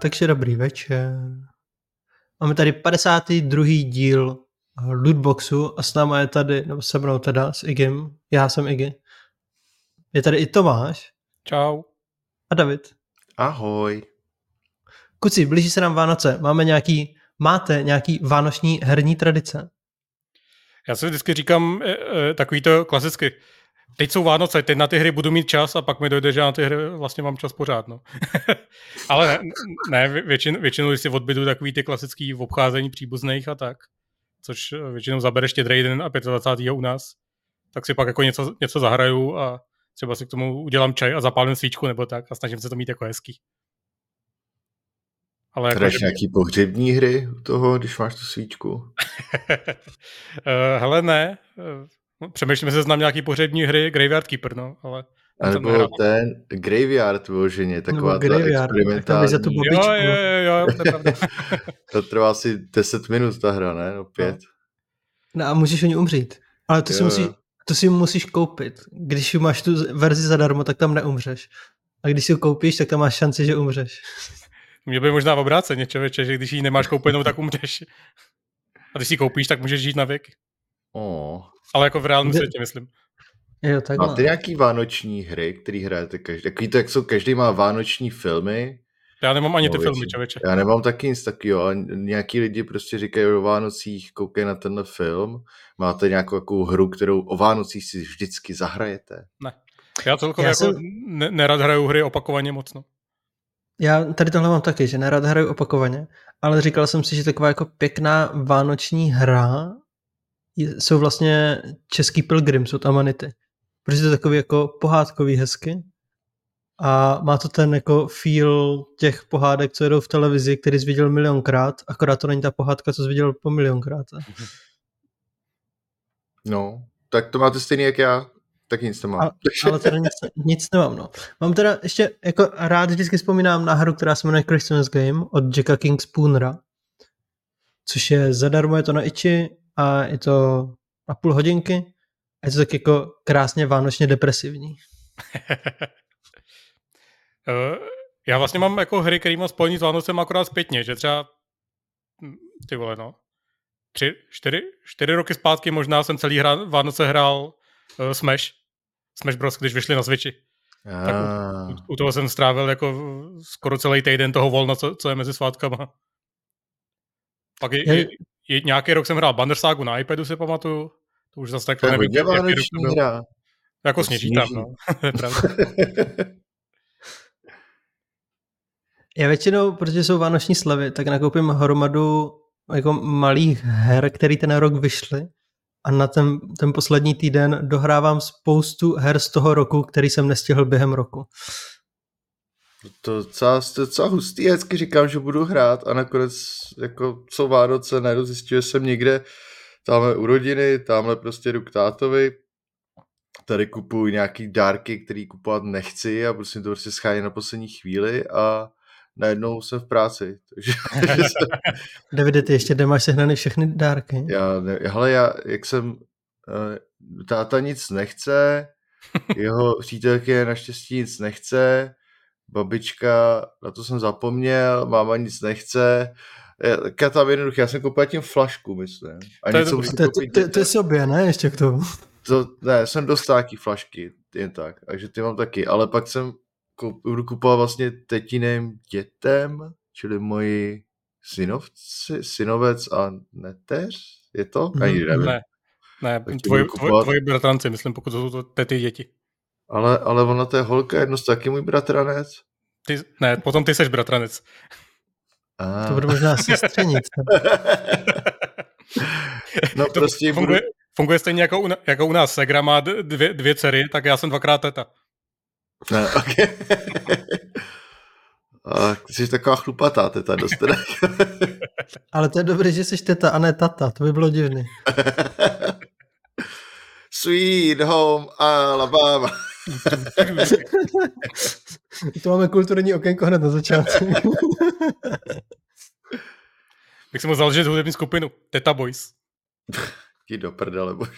Takže dobrý večer. Máme tady 52. díl Lootboxu a s náma je tady, nebo se mnou teda, s Igim. Já jsem Igi. Je tady i Tomáš. Čau. A David. Ahoj. Kuci, blíží se nám Vánoce. Máme nějaký, máte nějaký vánoční herní tradice? Já si vždycky říkám e, e, takový to klasicky. Teď jsou Vánoce, teď na ty hry budu mít čas a pak mi dojde, že na ty hry vlastně mám čas pořád. No. Ale ne, ne většin, většinou si odbydu takový ty klasický v obcházení příbuzných a tak, což většinou zabere štědrý den a 25. u nás, tak si pak jako něco, něco zahraju a třeba si k tomu udělám čaj a zapálím svíčku nebo tak a snažím se to mít jako hezký. Ale jako, že... nějaký pohřební hry u toho, když máš tu svíčku? Eh, hele, ne. Eh, přemýšlím, že znám nějaký pohřební hry, Graveyard Keeper, no, ale... A nebo ten Graveyard vyloženě, taková ta experimentální. Za tu jo, jo, jo, jo, to je pravda. to trvá asi 10 minut ta hra, ne? No, pět. No, no a můžeš o ní umřít. Ale to jo, si, musíš, to si musíš koupit. Když máš tu verzi zadarmo, tak tam neumřeš. A když si ji koupíš, tak tam máš šanci, že umřeš. Mě by možná obráceně, člověče, že když ji nemáš koupenou, tak umřeš. A když si ji koupíš, tak můžeš žít na věky. Oh. Ale jako v reálném světě, myslím. Jo, tak Máte nějaký vánoční hry, který hrajete každý? Takový to, jak jsou, každý má vánoční filmy. Já nemám ani no, ty filmy, člověče. Já nemám taky nic takového, ale nějaký lidi prostě říkají o Vánocích, koukej na tenhle film. Máte nějakou takovou hru, kterou o Vánocích si vždycky zahrajete? Ne. Já celkově Já jako jsem... ne, nerad hraju hry opakovaně moc, no. Já tady tohle mám taky, že nerad hraju opakovaně, ale říkal jsem si, že taková jako pěkná vánoční hra jsou vlastně český pilgrims od Amanity. Protože to je takový jako pohádkový hezky a má to ten jako feel těch pohádek, co jedou v televizi, který jsi viděl milionkrát, akorát to není ta pohádka, co jsi viděl po milionkrát. No, tak to máte stejný jak já. Tak nic nemám. Ale, ale teda nic, nic nemám, no. Mám teda ještě, jako rád vždycky vzpomínám na hru, která se jmenuje Christmas Game od Jacka King Spoonera, což je zadarmo, je to na Ichi a je to na půl hodinky a je to tak jako krásně vánočně depresivní. Eh, já vlastně mám jako hry, které mám spojený s Vánocem akorát zpětně, že třeba hm, ty vole, no. Tři, čtyři, čtyři roky zpátky možná jsem celý hra, Vánoce hrál uh, Smash. Smash Bros, když vyšli na Switchi. Ah. Tak u, u, u toho jsem strávil jako skoro celý týden toho volna, co, co je mezi svátkama. Pak je, je, je, nějaký rok jsem hrál Bandersaagu na iPadu, si pamatuju. To už zase tak to nevím, jaký rok to byl. Hra. Jako sněží tam, no. Já většinou, protože jsou vánoční slavy, tak nakoupím hromadu jako malých her, které ten rok vyšly a na ten, ten poslední týden dohrávám spoustu her z toho roku, který jsem nestihl během roku. To docela, to hustý, já říkám, že budu hrát a nakonec jako co Vánoce najdu, zjistil, jsem někde tamhle u rodiny, tamhle prostě jdu k tátovi, tady kupuju nějaký dárky, který kupovat nechci a prostě to prostě schání na poslední chvíli a najednou jsem v práci. Takže, Davide, ty ještě nemáš sehnaný všechny dárky? Já, ne, hele, já, jak jsem, uh, táta nic nechce, jeho přítelky naštěstí nic nechce, babička, na to jsem zapomněl, máma nic nechce, já tam jednoduché, já jsem koupil tím flašku, myslím. A to, je, to, to, to, to je sobě, ne, ještě k tomu. To, ne, jsem dostal taky flašky, jen tak, takže ty mám taky, ale pak jsem budu kupovat vlastně tetiným dětem, čili moji synovci, synovec a neteř, je to? Mm, Ani nevím. Ne, ne tvoji, kupovat... tvoji bratranci, myslím, pokud jsou to tety děti. Ale, ale ona to je holka, jedno z taky můj bratranec. Ty, ne, potom ty seš bratranec. A. To bude možná sestřenice. no prostě funguje, budu... funguje stejně jako u, jako u nás. Segra má dvě, dvě dcery, tak já jsem dvakrát teta. Ne, okay. A jsi taková chlupatá teta dost Ale to je dobré, že jsi teta a ne tata, to by bylo divný. Sweet home Alabama. to máme kulturní okénko hned na začátku. Bych si mohl založit hudební skupinu Teta Boys. Jdi do prdele, bož.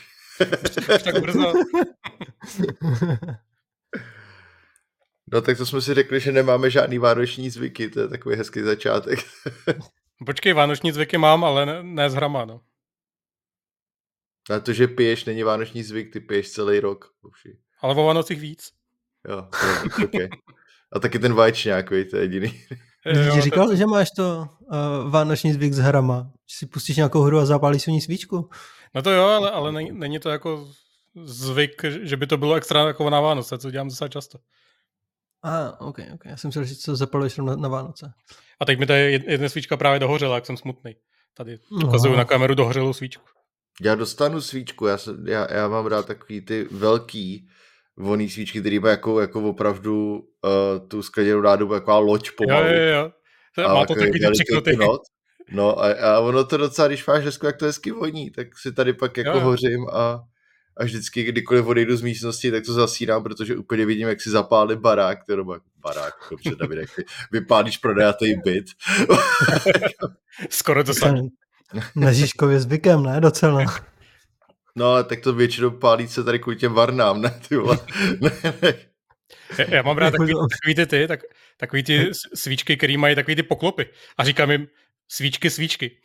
Už tak brzo. No tak to jsme si řekli, že nemáme žádný vánoční zvyky, to je takový hezký začátek. Počkej, vánoční zvyky mám, ale ne, ne z hrama, no. A to, že piješ, není vánoční zvyk, ty piješ celý rok. Uši. Ale o Vánocích víc. Jo, to je okay. A taky ten vaječňák, víš, to je jediný. Jo, říkal, že máš to uh, vánoční zvyk s hrama. Že si pustíš nějakou hru a zapálíš si ní svíčku. No to jo, ale, ale není, není to jako zvyk, že by to bylo extra jako na Vánoce, co dělám docela často. A, ah, ok, ok. Já jsem si že co zapaluješ na, na Vánoce. A teď mi tady jed- jedna svíčka právě dohořela, jak jsem smutný. Tady ukazuju No. na kameru dohořelou svíčku. Já dostanu svíčku, já, jsem, já, já mám rád takový ty velký voný svíčky, který mají jako, jako opravdu uh, tu skleněnou nádobu, jako loď Jo, pomalu. jo, jo. A Má to takový taky ty knot. No a, a ono to docela, když máš hezku, jak to hezky voní, tak si tady pak jako Jo, jo. hořím a, a vždycky, kdykoliv odejdu z místnosti, tak to zasínám, protože úplně vidím, jak si zapálí barák, je doma barák, dobře, David, jak vy, vypálíš prodejatý byt. Skoro to samé. Na Žižkově zvykem, ne? Docela. No ale tak to většinou pálí se tady kvůli těm varnám, ne, ty vole. ne, ne. Já- mám rád takový, takový ty, ty tak, takový ty svíčky, který mají takový ty poklopy. A říkám jim svíčky, svíčky.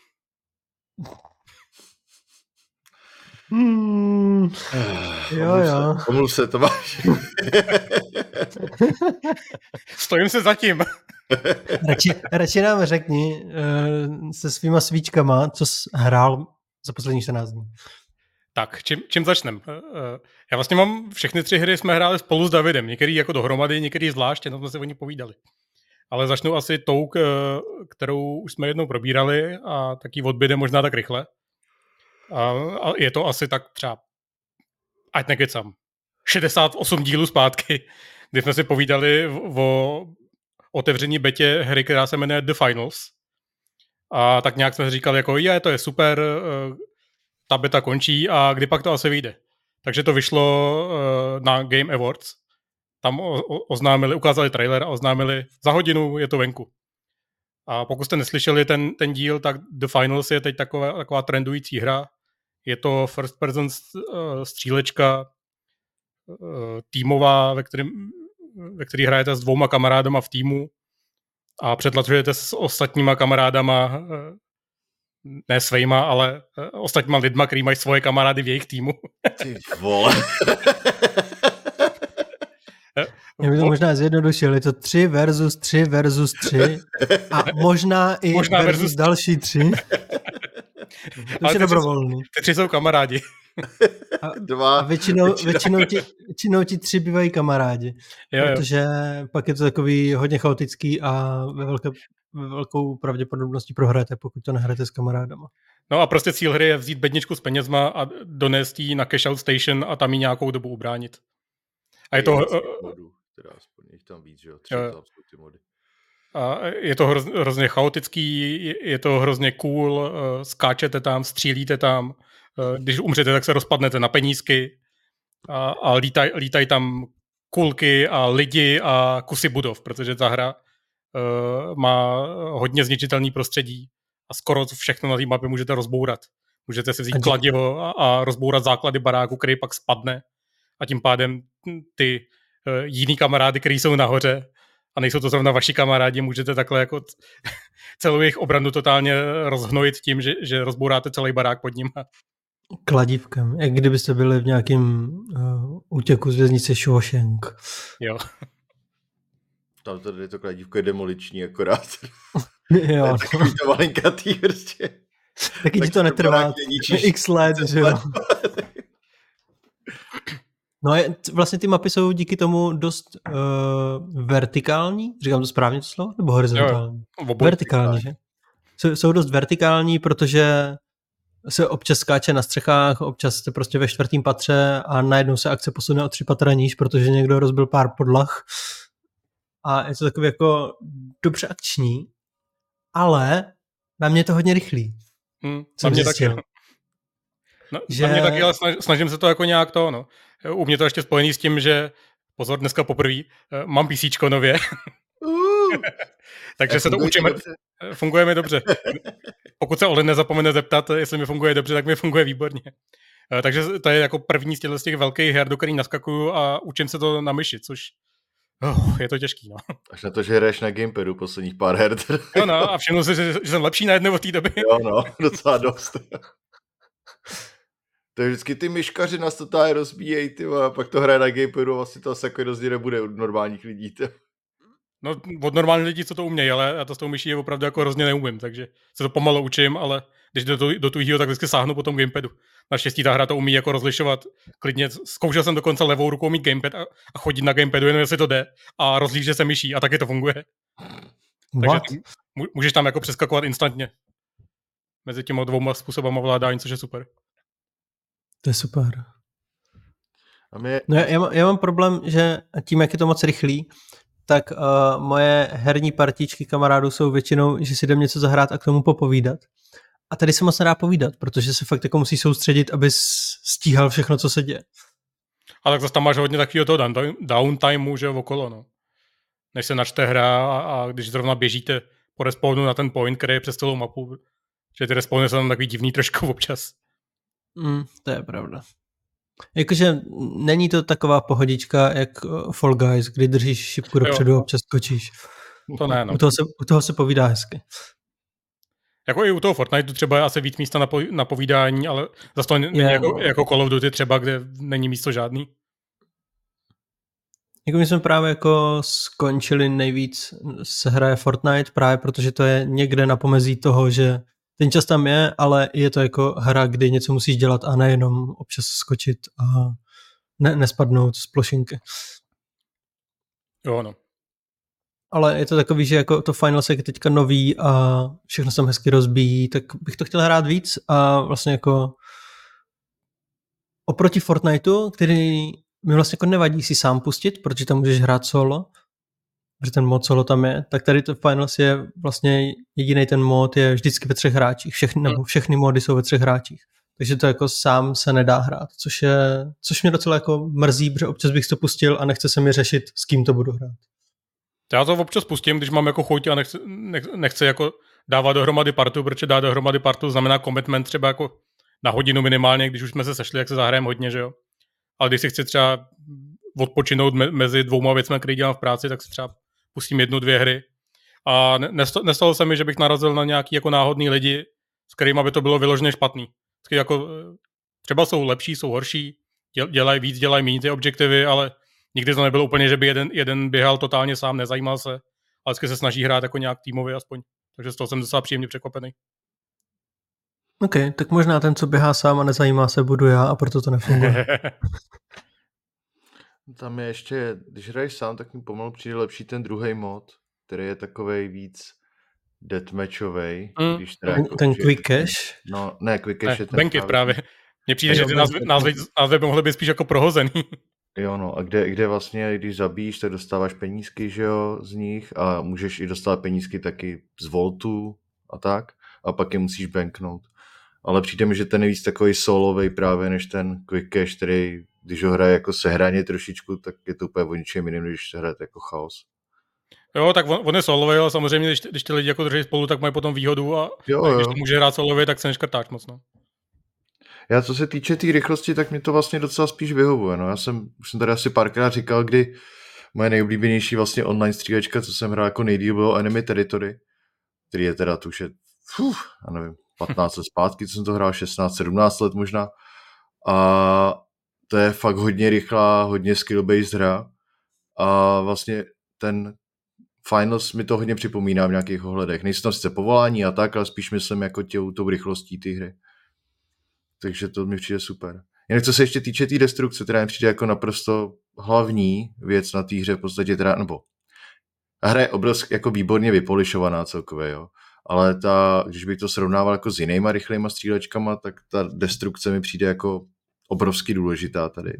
Hmm, Jo, Omluv jo. Se, omluv se, Tomáš. Stojím se zatím. radši, radši nám řekni uh, se svýma svíčkama, co jsi hrál za poslední 14 dní. Tak, čím, čím začnem? Eh, eh, Já vlastně mám všechny tři hry jsme hráli spolu s Davidem. Některý jako dohromady, některý zvlášť, jenom jsme si o ní povídali. Ale začnu asi tou, kterou už jsme jednou probírali a taky odbyde možná tak rychle. A, je to asi tak třeba, ať nekecám, 68 dílů zpátky, kdy jsme si povídali o otevření betě hry, která se jmenuje The Finals. A tak nějak jsme říkali jako, je, to je super, eh, ta beta končí a kdy pak to asi vyjde. Takže to vyšlo eh, na Game Awards. Tam oznámili, ukázali trailer a oznámili, za hodinu je to venku. A pokud jste neslyšeli ten, ten díl, tak The Finals je teď taková, taková trendující hra. Je to first person eh, střílečka eh, týmová, ve, kterým, ve který hrajete s dvouma kamarádama v týmu a přetlačujete s ostatníma kamarádama eh, ne svejma, ale ostatníma lidma, který mají svoje kamarády v jejich týmu. Ty vole. Já bych to možná zjednodušil, je to 3 versus 3 versus 3 a možná i možná versus, versus- další 3. To Ale už je ty tři dobrovolný. Ty tři jsou kamarádi. Dva. A většinou, většinou, ti, většinou ti tři bývají kamarádi, Jo, jo. protože pak je to takový hodně chaotický a ve, velké, ve velkou pravděpodobností prohrajete, pokud to nehrajete s kamarádama. No a prostě cíl hry je vzít bedničku s penězma a donést ji na cash out station a tam ji nějakou dobu ubránit. A je to, Víc eh, modů, teda aspoň jich tam víc, že jo, tři Jo, jo. tam jsou ty mody. A je to hroz, hrozně chaotický, je- je to hrozně cool, eh, skáčete tam, střílíte tam, eh, když umřete, tak se rozpadnete na penízky a, a lítaj, lítají tam kulky a lidi a kusy budov, protože ta hra uh, má hodně zničitelný prostředí a skoro všechno na té mapě můžete rozbourat. Můžete si vzít kladivo a, a rozbourat základy baráku, který pak spadne a tím pádem ty uh, jiný kamarády, který jsou nahoře a nejsou to zrovna vaši kamarádi, můžete takhle jako celou jejich obranu totálně rozhnojit tím, že, že rozbouráte celý barák pod ním. Kladívkem, jak kdybyste byli v nějakém uh, útěku z věznice Shawshank. Jo. Tam to, je to kladívko je demoliční akorát. jo, no. Takový to malinkatý prostě. taky ti tak to to netrvá x let, že jo. No a vlastně ty mapy jsou díky tomu dost uh, vertikální, říkám to správně to slovo, nebo horizontální? Oboj, Vertikální, že? Jsou, jsou dost vertikální, protože se občas skáče na střechách, občas jste prostě ve čtvrtém patře a najednou se akce posune o tři patra níž, protože někdo rozbil pár podlah. A je to takový jako dobře akční, ale na mě je to hodně rychlý. Hmm, na mě taky. zjistil. no. No, že... Že- Na mě taky, ale snaž, snažím se to jako nějak to, no. U mě to ještě spojený s tím, že pozor, dneska poprvé eh, mám PC nově, Uh, takže se to učíme. dobře? Funguje mi dobře. Pokud se Olin nezapomene zeptat, jestli mi funguje dobře, tak mi funguje výborně. Eh, takže to je jako první z těch, z těch velkých her, do kterých naskakuju a učím se to na myši, což oh, je to těžký, no. Až na to, že hraješ na gamepadu posledních pár her. Jo, no, a všiml si, že, že jsem lepší na jedné od té doby. Jo, no, docela dost. To je vždycky ty myškaři nás to tady rozbíjejí, ty a pak to hraje na gamepadu a vlastně to asi jako rozdíl nebude od normálních lidí. Ty. No, od normálních lidí, co to umějí, ale já to s tou myší je opravdu jako hrozně neumím, takže se to pomalu učím, ale když do, do, do tuhýho, tak vždycky sáhnu po tom gamepadu. Naštěstí ta hra to umí jako rozlišovat klidně. Zkoušel jsem dokonce levou rukou mít gamepad a, a chodit na gamepadu, jenom jestli to jde a rozlíže se myší a taky to funguje. What? Takže můžeš tam jako přeskakovat instantně mezi těma dvouma způsobama vládání, což je super. To je super. A mě... No já, já, mám, já mám problém, že tím, jak je to moc rychlý, tak uh, moje herní partičky kamarádů jsou většinou, že si jdem něco zahrát a k tomu popovídat. A tady se moc nedá povídat, protože se fakt jako musí soustředit, aby stíhal všechno, co se děje. A tak zase tam máš hodně takového toho downtimeu, že okolo, no. Než se načte hra a, a když zrovna běžíte po respawnu na ten point, který je přes celou mapu, že ty respawny jsou tam takový divný trošku občas. Mm, to je pravda. Jakože není to taková pohodička jak eh, Fall Guys, kdy držíš šipku dopředu a občas skočíš. To ne, no. U toho, se, u toho se povídá hezky. Jako i u toho Fortnite třeba je asi víc místa na, po, na povídání, ale zase to není jako, no. jako Call of Duty třeba, kde není místo žádný. Jako my jsme právě jako skončili nejvíc se hraje Fortnite právě protože to je někde na pomezí toho, že ten čas tam je, ale je to jako hra, kdy něco musíš dělat a nejenom občas skočit a ne, nespadnout z plošinky. Jo, no. Ale je to takový, že jako to Final je teďka nový a všechno se tam hezky rozbíjí, tak bych to chtěl hrát víc a vlastně jako oproti Fortniteu, který mi vlastně jako nevadí si sám pustit, protože tam můžeš hrát solo, že ten mod solo tam je, tak tady to Finals je vlastně jediný ten mod je vždycky ve třech hráčích, všechny, nebo hmm. všechny mody jsou ve třech hráčích. Takže to jako sám se nedá hrát, což, je, což mě docela jako mrzí, protože občas bych to pustil a nechce se mi řešit, s kým to budu hrát. Já to občas pustím, když mám jako chuť a nechci, nechci jako dávat dohromady partu, protože dát dohromady partu znamená commitment třeba jako na hodinu minimálně, když už jsme se sešli, jak se zahrajeme hodně, že jo. Ale když si chci třeba odpočinout me- mezi dvouma věcmi, které dělám v práci, tak si třeba pustím jednu, dvě hry. A nestalo se mi, že bych narazil na nějaký jako náhodný lidi, s kterými by to bylo vyloženě špatný. Jako, eh, třeba jsou lepší, jsou horší, dělají víc, dělají méně ty objektivy, ale nikdy to nebylo úplně, že by jeden, jeden běhal totálně sám, nezajímal se, ale vždycky se snaží hrát jako nějak týmově aspoň. Takže z toho jsem docela příjemně překvapený. OK, tak možná ten, co běhá sám a nezajímá se, budu já a proto to nefunguje. Tam je ještě, když hraješ sám, tak mi pomalu přijde lepší ten druhý mod, který je takový víc deathmatchový. Mm. Když ten, jako ten quick cash? No, ne, quick cash ne, je ten Bankit právě. právě. Mně přijde, že ty názvy, názvy, názvy by mohly být spíš jako prohozený. Jo, no, a kde, kde vlastně, když zabíjíš, tak dostáváš penízky, že jo, z nich a můžeš i dostat penízky taky z Voltu a tak a pak je musíš banknout. Ale přijde mi, že ten je víc takový solový právě než ten Quick Cash, který když ho hraje jako sehraně trošičku, tak je to úplně o ničem jiným, když se hraje jako chaos. Jo, tak on, on je solový, ale samozřejmě, když, když ty lidi jako drží spolu, tak mají potom výhodu a, jo, a když to může hrát solově, tak se neškrtáš moc. No. Já co se týče té tý rychlosti, tak mi to vlastně docela spíš vyhovuje. No. Já jsem, už jsem tady asi párkrát říkal, kdy moje nejoblíbenější vlastně online střílečka, co jsem hrál jako nejdíl, bylo Enemy Territory, který je teda, tu už je, uf, já nevím, 15 let zpátky, co jsem to hrál, 16, 17 let možná. A to je fakt hodně rychlá, hodně skill-based hra a vlastně ten Finals mi to hodně připomíná v nějakých ohledech. Nejsou tam sice povolání a tak, ale spíš myslím jako těu, tou rychlostí té hry. Takže to mi přijde super. Jinak co se ještě týče té tý destrukce, která mi přijde jako naprosto hlavní věc na té hře, v podstatě teda, nebo hra je obrovsky jako výborně vypolišovaná celkově, jo. Ale ta, když bych to srovnával jako s jinýma rychlejma střílečkama, tak ta destrukce mi přijde jako obrovsky důležitá tady.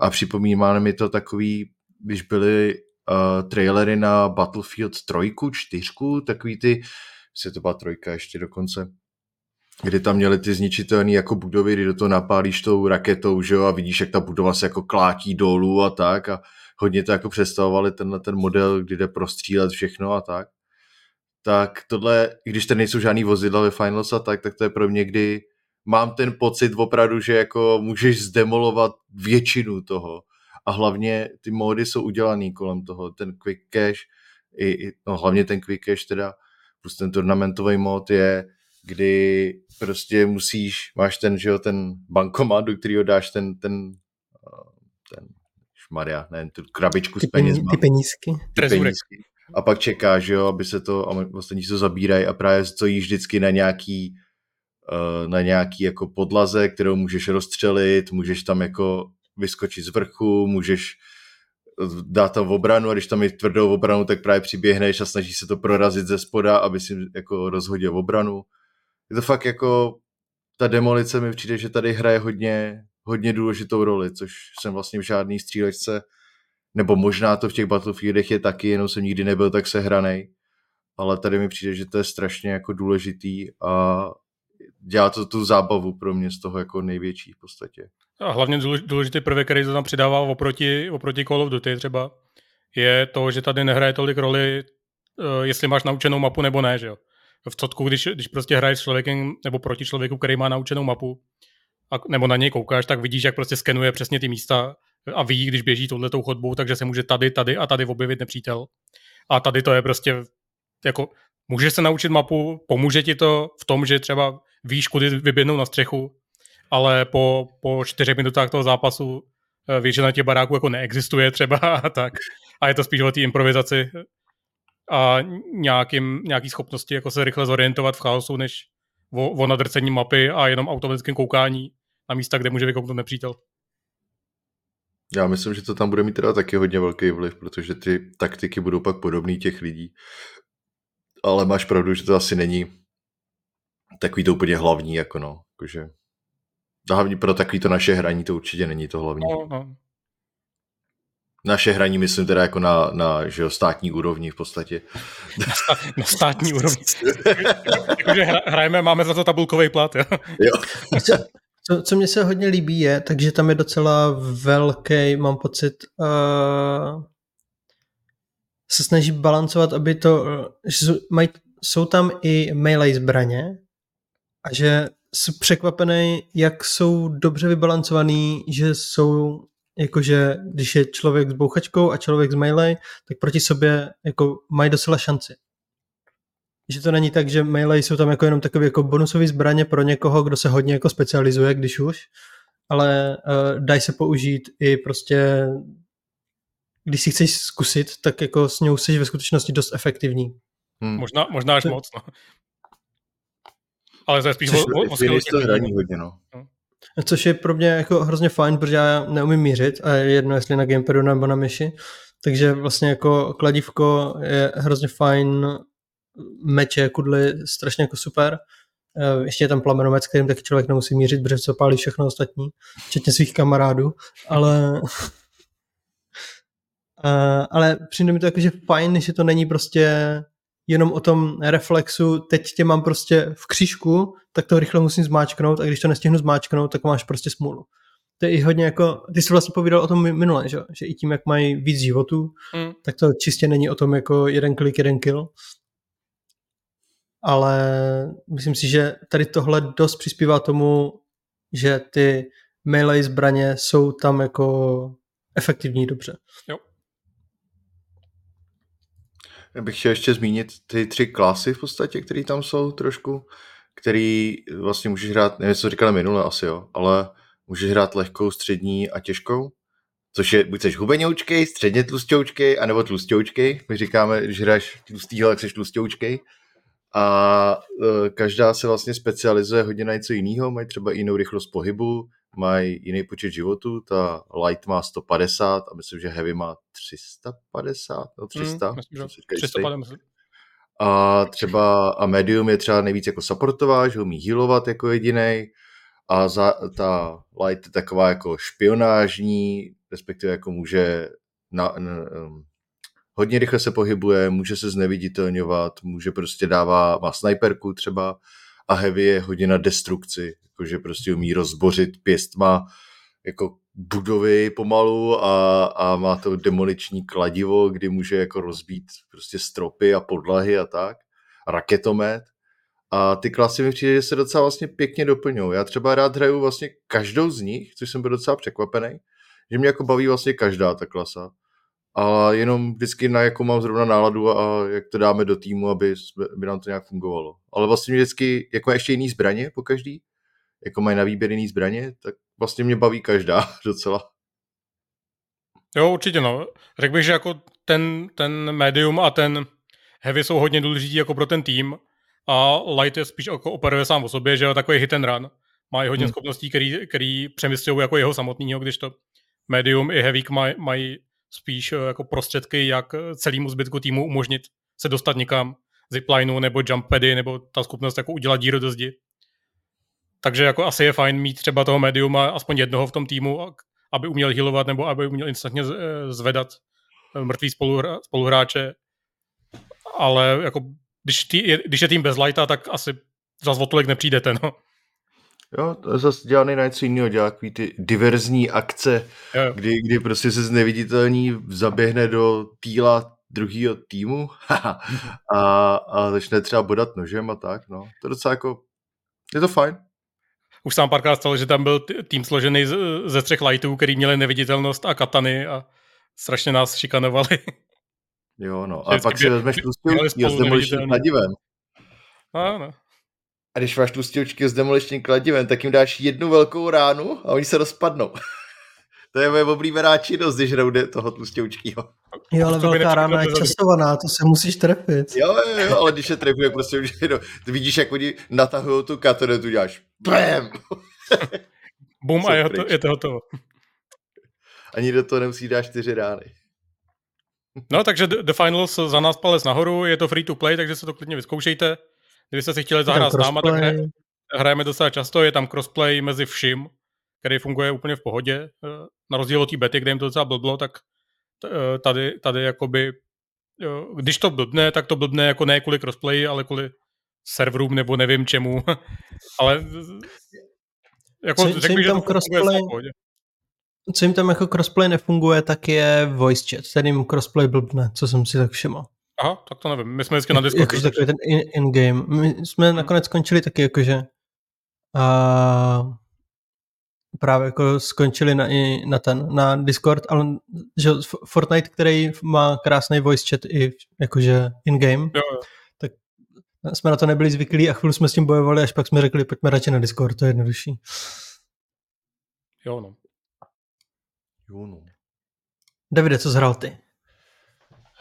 A připomíná mi to takový, když byly uh, trailery na Battlefield 3, 4, takový ty, se to byla trojka ještě dokonce, kdy tam měli ty zničitelné jako budovy, kdy do toho napálíš tou raketou, že jo, a vidíš, jak ta budova se jako klátí dolů a tak a hodně to jako představovali tenhle ten model, kdy jde prostřílet všechno a tak. Tak tohle, když to nejsou žádný vozidla ve Finals a tak, tak to je pro mě, kdy mám ten pocit opravdu, že jako můžeš zdemolovat většinu toho a hlavně ty módy jsou udělaný kolem toho, ten quick cache, i, i, no hlavně ten quick cache teda, plus ten turnamentový mod je, kdy prostě musíš, máš ten, že jo, ten bankomat, do kterého dáš ten, ten, ten šmaria, ne, tu krabičku ty s penězma. Ty penízky. Ty penízky. A pak čekáš, že jo, aby se to, a ostatní se to zabírají a právě stojíš vždycky na nějaký na nějaký jako podlaze, kterou můžeš rozstřelit, můžeš tam jako vyskočit z vrchu, můžeš dát tam obranu a když tam je tvrdou obranu, tak právě přiběhneš a snažíš se to prorazit ze spoda, aby si jako rozhodil obranu. Je to fakt jako ta demolice mi přijde, že tady hraje hodně, hodně důležitou roli, což jsem vlastně v žádný střílečce, nebo možná to v těch Battlefieldech je taky, jenom jsem nikdy nebyl tak sehranej, ale tady mi přijde, že to je strašně jako důležitý a dělá to tu zábavu pro mě z toho jako největší v podstatě. A hlavně důležitý prvek, který to tam přidává oproti, oproti Call of Duty třeba, je to, že tady nehraje tolik roli, uh, jestli máš naučenou mapu nebo ne, že jo. V Cotku, když, když prostě hraješ s člověkem nebo proti člověku, který má naučenou mapu, a, nebo na něj koukáš, tak vidíš, jak prostě skenuje přesně ty místa a ví, když běží touhletou chodbou, takže se může tady, tady a tady objevit nepřítel. A tady to je prostě jako můžeš se naučit mapu, pomůže ti to v tom, že třeba víš, kudy vyběhnout na střechu, ale po, po čtyřech minutách toho zápasu eh, většina těch baráků jako neexistuje třeba a tak. A je to spíš o té improvizaci a nějakým, nějaký schopnosti jako se rychle zorientovat v chaosu, než o, o nadrcení mapy a jenom automatickém koukání na místa, kde může vykouknout nepřítel. Já myslím, že to tam bude mít teda taky hodně velký vliv, protože ty taktiky budou pak podobný těch lidí. Ale máš pravdu, že to asi není takový to úplně hlavní, jako no, jakože hlavně pro takový to naše hraní to určitě není to hlavní. No, no. Naše hraní myslím teda jako na, na že jo, státní úrovni v podstatě. Na, stá, na státní úrovni. Jakože hrajeme, máme za to tabulkový plat, jo? jo. Co, co, co mně se hodně líbí je, takže tam je docela velký, mám pocit, uh, se snaží balancovat, aby to, že jsou, mají, jsou tam i melee zbraně, a že jsem překvapený, jak jsou dobře vybalancovaný, že jsou jakože když je člověk s bouchačkou a člověk s melee, tak proti sobě jako mají docela šanci. Že to není tak, že melee jsou tam jako jenom takové jako bonusové zbraně pro někoho, kdo se hodně jako specializuje, když už, ale uh, dají se použít i prostě když si chceš zkusit, tak jako s ňou jsi ve skutečnosti dost efektivní. Hmm. Možná, možná až moc, no. Ale to je spíš Což, o, o, o hraní hodně, no. Což je pro mě jako hrozně fajn, protože já neumím mířit a je jedno, jestli na gamepadu nebo na myši. Takže vlastně jako kladívko je hrozně fajn, meče, kudly, strašně jako super. Eh, ještě je tam plamenomec, kterým taky člověk nemusí mířit, protože co pálí všechno ostatní, včetně svých kamarádů, ale ale přijde mi to jako, že fajn, že to není prostě jenom o tom reflexu, teď tě mám prostě v křížku, tak to rychle musím zmáčknout a když to nestihnu zmáčknout, tak máš prostě smůlu. To je i hodně jako, ty jsi vlastně povídal o tom minule, že, že i tím, jak mají víc životů, mm. tak to čistě není o tom jako jeden klik, jeden kill. Ale myslím si, že tady tohle dost přispívá tomu, že ty melee zbraně jsou tam jako efektivní dobře. Jo. Já bych chtěl ještě zmínit ty tři klasy v podstatě, které tam jsou trošku, který vlastně můžeš hrát, nevím, co říkali minule asi jo, ale můžeš hrát lehkou, střední a těžkou, což je buď jsi hubenoučkej, středně tlustěučkej, anebo tlustěučkej. My říkáme, když hraješ tlustýho, tak jsi tlustěučkej. A e, každá se vlastně specializuje hodně na něco jiného, mají třeba jinou rychlost pohybu, mají jiný počet životů, ta light má 150 a myslím, že heavy má 350, no 300. Hmm, myslím, že 350. A třeba a medium je třeba nejvíc jako supportová, že umí healovat jako jediný. A za, ta light je taková jako špionážní, respektive jako může na, na, um, hodně rychle se pohybuje, může se zneviditelňovat, může prostě dává, má sniperku třeba a heavy je hodně na destrukci, jakože prostě umí rozbořit pěstma jako budovy pomalu a, a má to demoliční kladivo, kdy může jako rozbít prostě stropy a podlahy a tak. Raketomet. A ty klasy mi přijde, že se docela vlastně pěkně doplňují. Já třeba rád hraju vlastně každou z nich, což jsem byl docela překvapený, že mě jako baví vlastně každá ta klasa. A jenom vždycky na jakou mám zrovna náladu a jak to dáme do týmu, aby, aby nám to nějak fungovalo. Ale vlastně mě vždycky, jako ještě jiný zbraně po každý, jako mají na výběr jiný zbraně, tak vlastně mě baví každá docela. Jo, určitě no. Řekl bych, že jako ten, ten medium a ten heavy jsou hodně důležitý jako pro ten tým a light je spíš jako operuje sám o sobě, že je takový hit and run. Má i hodně hmm. schopností, který, který přemyslují jako jeho samotného, když to medium i heavy mají maj spíš eh, jako prostředky, jak celému zbytku týmu umožnit se dostat někam ziplineu nebo jump pady, nebo ta schopnost jako udělat díru do zdi. Takže jako asi je fajn mít třeba toho mediuma aspoň jednoho v tom týmu, aby uměl healovat nebo aby uměl instantně eh, zvedat eh, mrtvý spoluhráče. Ale jako, když, tý, když je tým bez lighta, tak asi o tolik nepřijdete, no. Jo, to zase dělá nejvíc jiného, dělá takový ty diverzní akce, jo. Kdy, kdy prostě se z neviditelní zaběhne do týla druhého týmu a, a začne třeba bodat nožem a tak, no. To je docela jako, je to fajn už sám párkrát stalo, že tam byl tým složený ze třech lightů, který měli neviditelnost a katany a strašně nás šikanovali. Jo, no. A pak si vezmeš tlustilčky s demoličním kladivem. Ano. A když máš tlustilčky s demoličním kladivem, tak jim dáš jednu velkou ránu a oni se rozpadnou. to je moje oblíbená činnost, když hrou toho tlustěučkýho. Jo, ale velká rána je časovaná, to se musíš trefit. Jo, jo, jo, ale když se trefuje, prostě už no, ty vidíš, jak oni natahují tu katonu, tu děláš BAM! Bum a je, to, je to hotovo. Ani do toho nemusí dát čtyři rány. No, takže The Finals za nás palec nahoru, je to free to play, takže se to klidně vyzkoušejte. Kdybyste si chtěli zahrát s náma, tak hrajeme docela často, je tam crossplay mezi vším, který funguje úplně v pohodě. Na rozdíl od té bety, kde jim to docela blblo, tak Eh, tady, tady jakoby, když to blbne, tak to blbne jako ne kvůli crossplay, ale kvůli serverům nebo nevím čemu. ale jako co, řekl že to crossplay, co jim tam jako crossplay nefunguje, tak je voice chat, kterým crossplay blbne, co jsem si tak všiml. Aha, tak to nevím. My jsme vždycky na Discordu. Jakože takový ten in-game. In My jsme nakonec skončili taky jakože uh, právě jako skončili na, i na ten, na Discord, ale že Fortnite, který má krásný voice chat i jakože in-game, jo, jo. tak jsme na to nebyli zvyklí a chvíli jsme s tím bojovali, až pak jsme řekli, pojďme radši na Discord, to je jednodušší. Jo, no. Jo, no. Davide, co zhrál ty?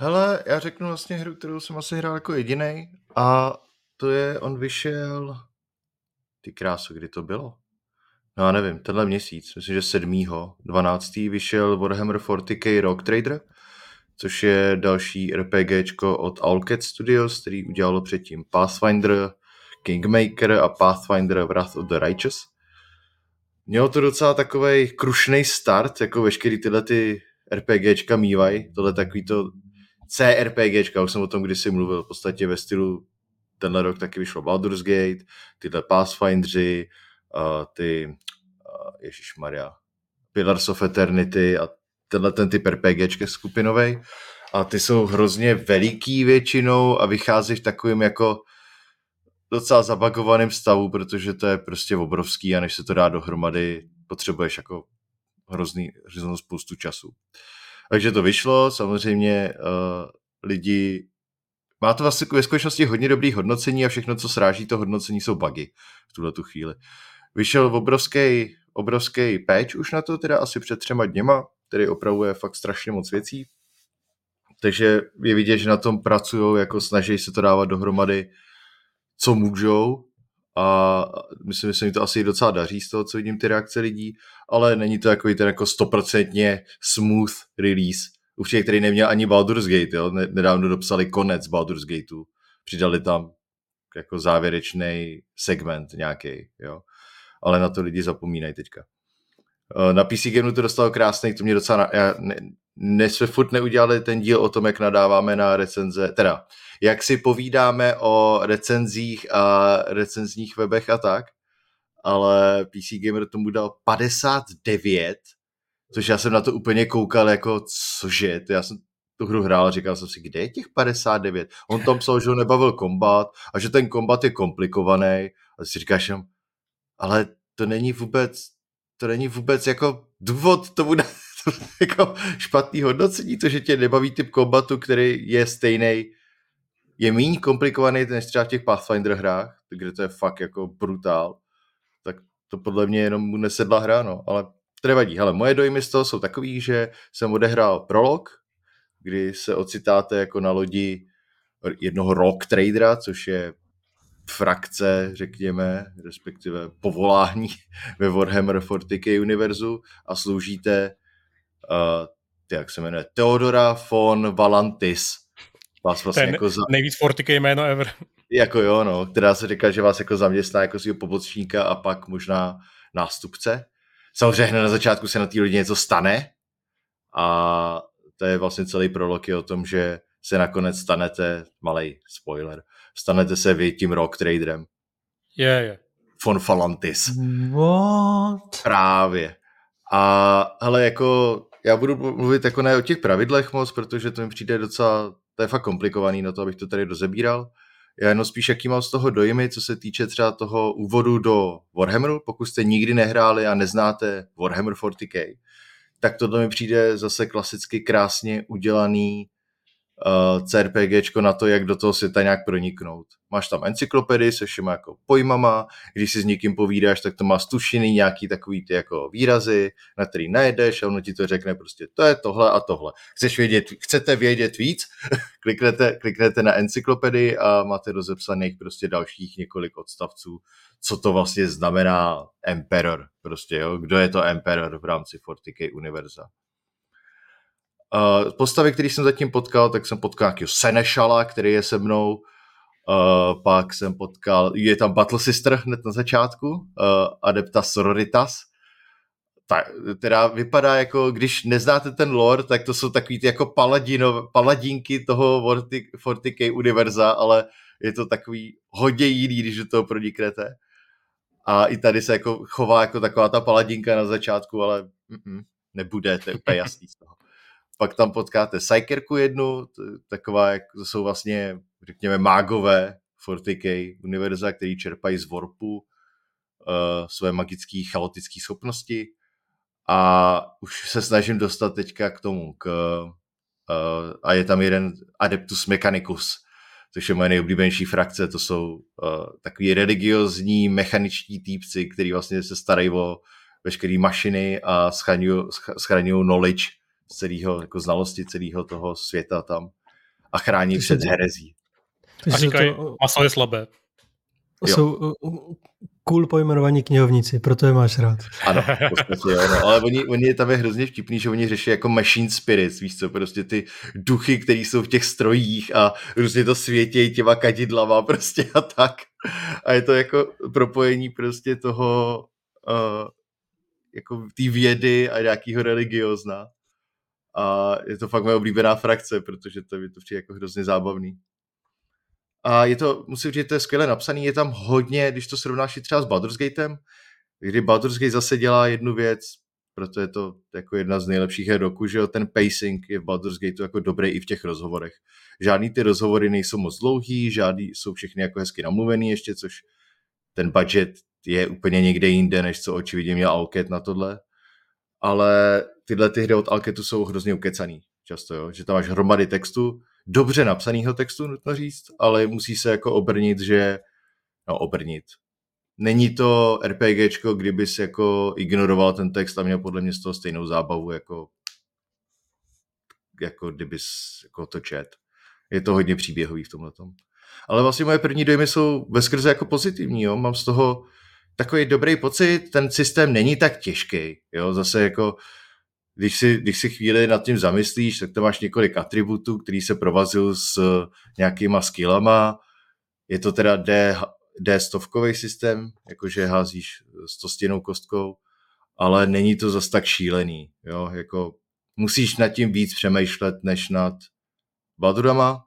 Hele, já řeknu vlastně hru, kterou jsem asi hrál jako jediný a to je, on vyšel, ty krásu, kdy to bylo? no já nevím, tenhle měsíc, myslím, že 7. 12. vyšel Warhammer 40k Rock Trader, což je další RPGčko od Owlcat Studios, který udělalo předtím Pathfinder, Kingmaker a Pathfinder Wrath of the Righteous. Mělo to docela takový krušný start, jako veškerý tyhle ty RPGčka mývají, tohle takový to CRPGčka, už jsem o tom kdysi mluvil, v podstatě ve stylu tenhle rok taky vyšlo Baldur's Gate, tyhle Pathfindery, uh, ty, uh, Ježíš Maria, Pillars of Eternity a tenhle ten typ RPGčka skupinový. A ty jsou hrozně veliký většinou a vychází v takovým jako docela zabagovaném stavu, protože to je prostě obrovský a než se to dá dohromady, potřebuješ jako hrozný, hroznou spoustu času. Takže to vyšlo, samozřejmě uh, lidi má to vlastně ve skutečnosti hodně dobrý hodnocení a všechno, co sráží to hodnocení, jsou bugy v tuhle tu chvíli. Vyšel obrovský, obrovský patch už na to, teda asi před třema dněma, který opravuje fakt strašně moc věcí. Takže je vidět, že na tom pracují, jako snaží se to dávat dohromady, co můžou a myslím, že se mi to asi docela daří z toho, co vidím ty reakce lidí, ale není to jako ten jako stoprocentně smooth release. Určitě, který neměl ani Baldur's Gate, jo? nedávno dopsali konec Baldur's Gateu, přidali tam jako závěrečný segment nějaký, jo ale na to lidi zapomínají teďka. Eh, na PC Gameu to dostalo krásný, to mě docela... Já, ne, ne, jsme furt neudělali ten díl o tom, jak nadáváme na recenze, teda, jak si povídáme o recenzích a recenzních webech a tak, ale PC Gamer tomu dal 59, což já jsem na to úplně koukal jako, cože, to já jsem tu hru hrál a říkal jsem si, kde je těch 59? On tam psal, že ho nebavil kombat a že ten kombat je komplikovaný. A si říkáš jenom, ale to není vůbec, to není vůbec jako důvod tomu dát jako špatný hodnocení, to, že tě nebaví typ kombatu, který je stejný, je méně komplikovaný než třeba v těch Pathfinder hrách, kde to je fakt jako brutál, tak to podle mě jenom mu nesedla hra, no, ale to nevadí. Hele, moje dojmy z toho jsou takový, že jsem odehrál prolog, kdy se ocitáte jako na lodi jednoho rock tradera, což je frakce, řekněme, respektive povolání ve Warhammer 40k univerzu a sloužíte, uh, jak se jmenuje, Theodora von Valantis. Vás vlastně Ten jako za... nejvíc 40k jméno ever. Jako jo, no, která se říká, že vás jako zaměstná jako svého pomocníka a pak možná nástupce. Samozřejmě hned na začátku se na té lodi něco stane a to je vlastně celý prolog je o tom, že se nakonec stanete, malý spoiler, stanete se vy tím rock traderem. Je, yeah, je. Yeah. Von Falantis. What? Právě. A hele, jako já budu mluvit jako ne o těch pravidlech moc, protože to mi přijde docela, to je fakt komplikovaný na to, abych to tady rozebíral. Já jenom spíš jaký mám z toho dojmy, co se týče třeba toho úvodu do Warhammeru, pokud jste nikdy nehráli a neznáte Warhammer 40k, tak tohle mi přijde zase klasicky krásně udělaný uh, CRPGčko na to, jak do toho světa nějak proniknout. Máš tam encyklopedii se všema jako pojmama, když si s někým povídáš, tak to má stušiny, nějaký takový ty jako výrazy, na který najdeš a ono ti to řekne prostě, to je tohle a tohle. Chceš vědět, chcete vědět víc? kliknete, kliknete na encyklopedii a máte rozepsaných prostě dalších několik odstavců, co to vlastně znamená Emperor, prostě, jo? kdo je to Emperor v rámci 40k univerza. Uh, postavy, který jsem zatím potkal, tak jsem potkal nějakého Senešala, který je se mnou, uh, pak jsem potkal, je tam Battle Sister hned na začátku, uh, Adepta Sororitas, ta, teda vypadá jako, když neznáte ten lore, tak to jsou takový ty jako paladino, paladínky toho 40k univerza, ale je to takový hodně jiný, když do toho proniknete. A i tady se jako chová jako taková ta paladinka na začátku, ale mm-mm, nebude, to je úplně jasný z toho pak tam potkáte Psykerku jednu, taková, jak to jsou vlastně, řekněme, mágové 40k univerza, který čerpají z Warpu uh, své magické chaotické schopnosti. A už se snažím dostat teďka k tomu, k, uh, a je tam jeden Adeptus Mechanicus, což je moje nejoblíbenější frakce, to jsou uh, takový religiozní mechaničtí týpci, který vlastně se starají o veškeré mašiny a schraňují knowledge celého, jako znalosti celého toho světa tam a chrání Takže před herezí. A říkají, to, maso je slabé. Jsou cool pojmenovaní knihovníci, proto je máš rád. Ano, v podstatě jo, no. ale oni, oni tam je hrozně vtipný, že oni řeší jako machine spirits, víš co, prostě ty duchy, které jsou v těch strojích a různě to světějí těma kadidlama prostě a tak. A je to jako propojení prostě toho uh, jako té vědy a nějakého religiozna a je to fakt moje oblíbená frakce, protože to je to přijde jako hrozně zábavný. A je to, musím říct, to je skvěle napsaný, je tam hodně, když to srovnáš třeba s Baldur's Gatem, kdy Baldur's Gate zase dělá jednu věc, proto je to jako jedna z nejlepších her roku, že jo, ten pacing je v Baldur's Gateu jako dobrý i v těch rozhovorech. Žádný ty rozhovory nejsou moc dlouhý, žádný jsou všechny jako hezky namluvený ještě, což ten budget je úplně někde jinde, než co očividně měl Alket na tohle. Ale tyhle ty hry od Alketu jsou hrozně ukecaný často, jo? že tam máš hromady textu, dobře napsaného textu, nutno říct, ale musí se jako obrnit, že, no obrnit. Není to RPGčko, kdyby si jako ignoroval ten text a měl podle mě z toho stejnou zábavu, jako, jako kdybys jako to čet. Je to hodně příběhový v tomhle tom. Ale vlastně moje první dojmy jsou veskrze jako pozitivní, jo? mám z toho takový dobrý pocit, ten systém není tak těžký, jo, zase jako když si, když si chvíli nad tím zamyslíš, tak to máš několik atributů, který se provazují s nějakýma skillama. Je to teda D, D stovkový systém, jakože házíš s stěnou kostkou, ale není to zas tak šílený. Jo? Jako musíš nad tím víc přemýšlet, než nad Baldurama,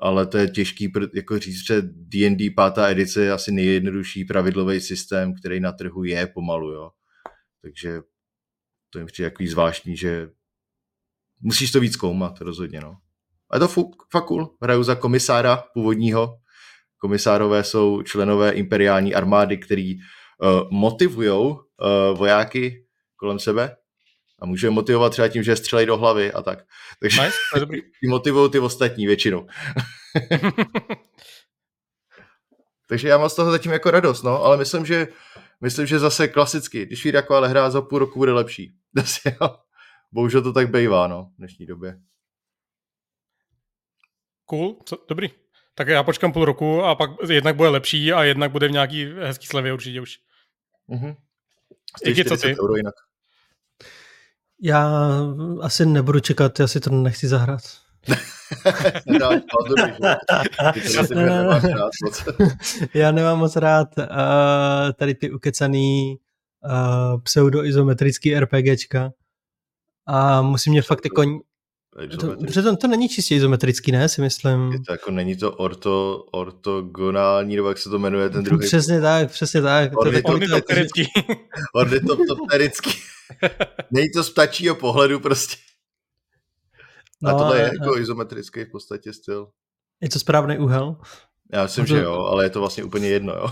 ale to je těžký jako říct, že D&D pátá edice je asi nejjednodušší pravidlový systém, který na trhu je pomalu. Jo? Takže to mi přijde takový zvláštní, že musíš to víc zkoumat rozhodně, no. A je to fuk, fakt cool. Hraju za komisára původního. Komisárové jsou členové imperiální armády, který uh, motivují uh, vojáky kolem sebe a může je motivovat třeba tím, že střelej do hlavy a tak. Takže Nice, to je dobrý. motivují ty ostatní většinou. Takže já mám z toho zatím jako radost, no, ale myslím, že myslím, že zase klasicky, když vyjde jako ale hra za půl roku bude lepší. Zase, jo. Bohužel to tak bývá, no, v dnešní době. Cool, co, dobrý. Tak já počkám půl roku a pak jednak bude lepší a jednak bude v nějaký hezký slevě určitě už. Mhm. Díky, co 40 ty? Euro jinak. Já asi nebudu čekat, já si to nechci zahrát. Já nemám moc rád uh, tady ty ukecaný uh, pseudoizometrický RPGčka. A musí mě fakt jako... To, protože to, to není čistě izometrický, ne, si myslím. Je to jako, není to orto, ortogonální, nebo jak se to jmenuje ten druhý? Přesně tak, přesně tak. To, Ornito- to, to, Ornitopterický. Ornitopterický. Není to z ptačího pohledu prostě. A no, tohle je a- jako izometrický v podstatě styl. je to správný úhel. Já myslím, A to- že jo, ale je to vlastně úplně jedno, jo.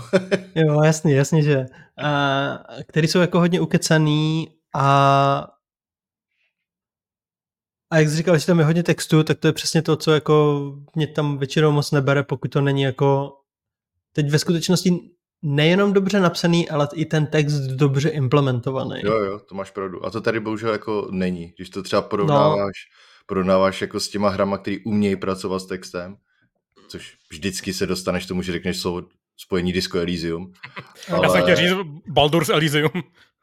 Jo, jasně, jasně, že. A, který jsou jako hodně ukecaný a a jak jsi říkal, že tam je hodně textu, tak to je přesně to, co jako mě tam většinou moc nebere, pokud to není jako teď ve skutečnosti nejenom dobře napsaný, ale i ten text dobře implementovaný. Jo, jo, to máš pravdu. A to tady bohužel jako není. Když to třeba porovnáváš, no. porovnáváš jako s těma hrama, který umějí pracovat s textem, což vždycky se dostaneš k tomu, že řekneš slovo spojení Disco Elysium. Já jsem chtěl říct Baldur's Elysium.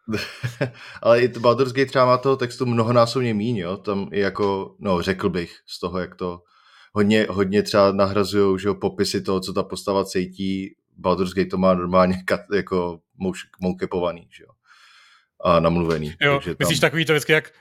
ale i Baldur's Gate třeba má toho textu mnohonásobně míň, jo? Tam i jako, no řekl bych z toho, jak to hodně, hodně třeba nahrazují, že jo, popisy toho, co ta postava cítí. Baldur's Gate to má normálně kat, jako moukepovaný, že jo. A namluvený. Jo, takže myslíš takový to vždycky, jak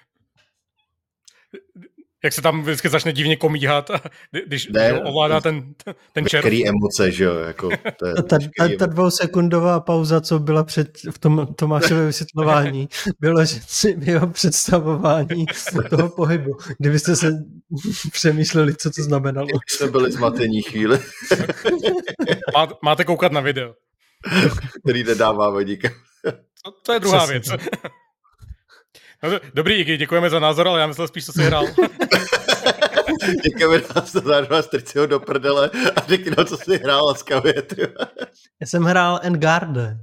jak se tam vždycky začne divně komíhat, a kdy- když, Ne, ovládá ten, ten čert. Veškerý emoce, že jo, jako to je Ta, ta, ta, dvousekundová pauza, co byla před, v tom Tomášově vysvětlování, bylo že si jeho představování toho pohybu. Kdybyste se přemýšleli, co to znamenalo. jsme byli zmatení chvíli, Má, máte koukat na video. který nedáváme nikam. To, to je druhá Přesně věc. No, dobrý, Iggy, děkujeme za názor, ale já myslel spíš, co jsi hrál. Děkujeme nás to zároveň strci ho do prdele a řekni nám, co jsi hrál laskavě. Já jsem hrál Engarde.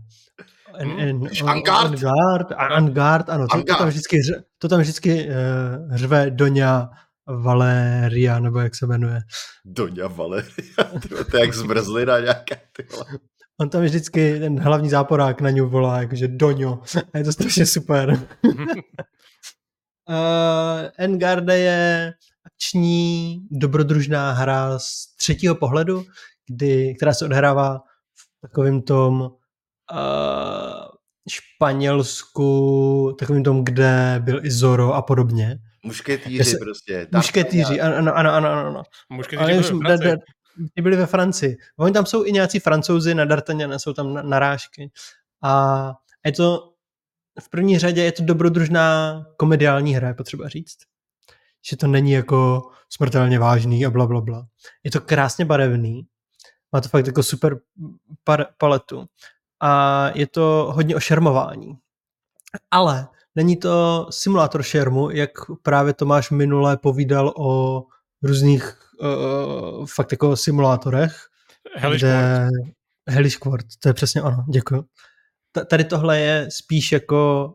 En, Hmm. en, Angard? Angard, a- Angard, ano. To, to tam vždycky, to tam vždycky uh, řve Doňa Valeria, nebo jak se jmenuje. Doňa Valeria, to je jak zmrzlina nějaká. Ty vole. On tam vždycky, ten hlavní záporák na něj volá, jakože Doňo. A je to strašně super. Uh, Engarde je akční, dobrodružná hra z třetího pohledu, kdy, která se odhrává v takovém tom uh, Španělsku, takovým tom, kde byl i Zoro a podobně. Mušketýři se- prostě. Mušketýři, ano, ano, ano, ano. už, byli v Francii. Ty byli ve Francii. Oni tam jsou i nějací francouzi na D'Artagnana, jsou tam na- narážky. A je to v první řadě je to dobrodružná komediální hra, je potřeba říct. Že to není jako smrtelně vážný a bla, bla, bla. Je to krásně barevný. Má to fakt jako super par- paletu. A je to hodně o šermování. Ale není to simulátor šermu, jak právě Tomáš minule povídal o různých uh, fakt jako simulátorech, Hellish kde... To je přesně ono, děkuji. Ta- Tady tohle je spíš jako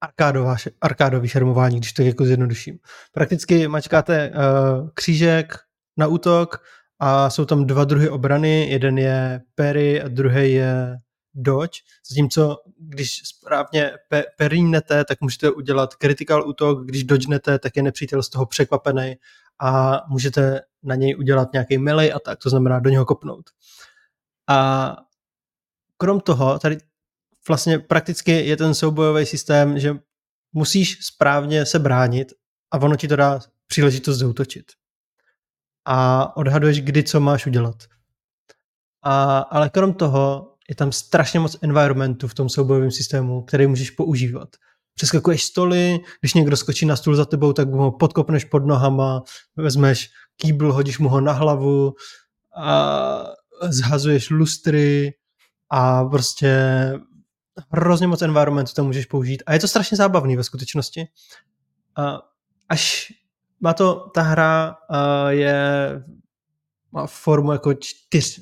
arkádová, arkádový šermování, když to jako zjednoduším. Prakticky mačkáte uh, křížek na útok a jsou tam dva druhy obrany, jeden je parry a druhý je dodge, zatímco když správně pe- perínete, tak můžete udělat critical útok, když dodgenete, tak je nepřítel z toho překvapený a můžete na něj udělat nějaký melee a tak, to znamená do něho kopnout. A krom toho, tady vlastně prakticky je ten soubojový systém, že musíš správně se bránit a ono ti to dá příležitost zautočit. A odhaduješ, kdy co máš udělat. A, ale krom toho je tam strašně moc environmentu v tom soubojovém systému, který můžeš používat. Přeskakuješ stoly, když někdo skočí na stůl za tebou, tak ho podkopneš pod nohama, vezmeš kýbl, hodíš mu ho na hlavu a zhazuješ lustry a prostě hrozně moc environmentu tam můžeš použít a je to strašně zábavný ve skutečnosti. A až má to, ta hra je má formu jako čtyř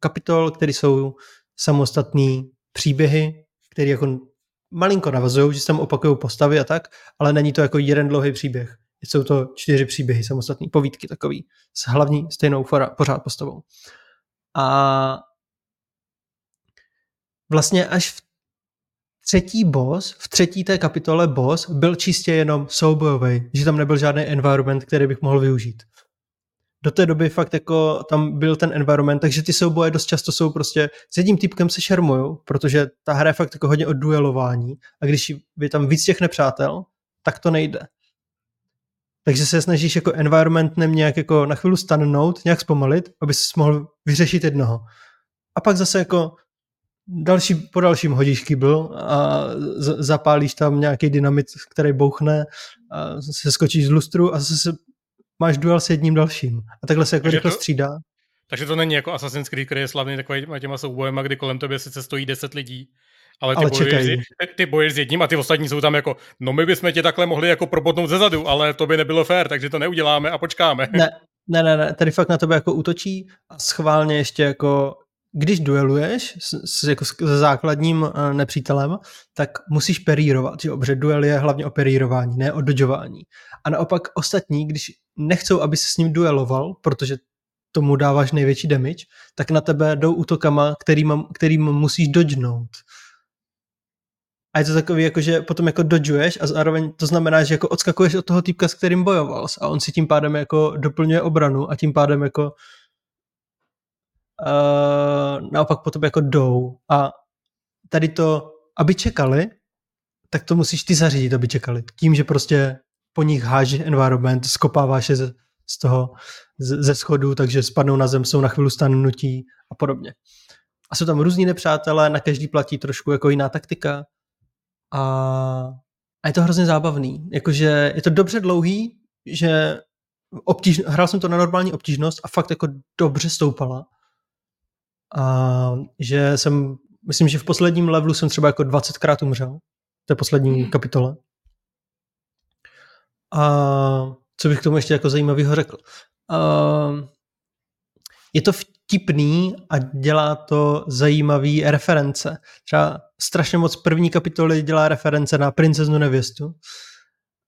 kapitol, které jsou samostatný příběhy, které jako malinko navazují, že se tam opakují postavy a tak, ale není to jako jeden dlouhý příběh. Jsou to čtyři příběhy, samostatné povídky takový, s hlavní stejnou fora, pořád postavou. A vlastně až v třetí boss, v třetí té kapitole boss byl čistě jenom soubojový, že tam nebyl žádný environment, který bych mohl využít do té doby fakt jako tam byl ten environment, takže ty souboje dost často jsou prostě s jedním typkem se šermují, protože ta hra je fakt jako hodně o duelování a když je tam víc těch nepřátel, tak to nejde. Takže se snažíš jako environmentem nějak jako na chvíli stannout, nějak zpomalit, aby si mohl vyřešit jednoho. A pak zase jako další, po dalším hodíš kýbl a z- zapálíš tam nějaký dynamit, který bouchne a se skočíš z lustru a zase se máš duel s jedním dalším. A takhle se jako rychle to, střídá. Takže to není jako Assassin's Creed, který je slavný takovými těma soubojema, kdy kolem tebe sice stojí 10 lidí, ale ty, ale bojuješ, ty bojuješ s jedním a ty ostatní jsou tam jako, no my bychom tě takhle mohli jako probotnout ze zadu, ale to by nebylo fér, takže to neuděláme a počkáme. Ne, ne, ne, ne, tady fakt na tebe jako útočí a schválně ještě jako když dueluješ s, s, jako s základním uh, nepřítelem, tak musíš perírovat, že protože duel je hlavně o perírování, ne o dodžování. A naopak ostatní, když nechcou, aby se s ním dueloval, protože tomu dáváš největší damage, tak na tebe jdou útokama, kterým, kterým musíš dodžnout. A je to takový, jako, že potom jako dodžuješ a zároveň to znamená, že jako odskakuješ od toho týpka, s kterým bojoval a on si tím pádem jako doplňuje obranu a tím pádem jako uh, naopak po jako jdou a tady to, aby čekali, tak to musíš ty zařídit, aby čekali. Tím, že prostě po nich hážeš environment, skopáváš je z, z toho, z, ze schodu, takže spadnou na zem, jsou na chvíli stanutí a podobně. A jsou tam různí nepřátelé, na každý platí trošku jako jiná taktika a, a je to hrozně zábavný. Jakože je to dobře dlouhý, že obtíž, hrál jsem to na normální obtížnost a fakt jako dobře stoupala a že jsem, myslím, že v posledním levelu jsem třeba jako 20krát umřel, to je poslední hmm. kapitole. A co bych k tomu ještě jako zajímavého řekl? A je to vtipný a dělá to zajímavý reference. Třeba strašně moc první kapitoly dělá reference na princeznu nevěstu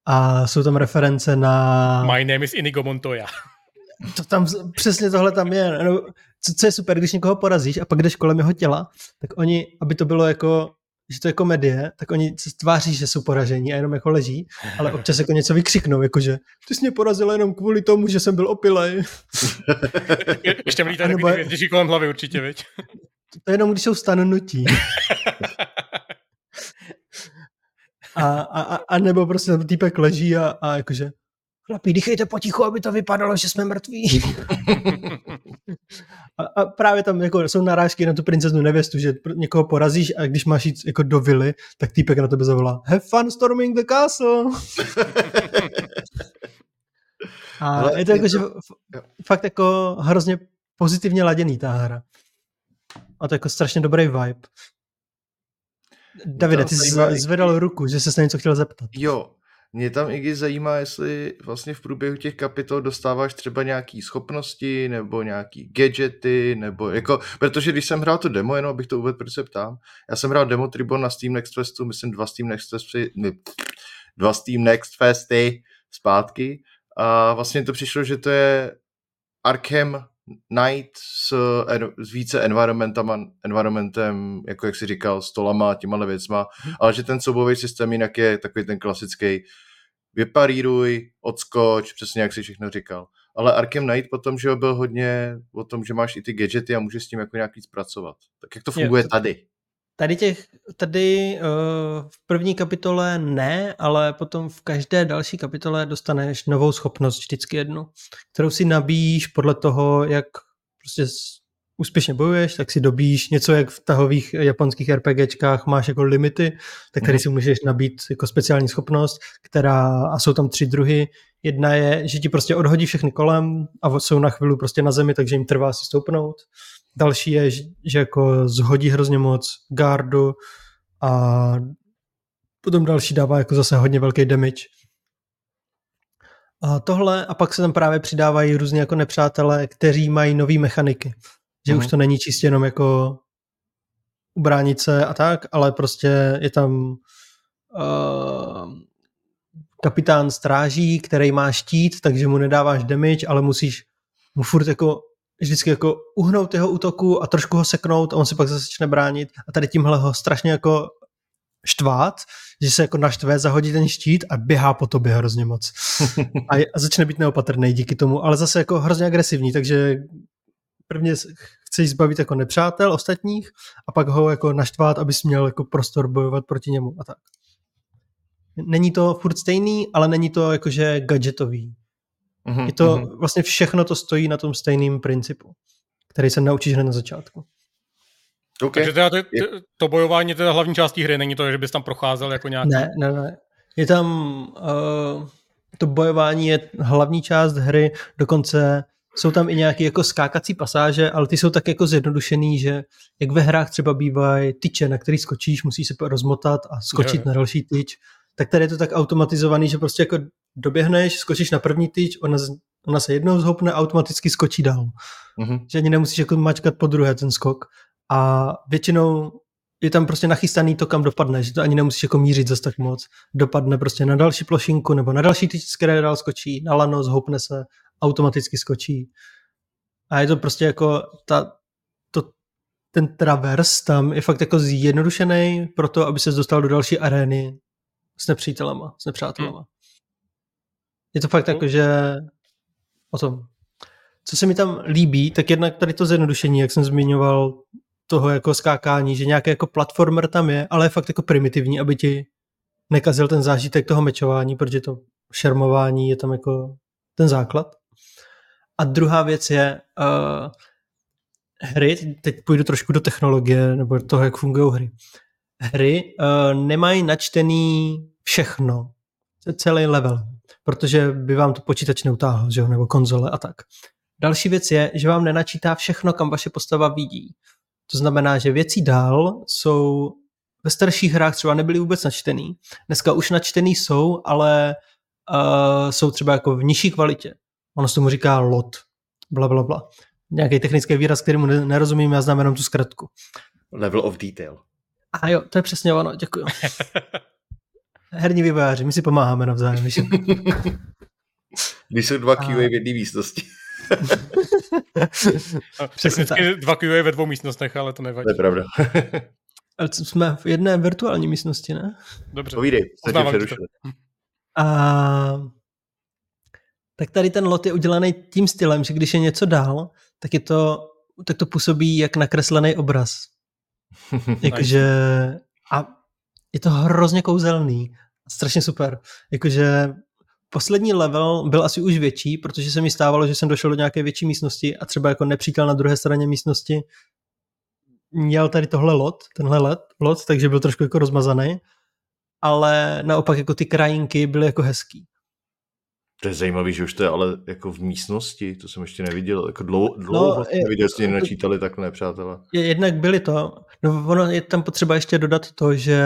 a jsou tam reference na... My name is Inigo Montoya. To tam, přesně tohle tam je. No, co, co je super, když někoho porazíš a pak jdeš kolem jeho těla, tak oni, aby to bylo jako že to je komedie, tak oni se tváří, že jsou poražení a jenom jako leží, ale občas jako něco vykřiknou, jakože ty jsi mě porazil jenom kvůli tomu, že jsem byl opilej. Ještě mi lítají nebo... hvězdičky kolem hlavy určitě, viď? To je jenom, když jsou stanutí. A, a, a, a nebo prostě tam týpek leží a, a jakože chlapi, dýchejte potichu, aby to vypadalo, že jsme mrtví. a, a, právě tam jako jsou narážky na tu princeznu nevěstu, že někoho porazíš a když máš jít jako do vily, tak týpek na tebe zavolá Have fun storming the castle. a Ale je to jako, že fakt jako hrozně pozitivně laděný ta hra. A to jako strašně dobrý vibe. Davide, ty jsi zvedal ruku, že se na něco chtěl zeptat. Jo, mě tam i zajímá, jestli vlastně v průběhu těch kapitol dostáváš třeba nějaký schopnosti nebo nějaký gadgety, nebo jako, protože když jsem hrál to demo, jenom abych to uvedl, proč se ptám, já jsem hrál demo Tribon na Steam Next Festu, myslím dva Steam Next Festy, dva Steam Next Festy zpátky. A vlastně to přišlo, že to je Arkham Knight s, s více environmentama, environmentem, jako jak si říkal, stolama, těma věcma, hmm. ale že ten soubový systém jinak je takový ten klasický vyparíruj, odskoč, přesně jak si všechno říkal. Ale Arkham Knight potom, že byl hodně o tom, že máš i ty gadgety a můžeš s tím jako nějak víc pracovat. Tak jak to funguje je, tady? Tady těch, tady uh, v první kapitole ne, ale potom v každé další kapitole dostaneš novou schopnost, vždycky jednu, kterou si nabíjíš podle toho, jak prostě úspěšně bojuješ, tak si dobíš něco jak v tahových japonských RPGčkách máš jako limity, tak tady Mhm. si můžeš nabít jako speciální schopnost, která, a jsou tam tři druhy. Jedna je, že ti prostě odhodí všechny kolem a jsou na chvíli prostě na zemi, takže jim trvá si stoupnout. Další je, že, jako zhodí hrozně moc gardu a potom další dává jako zase hodně velký damage. A tohle a pak se tam právě přidávají různě jako nepřátelé, kteří mají nové mechaniky. Že Mhm. už to není čistě jenom jako ubránit se a tak, ale prostě je tam uh, kapitán stráží, který má štít, takže mu nedáváš damage, ale musíš mu furt jako vždycky jako uhnout jeho útoku a trošku ho seknout a on si pak zase začne bránit a tady tímhle ho strašně jako štvát, že se jako naštve, zahodí ten štít a běhá po tobě hrozně moc. A, je, a začne být neopatrný díky tomu, ale zase jako hrozně agresivní, takže prvně chceš zbavit jako nepřátel ostatních a pak ho jako naštvát, abys měl jako prostor bojovat proti němu a tak. Není to furt stejný, ale není to jakože gadgetový. Mhm, Je to mhm. vlastně všechno to stojí na tom stejným principu, který se naučíš hned na začátku. OK. Takže teda ty, ty, to bojování je teda hlavní částí hry, není to, že bys tam procházel jako nějaký... Ne, ne, ne. Je tam uh, to bojování je hlavní část hry, dokonce jsou tam i nějaké jako skákací pasáže, ale ty jsou tak jako zjednodušený, že jak ve hrách třeba bývají tyče, na který skočíš, musíš se rozmotat a skočit Jo. na další tyč, tak tady je to tak automatizovaný, že prostě jako doběhneš, skočíš na první tyč, ona, ona se jednou zhoupne a automaticky skočí dál. Mhm. Že ani nemusíš jako mačkat po druhé ten skok. A většinou je tam prostě nachystaný to, kam dopadne, že to ani nemusíš jako mířit zase tak moc. Dopadne prostě na další plošinku nebo na další tyč, z které dál skočí, na lano, zhoupne se, automaticky skočí. A je to prostě jako ta, to, ten travers tam je fakt jako zjednodušený pro to, aby se dostal do další arény s nepřítelama, s nepřátelama. Je to fakt Cool. jako, že o tom. Co se mi tam líbí, tak jednak tady to zjednodušení, jak jsem zmiňoval, toho jako skákání, že nějaký jako platformer tam je, ale je fakt jako primitivní, aby ti nekazil ten zážitek toho mečování, protože to šermování je tam jako ten základ. A druhá věc je uh, hry, teď půjdu trošku do technologie nebo toho, jak fungují hry. Hry uh, nemají načtený všechno, celý level, protože by vám to počítač neutáhl, že jo, nebo konzole a tak. Další věc je, že vám nenačítá všechno, kam vaše postava vidí. To znamená, že věcí dál jsou ve starších hrách třeba nebyly vůbec načtený. Dneska už načtený jsou, ale uh, jsou třeba jako v nižší kvalitě. Ono se tomu říká lot. Bla, bla, bla. Nějaký technický výraz, kterému ne- nerozumím, já znám jenom tu zkratku. Level of detail. A jo, to je přesně ono, děkuji. Herní vývojáři, my si pomáháme navzájem. Když jsou dva QA v jedné místnosti. Přesně Technicky dva QA ve dvou místnostech, ale to nevadí. To je pravda. Ale jsme v jedné virtuální místnosti, ne? Dobře. Povídej. A tak tady ten lot je udělaný tím stylem, že když je něco dál, tak, je to, tak to působí jak nakreslený obraz. Jakože a je to hrozně kouzelný. Strašně super. Jakože poslední level byl asi už větší, protože se mi stávalo, že jsem došel do nějaké větší místnosti a třeba jako nepřítel na druhé straně místnosti měl tady tohle lot, tenhle let, lot, takže byl trošku jako rozmazaný, ale naopak jako ty krajinky byly jako hezký. To je zajímavý, že už to je ale jako v místnosti, to jsem ještě neviděl. Jako dlouho, No, dlouho no, je- neviděl, jestli načítali takhle nepřátelé. Je- Jednak byly to, no ono je tam potřeba ještě dodat to, že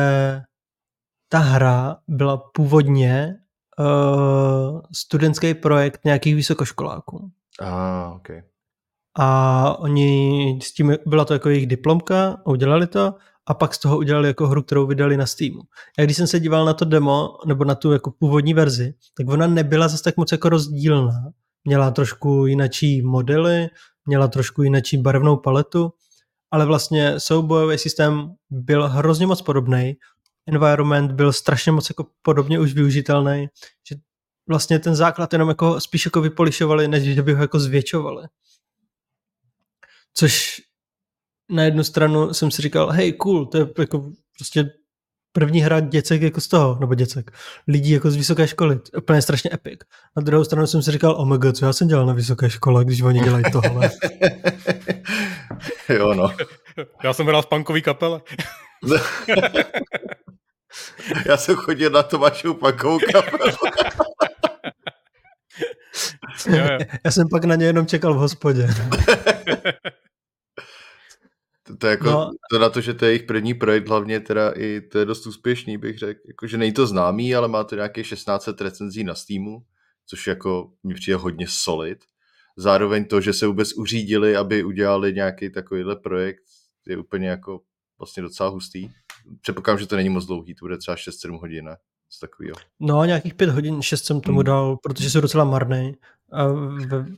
ta hra byla původně uh, studentský projekt nějakých vysokoškoláků. A, ah, ok. A oni s tím, byla to jako jejich diplomka, udělali to a pak z toho udělali jako hru, kterou vydali na Steamu. A když jsem se díval na to demo, nebo na tu jako původní verzi, tak ona nebyla zase tak moc jako rozdílná. Měla trošku jinačí modely, měla trošku jinačí barevnou paletu, ale vlastně soubojový systém byl hrozně moc podobný. Environment byl strašně moc jako podobně už využitelný, že vlastně ten základ jenom jako spíš jako vypolišovali, než že by ho jako zvětšovali. Což na jednu stranu jsem si říkal, hej, cool, to je jako prostě první hra děcek jako z toho, nebo děcek, lidí jako z vysoké školy, úplně strašně epic. Na druhou stranu jsem si říkal, omega, co já jsem dělal na vysoké škole, když oni dělají tohle. jo, no. Já jsem hrál v punkový kapele. já jsem chodil na Tomášovu punkovou kapelu. jo, jo. Já jsem pak na ně jenom čekal v hospodě. To, jako, no. to na to, že to je jejich první projekt, hlavně teda i to je dost úspěšný, bych řekl. Jakože není to známý, ale má to nějaké 16 recenzí na Steamu, což jako mi přijde hodně solid. Zároveň to, že se vůbec uřídili, aby udělali nějaký takovýhle projekt, je úplně jako vlastně docela hustý. Předpokládám, že to není moc dlouhý, to bude třeba 6-7 hodin, ne? Z takového. No, nějakých 5 hodin, 6 jsem tomu hmm. dal, protože jsou docela marný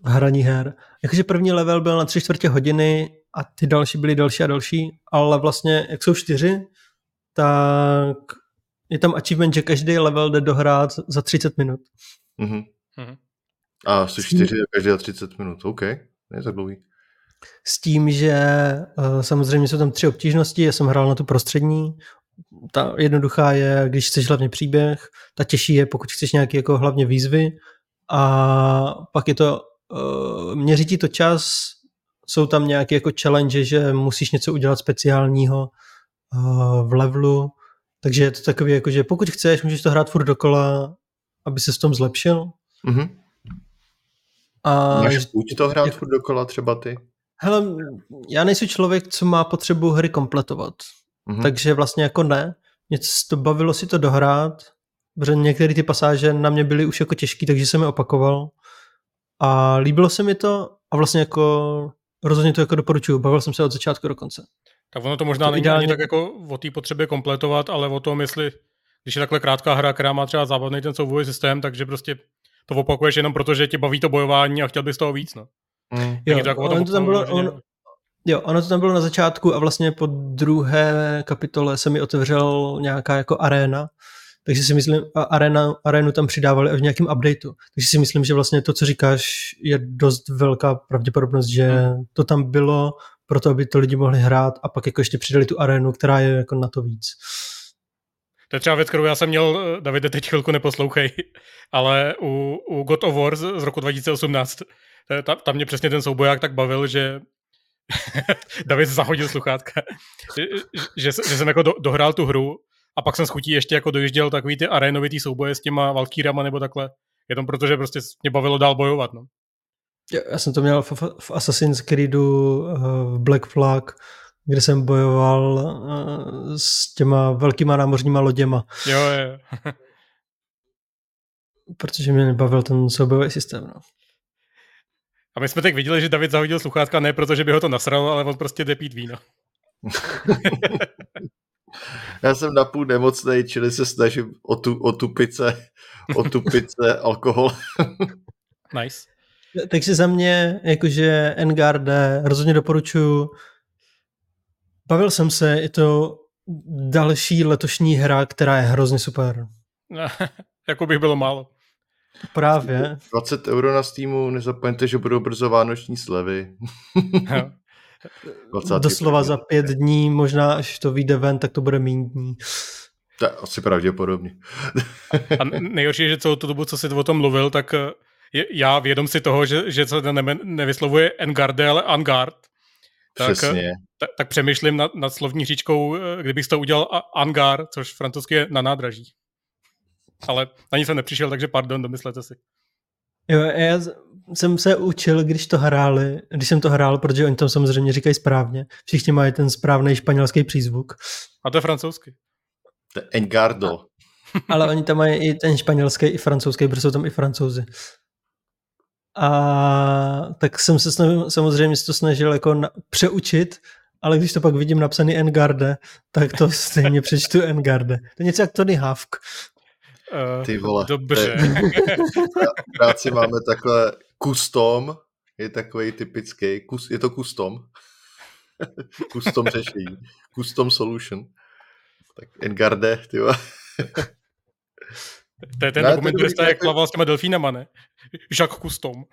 v hraní her. Jakože první level byl na 3 čtvrtě hodiny, a ty další byly další a další, ale vlastně, jak jsou čtyři, tak je tam achievement, že každý level jde dohrát za 30 minut. Mm-hmm. Mm-hmm. A jsou čtyři a každý za 30 minut, OK, je tak dlouhý. S tím, že uh, samozřejmě jsou tam tři obtížnosti, já jsem hrál na tu prostřední, ta jednoduchá je, když chceš hlavně příběh, ta těžší je, pokud chceš nějaký jako hlavně výzvy a pak je to, uh, měří ti to čas, jsou tam nějaké jako challenge, že musíš něco udělat speciálního uh, v levelu, takže je to takový jako, že pokud chceš, můžeš to hrát furt dokola, aby se v tom zlepšil. Mm-hmm. A Máš chuť to hrát jak... furt dokola třeba ty? Hele, já nejsem člověk, co má potřebu hry kompletovat. Mm-hmm. Takže vlastně jako ne. Mě to bavilo si to dohrát, protože některé ty pasáže na mě byly už jako těžké, takže jsem je opakoval. A líbilo se mi to a vlastně jako rozhodně to jako doporučuju. Bavil jsem se od začátku do konce. Tak ono to možná to není ideálně... ani tak jako o té potřebě kompletovat, ale o tom, jestli, když je takhle krátká hra, která má třeba zábavný ten soubojový systém, takže prostě to opakuješ jenom proto, že tě baví to bojování a chtěl bys toho víc. No. Mm. Jo, to, jako ono to tam bylo, on, jo, ono to tam bylo na začátku a vlastně po druhé kapitole se mi otevřel nějaká jako aréna, takže si myslím, a arena, arénu tam přidávali až v nějakém updateu. Takže si myslím, že vlastně to, co říkáš, je dost velká pravděpodobnost, že hmm. to tam bylo proto, aby to lidi mohli hrát a pak jako ještě přidali tu arénu, která je jako na to víc. To je třeba věc, kterou já jsem měl, Davide, teď chvilku neposlouchej, ale u, u God of War z roku 2018, tam, tam mě přesně ten souboják tak bavil, že David zahodil sluchátka, že, že, že jsem jako do, dohrál tu hru a pak jsem s chutí ještě jako dojížděl takový ty arénovitý souboje s těma Valkýrama nebo takhle. Jenom protože prostě mě bavilo dál bojovat, no. Já jsem to měl v, v Assassin's Creedu v Black Flag, kde jsem bojoval eh, s těma velkýma námořníma loděma. Jo, jo. protože mě nebavil ten soubojový systém, no. A my jsme tak viděli, že David zahodil sluchátka ne protože by ho to nasralo, ale on prostě jde pít víno. Já jsem napůl nemocný, čili se snažím o tu, o tu pice, o tu pice alkohol. nice. Takže za mě, jakože Engarde, rozhodně doporučuji. Bavil jsem se, je to další letošní hra, která je hrozně super. jako bych bylo málo. Právě. 20 euro na Steamu, nezapomeňte, že budou brzo vánoční slevy. Doslova za pět dní, možná až to vyjde ven, tak to bude méně dní. To je asi pravděpodobně. A nejhorší je, že celou tu dobu, co jsi o tom mluvil, tak eh, je, já vědom si toho, že, že se ne, nevyslovuje Engarde, ale Angard. Tak, eh, Přesně. Tak, tak přemýšlím nad, nad slovní říčkou, eh, kdybych to udělal Angar, což francouzsky je na nádraží. Ale na nic jsem nepřišel, takže pardon, domyslete si. Jo, já jsem se učil, když to hráli, když jsem to hrál, protože oni tam samozřejmě říkají správně. Všichni mají ten správný španělský přízvuk. A to je francouzsky. To je Engardo. Ale oni tam mají i ten španělský, i francouzský, protože jsou tam i francouzi. A tak jsem se snažil, samozřejmě to snažil jako na, přeučit, ale když to pak vidím napsaný Engarde, tak to stejně přečtu Engarde. To je něco jak Tony Hawk. Uh, Ty vole. Dobře. v práci máme takhle custom, je takový typický, kus, je to custom. custom řešení. Custom solution. Tak Engarde, ty vole. To je ten ne, dokumentarista, jak plaval s těma delfínama, ne? Jacques Custom.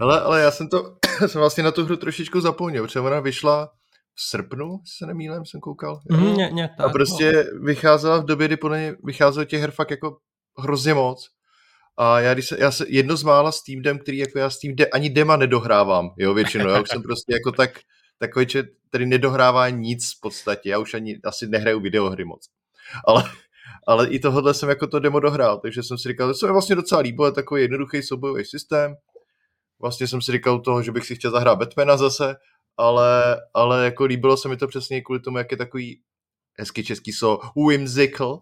ale, ale já jsem to, jsem vlastně na tu hru trošičku zapomněl, protože ona vyšla srpnu, se nemýlím, jsem koukal. Mm, ně, nějak tak, a prostě no. vycházela v době, kdy podle mě vycházelo těch her fakt jako hrozně moc. A já, když se, já se jedno z mála Steam Dem, který jako já Steam de, ani dema nedohrávám, jo, většinou. Já už jsem prostě jako tak, takový, že tady nedohrává nic v podstatě. Já už ani asi nehraju videohry moc. Ale, ale i tohle jsem jako to demo dohrál, takže jsem si říkal, že se mi vlastně docela líbilo, je takový jednoduchý soubojový systém. Vlastně jsem si říkal toho, že bych si chtěl zahrát Batmana zase, ale, ale jako líbilo se mi to přesně kvůli tomu, jak je takový hezky český so whimsical.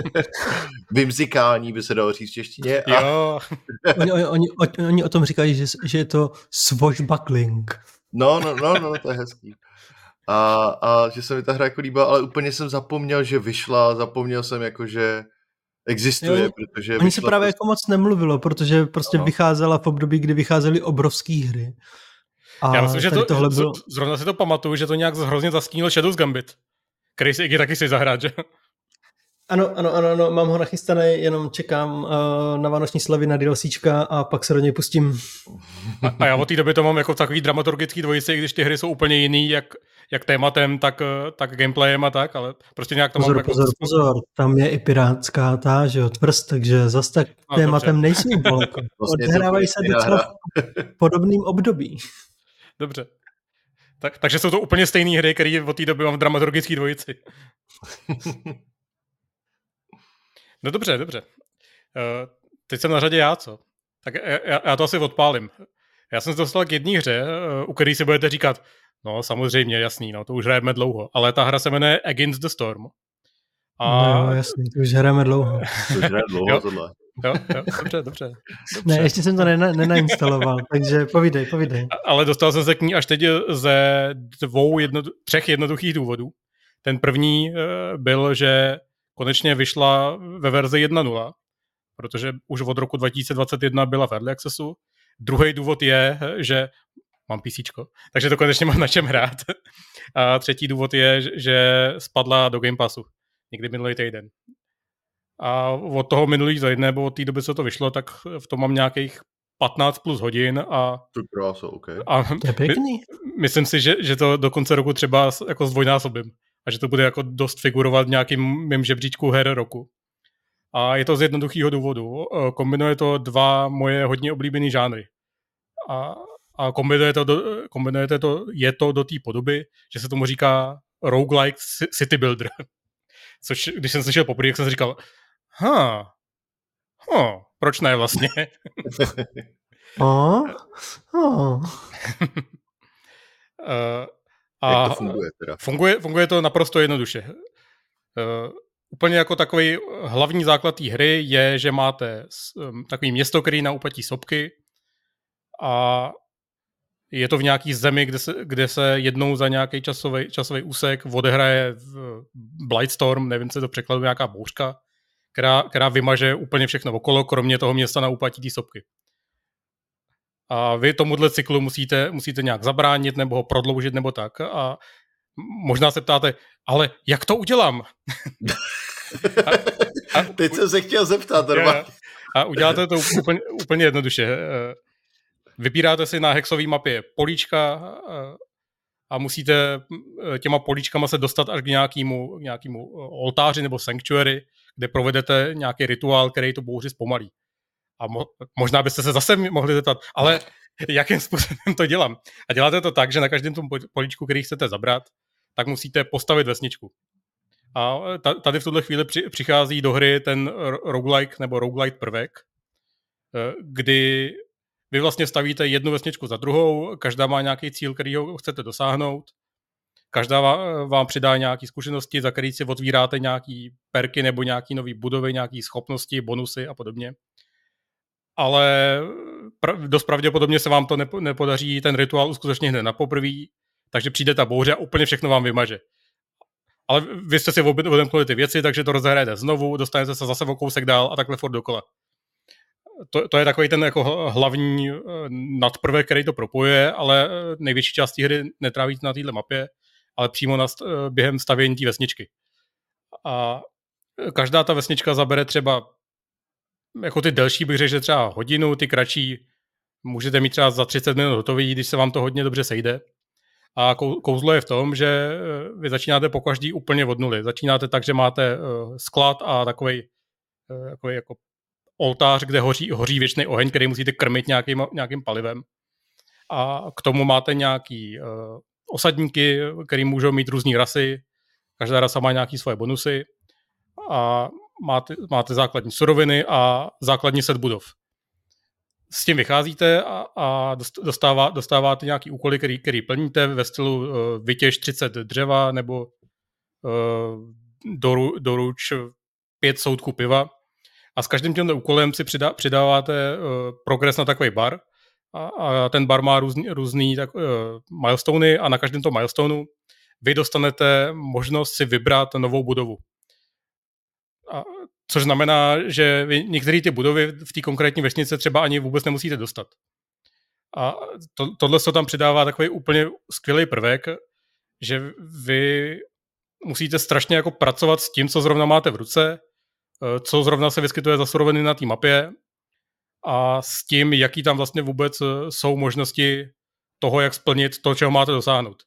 Whimzikální by se dalo říct v češtině. A... Jo. oni, oni, oni, oni, o tom říkají, že, že je to swashbuckling. No, no, no, no, to je hezký. A, a že se mi ta hra jako líbila, ale úplně jsem zapomněl, že vyšla, zapomněl jsem jako, že existuje, jo, protože Oni se právě prostě... jako moc nemluvilo, protože prostě no. vycházela v období, kdy vycházely obrovské hry. A Já myslím, že to, tohle bylo... zrovna si to pamatuju, že to nějak hrozně zastínil Shadow's Gambit, který si i taky si zahrát, že? Ano, ano, ano, ano, mám ho nachystaný, jenom čekám uh, na vánoční slavy na DLCčka a pak se do něj pustím. A, a já od té doby to mám jako takový dramaturgický dvojici, když ty hry jsou úplně jiný, jak, jak tématem, tak, eh, tak gameplayem a tak, ale prostě nějak to pozor, mám... Pozor, jako... pozor, tam je i pirátská ta, že jo, tvrst, takže zas tak no, tématem nejsou bolko. Vlastně Odhrávají se docela v podobným období. Dobře. Tak, takže jsou to úplně stejné hry, které od té doby mám v dramaturgické dvojici. no dobře, dobře. Uh, teď jsem na řadě já, co? Tak já, já to asi odpálím. Já jsem se dostal k jedné hře, uh, u které si budete říkat, no samozřejmě, jasný, no, to už hrajeme dlouho, ale ta hra se jmenuje Against the Storm. A... No, jasný, to už hrajeme dlouho. to už hrajeme dlouho, tohle. Jo, jo, dobře, dobře, dobře. Ne, ještě jsem to nena, nenainstaloval, takže povídej, povídej. Ale dostal jsem se k ní až teď ze dvou, jedno, třech jednoduchých důvodů. Ten první uh, byl, že konečně vyšla ve verzi 1.0, protože už od roku 2021 byla v Early Accessu. Druhý důvod je, že mám PC, takže to konečně mám na čem hrát. A třetí důvod je, že spadla do Game Passu někdy minulý týden. A od toho minulý týden, nebo od té doby, co to vyšlo, tak v tom mám nějakých 15 plus hodin a... To krása, okay. a to je pěkný. My, myslím si, že, že to do konce roku třeba jako zdvojnásobím a že to bude jako dost figurovat v nějakým mým žebříčku her roku. A je to z jednoduchého důvodu. Kombinuje to dva moje hodně oblíbené žánry. A, a kombinuje to, do, kombinuje to, je to do té podoby, že se tomu říká roguelike city builder. Což, když jsem slyšel poprvé, jak jsem si říkal, ha, huh, proč ne vlastně? oh, oh. uh, a Jak to funguje teda? Funguje, funguje to naprosto jednoduše. Uh, úplně jako takový hlavní základ té hry je, že máte um, takový město, který na úpatí sopky a je to v nějaký zemi, kde se, kde se jednou za nějaký časový, časový úsek odehraje Blightstorm, nevím, co to překladu, nějaká bouřka, která, která vymaže úplně všechno okolo, kromě toho města na úpatí té sopky. A vy tomuhle cyklu musíte, musíte nějak zabránit nebo ho prodloužit nebo tak. A možná se ptáte, ale jak to udělám? a, a, Teď jsem se chtěl zeptat. A, a uděláte to úplně, úplně jednoduše. Vybíráte si na hexové mapě políčka a musíte těma políčkama se dostat až k nějakému, nějakému oltáři nebo sanctuary, kde provedete nějaký rituál, který to bouři zpomalí. A mo- možná byste se zase mohli zeptat, ale jakým způsobem to dělám? A děláte to tak, že na každém tom políčku, který chcete zabrat, tak musíte postavit vesničku. A tady v tuhle chvíli přichází do hry ten roguelike nebo roguelite prvek, eh, kdy vy vlastně stavíte jednu vesničku za druhou, každá má nějaký cíl, který ho chcete dosáhnout, každá vám přidá nějaké zkušenosti, za který si otvíráte nějaký perky nebo nějaké nové budovy, nějaké schopnosti, bonusy a podobně. Ale dost pravděpodobně se vám to nepo- nepodaří ten rituál uskutečnit hned na poprví, takže přijde ta bouře a úplně všechno vám vymaže. Ale vy jste si odemknuli ty věci, takže to rozehrajete znovu, dostanete se zase o kousek dál a takhle furt dokola to, to je takový ten jako hlavní eh, nadprvek, který to propojuje, ale eh, největší část hry netrávíte na této mapě, ale přímo na, eh, během stavění té vesničky. A každá ta vesnička zabere třeba jako ty delší bych řekl, že třeba hodinu, ty kratší můžete mít třeba za 30 minut hotový, když se vám to hodně dobře sejde. A kouzlo je v tom, že eh, vy začínáte po každý úplně od nuly. Začínáte tak, že máte sklad a takový, jako oltář, kde hoří, hoří věčný oheň, který musíte krmit nějakým, nějakým palivem. A k tomu máte nějaký osadníky, který můžou mít různé rasy. Každá rasa má nějaké svoje bonusy. A máte, máte základní suroviny a základní set budov. S tím vycházíte a, a dostává, dostáváte nějaký úkoly, který, který plníte ve stylu uh, vytěž 30 dřeva nebo uh, doru, doruč pět soudků piva. A s každým tímhle úkolem si přidá, přidáváte uh, progres na takový bar. A, a ten bar má různý, různý tak, uh, milestony a na každém tom milestoneu vy dostanete možnost si vybrat novou budovu. A, což znamená, že vy některé ty budovy v té konkrétní vesnice třeba ani vůbec nemusíte dostat. A to, tohle se tam přidává takový úplně skvělý prvek, že vy musíte strašně jako pracovat s tím, co zrovna máte v ruce, eh, co zrovna se vyskytuje za suroviny na té mapě a s tím, jaký tam vlastně vůbec eh, jsou možnosti toho, jak splnit to, čeho máte dosáhnout.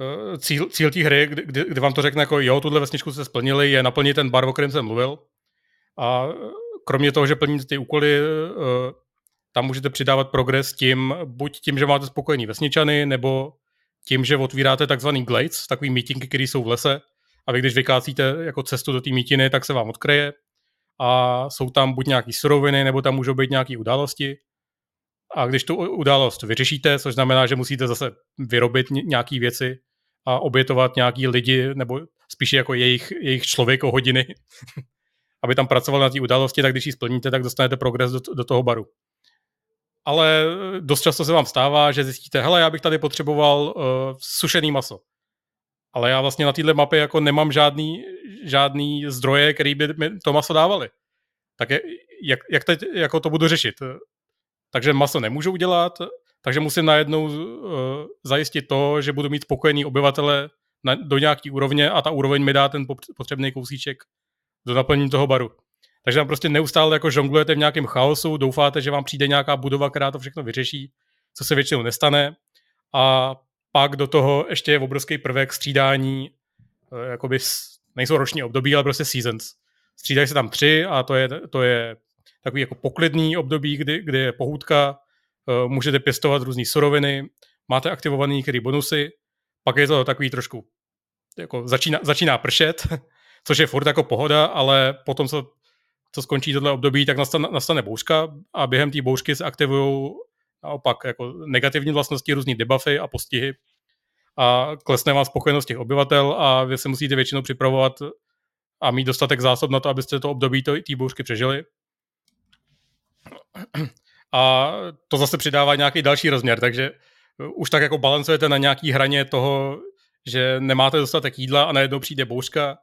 Eh, cíl, cíl té hry, kdy, kdy vám to řekne jako jo, tuhle vesničku jste splnili, je naplnit ten bar, o kterém jsem mluvil. A kromě toho, že plníte ty úkoly, eh, tam můžete přidávat progres tím, buď tím, že máte spokojený vesničany, nebo tím, že otvíráte takzvaný glades, takový mítinky, které jsou v lese, a vy když vykácíte jako cestu do té mítiny, tak se vám odkryje a jsou tam buď nějaké suroviny, nebo tam můžou být nějaké události. A když tu událost vyřešíte, což znamená, že musíte zase vyrobit nějaké věci, a obětovat nějaký lidi, nebo spíše jako jejich, jejich člověko hodiny, aby tam pracoval na té události, tak když ji splníte, tak dostanete progres do, do toho baru. Ale dost často se vám stává, že zjistíte, hele, já bych tady potřeboval uh, sušený maso. Ale já vlastně na této mapě jako nemám žádný, žádný zdroje, který by mi to maso dávali. Tak je, jak, jak teď jako to budu řešit? Takže maso nemůžu udělat, takže musím najednou uh, zajistit to, že budu mít spokojený obyvatele na, do nějaký úrovně a ta úroveň mi dá ten potřebný kousíček do naplnění toho baru. Takže tam prostě neustále jako žonglujete v nějakém chaosu, doufáte, že vám přijde nějaká budova, která to všechno vyřeší, co se většinou nestane. A pak do toho ještě je obrovský prvek střídání, uh, jakoby nejsou roční období, ale prostě seasons. Střídají se tam tři a to je, to je takový jako poklidný období, kdy, kdy je pohůdka, Eh, můžete pěstovat různé suroviny, máte aktivované některé bonusy, pak je to takový trošku, jako začíná, začíná pršet, což je furt jako pohoda, ale potom, co, co skončí tohle období, tak nastane, nastane bouřka a během té bouřky se aktivují naopak jako negativní vlastnosti, různé debuffy a postihy. A klesne vám spokojenost těch obyvatel a vy se musíte většinou připravovat a mít dostatek zásob na to, abyste to období té bouřky přežili. A to zase přidává nějaký další rozměr, takže už tak jako balancujete na nějaký hraně toho, že nemáte dostatek jídla a najednou přijde bouřka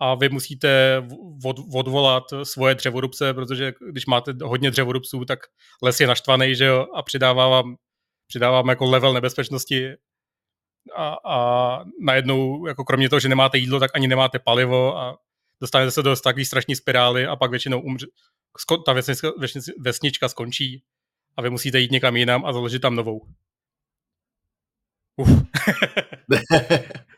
a vy musíte od, odvolat svoje dřevorubce, protože když máte hodně dřevorubců, tak les je naštvaný, že jo, a přidává vám, přidává vám jako level nebezpečnosti a, a najednou, jako kromě toho, že nemáte jídlo, tak ani nemáte palivo a dostanete se do takové strašné spirály a pak většinou umře, ta vesnička, vesnička skončí a vy musíte jít někam jinam a založit tam novou. Uf.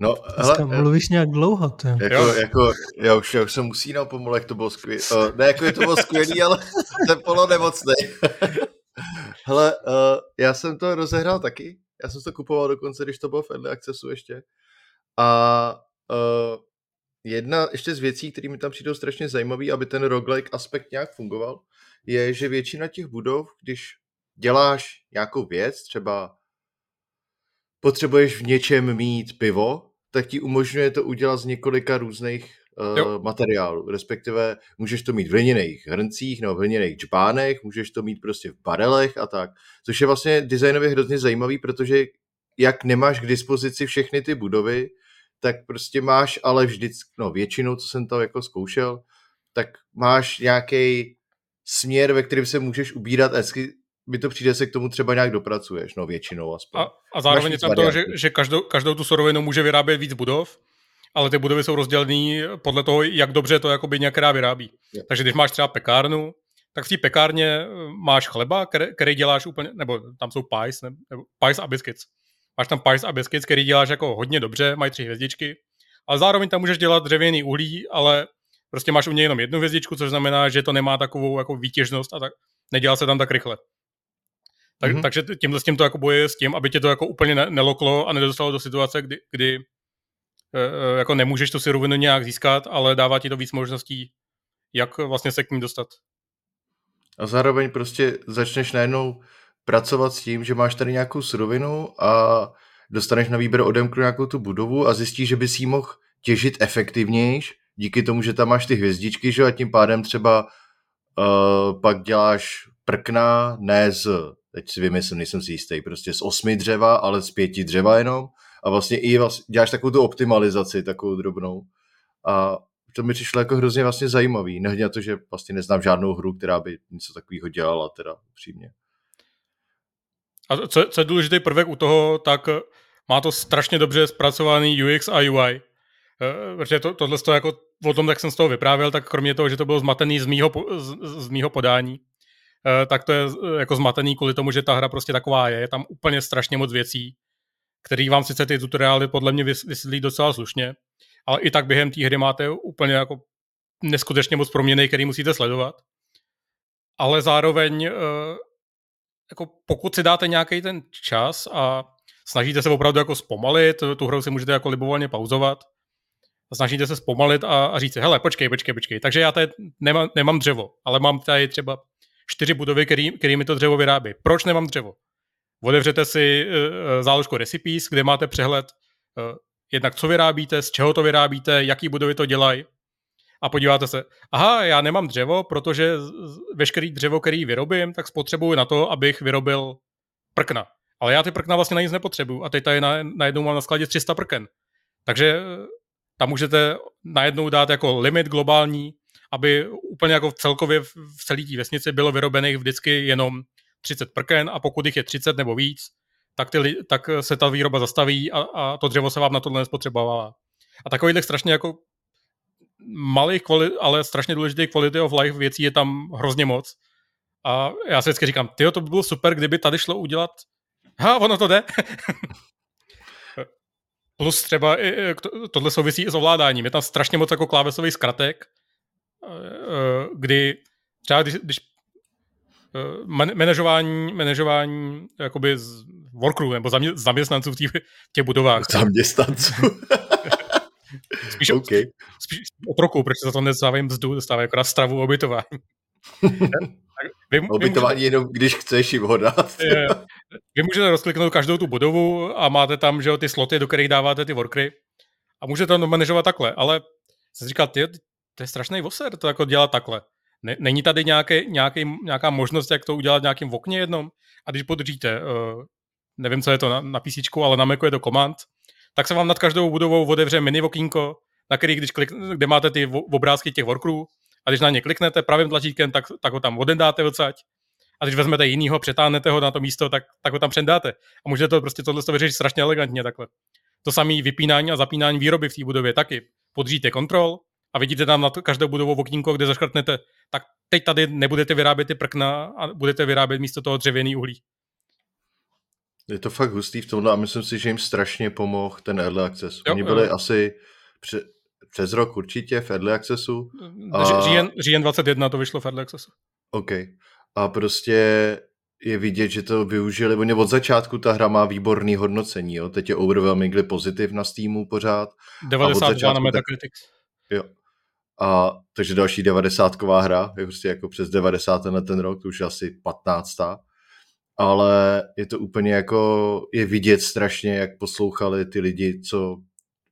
no, hele, mluvíš nějak dlouho, to jako, jo. jako, já už, já už jsem usínal pomalu, jak to bylo skvělé. Uh, ne, jako je to bylo skvělý, ale jsem polo nemocný. hele, uh, já jsem to rozehrál taky. Já jsem to kupoval dokonce, když to bylo v Early Accessu ještě. A uh, jedna ještě z věcí, které mi tam přijdou strašně zajímavé, aby ten roguelike aspekt nějak fungoval, je, že většina těch budov, když děláš nějakou věc, třeba potřebuješ v něčem mít pivo, tak ti umožňuje to udělat z několika různých uh, materiálů. Respektive můžeš to mít v hliněných hrncích nebo v hliněných čbánech, můžeš to mít prostě v barelech a tak. Což je vlastně designově hrozně zajímavý, protože jak nemáš k dispozici všechny ty budovy, tak prostě máš ale vždycky, no většinou, co jsem to jako zkoušel, tak máš nějaký směr, ve kterém se můžeš ubírat a hezky mi to přijde, se k tomu třeba nějak dopracuješ, no většinou aspoň. A, a zároveň je tam to, že, že každou, každou tu surovinu může vyrábět víc budov, ale ty budovy jsou rozdělené podle toho, jak dobře to jakoby nějaká vyrábí. Je. Takže když máš třeba pekárnu, tak v té pekárně eh, máš chleba, který, který děláš úplně, nebo tam jsou pies, ne, nebo pies a biscuits. Máš tam pies a biscuits, který děláš jako hodně dobře, mají tři hvězdičky, ale zároveň tam můžeš dělat dřevěný uhlí, ale prostě máš u něj jenom jednu hvězdičku, což znamená, že to nemá takovou jako výtěžnost a tak nedělá se tam tak rychle. Tak, mm-hmm. Takže tímhle s tím to jako boje s tím, aby tě to jako úplně neloklo a nedostalo do situace, kdy, kdy e, jako nemůžeš tu surovinu nějak získat, ale dává ti to víc možností, jak vlastně se k ní dostat. A zároveň prostě začneš najednou pracovat s tím, že máš tady nějakou surovinu a dostaneš na výběr odemkru nějakou tu budovu a zjistíš, že bys jí mohl těžit efektivnější, díky tomu, že tam máš ty hvězdičky, že a tím pádem třeba uh, pak děláš prkna, ne z, teď si vymyslím, nejsem si jistý, prostě z osmi dřeva, ale z pěti dřeva jenom a vlastně i vlastně děláš takovou tu optimalizaci, takovou drobnou a to mi přišlo jako hrozně vlastně zajímavý, nehledě na to, že vlastně neznám žádnou hru, která by něco takového dělala, teda přímě. A co, co je důležitý prvek u toho, tak má to strašně dobře zpracovaný UX a UI. Eh, protože to, tohle to jako, o tom, jak jsem z toho vyprávěl, tak kromě toho, že to bylo zmatený z mýho, z, z mýho podání, eh, tak to je eh, jako zmatený kvůli tomu, že ta hra prostě taková je. Je tam úplně strašně moc věcí, který vám sice ty tutoriály podle mě vysvětlí docela slušně, ale i tak během té hry máte úplně jako neskutečně moc proměny, který musíte sledovat. Ale zároveň jako pokud si dáte nějaký ten čas a snažíte se opravdu jako zpomalit, tu hru si můžete jako libovolně pauzovat, snažíte se zpomalit a, a říct hele, počkej, počkej, počkej. Takže já tady nemám, nemám dřevo, ale mám tady třeba čtyři budovy, který, který mi to dřevo vyrábí. Proč nemám dřevo? Otevřete si uh, záložku recipes, kde máte přehled uh, jednak co vyrábíte, z čeho to vyrábíte, jaký budovy to dělají a podíváte se, aha, já nemám dřevo, protože veškerý dřevo, který vyrobím, tak spotřebuji na to, abych vyrobil prkna. Ale já ty prkna vlastně na nic nepotřebuju a teď tady na, najednou mám na skladě 300 prken. Takže tam můžete najednou dát jako limit globální, aby úplně jako celkově v celé té vesnici bylo vyrobených vždycky jenom 30 prken a pokud jich je 30 nebo víc, tak, ty, tak se ta výroba zastaví a, a to dřevo se vám na tohle nespotřebovává. A takovýhle strašně jako malých, kvalit, ale strašně důležitých quality of life věcí je tam hrozně moc. A já si vždycky říkám, tyjo, to by bylo super, kdyby tady šlo udělat Ha, ono to jde. Plus třeba i, tohle souvisí i s ovládáním. Je tam strašně moc jako klávesových zkratek, kdy třeba když, když eh, manažování, manažování jakoby z workcrew nebo zamě, zaměstnanců v těch, těch budovách. Zaměstnanců. spíš, okay. spíš otroků, protože za to nedostávají mzdu, dostávají akorát stravu a ubytování. Vy, Obytování můžete, jenom, když chceš jim ho dát. Je, vy můžete rozkliknout každou tu budovu a máte tam že jo, ty sloty, do kterých dáváte ty workry a můžete to manažovat takhle, ale se říká, ty, to je strašný voser to jako dělat takhle. Ne, není tady nějaký, nějaký, nějaká možnost, jak to udělat v okně jednom? A když podržíte, uh, nevím, co je to na, na PC, ale na Macu je to command, tak se vám nad každou budovou otevře mini okýnko, na který, když klik, kde máte ty obrázky těch workrů, a když na ně kliknete pravým tlačítkem, tak, tak ho tam odendáte odsaď. A když vezmete jinýho, přetáhnete ho na to místo, tak, tak ho tam předáte. A můžete to prostě tohle vyřešit strašně elegantně takhle. To samé vypínání a zapínání výroby v té budově taky. Podříte kontrol a vidíte tam na každou budovu okýnko, kde zaškrtnete, tak teď tady nebudete vyrábět ty prkna a budete vyrábět místo toho dřevěný uhlí. Je to fakt hustý v tomhle a myslím si, že jim strašně pomohl ten early access. Jo, Oni byli jo. asi pře- přes rok určitě v Early Accessu. A... Říjen, říjen 21 to vyšlo v Early Accessu. OK. A prostě je vidět, že to využili. Oni od začátku ta hra má výborný hodnocení. Jo? Teď je overwhelmingly pozitiv na Steamu pořád. 92 na Metacritics. Tak... Jo. A takže další 90 hra, je prostě jako přes 90 na ten rok, to už asi 15. Ale je to úplně jako, je vidět strašně, jak poslouchali ty lidi, co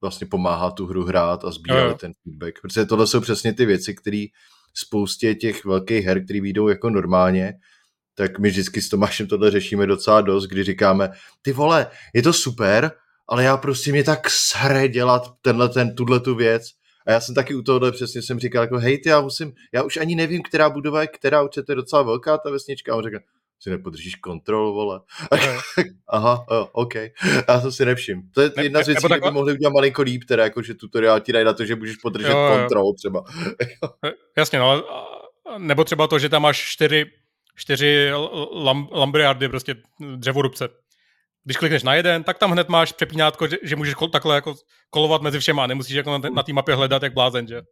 vlastně pomáhá tu hru hrát a sbírali no. ten feedback. Protože tohle jsou přesně ty věci, které spoustě těch velkých her, které vyjdou jako normálně, tak my vždycky s Tomášem tohle řešíme docela dost, kdy říkáme, ty vole, je to super, ale já prostě mě tak shre dělat tenhle, ten, tuhle tu věc. A já jsem taky u tohohle přesně jsem říkal, jako hej, ty, já musím, já už ani nevím, která budova je která, určitě to je docela velká ta vesnička. A on říká, si nepodržíš kontrol, vole. Aha, jo, OK. Já to si nevšim. To je ne, jedna z věcí, které by mohli udělat malinko líp, teda, jako, že tutoriál ti dají na to, že můžeš podržet jo, kontrol třeba. Jasně, no, ale nebo třeba to, že tam máš čtyři, čtyři lam, lambriardy, prostě dřevorubce. Když klikneš na jeden, tak tam hned máš přepínátko, že, že můžeš kol, takhle jako kolovat mezi všema, nemusíš jako na, té mapě hledat jak blázen, že?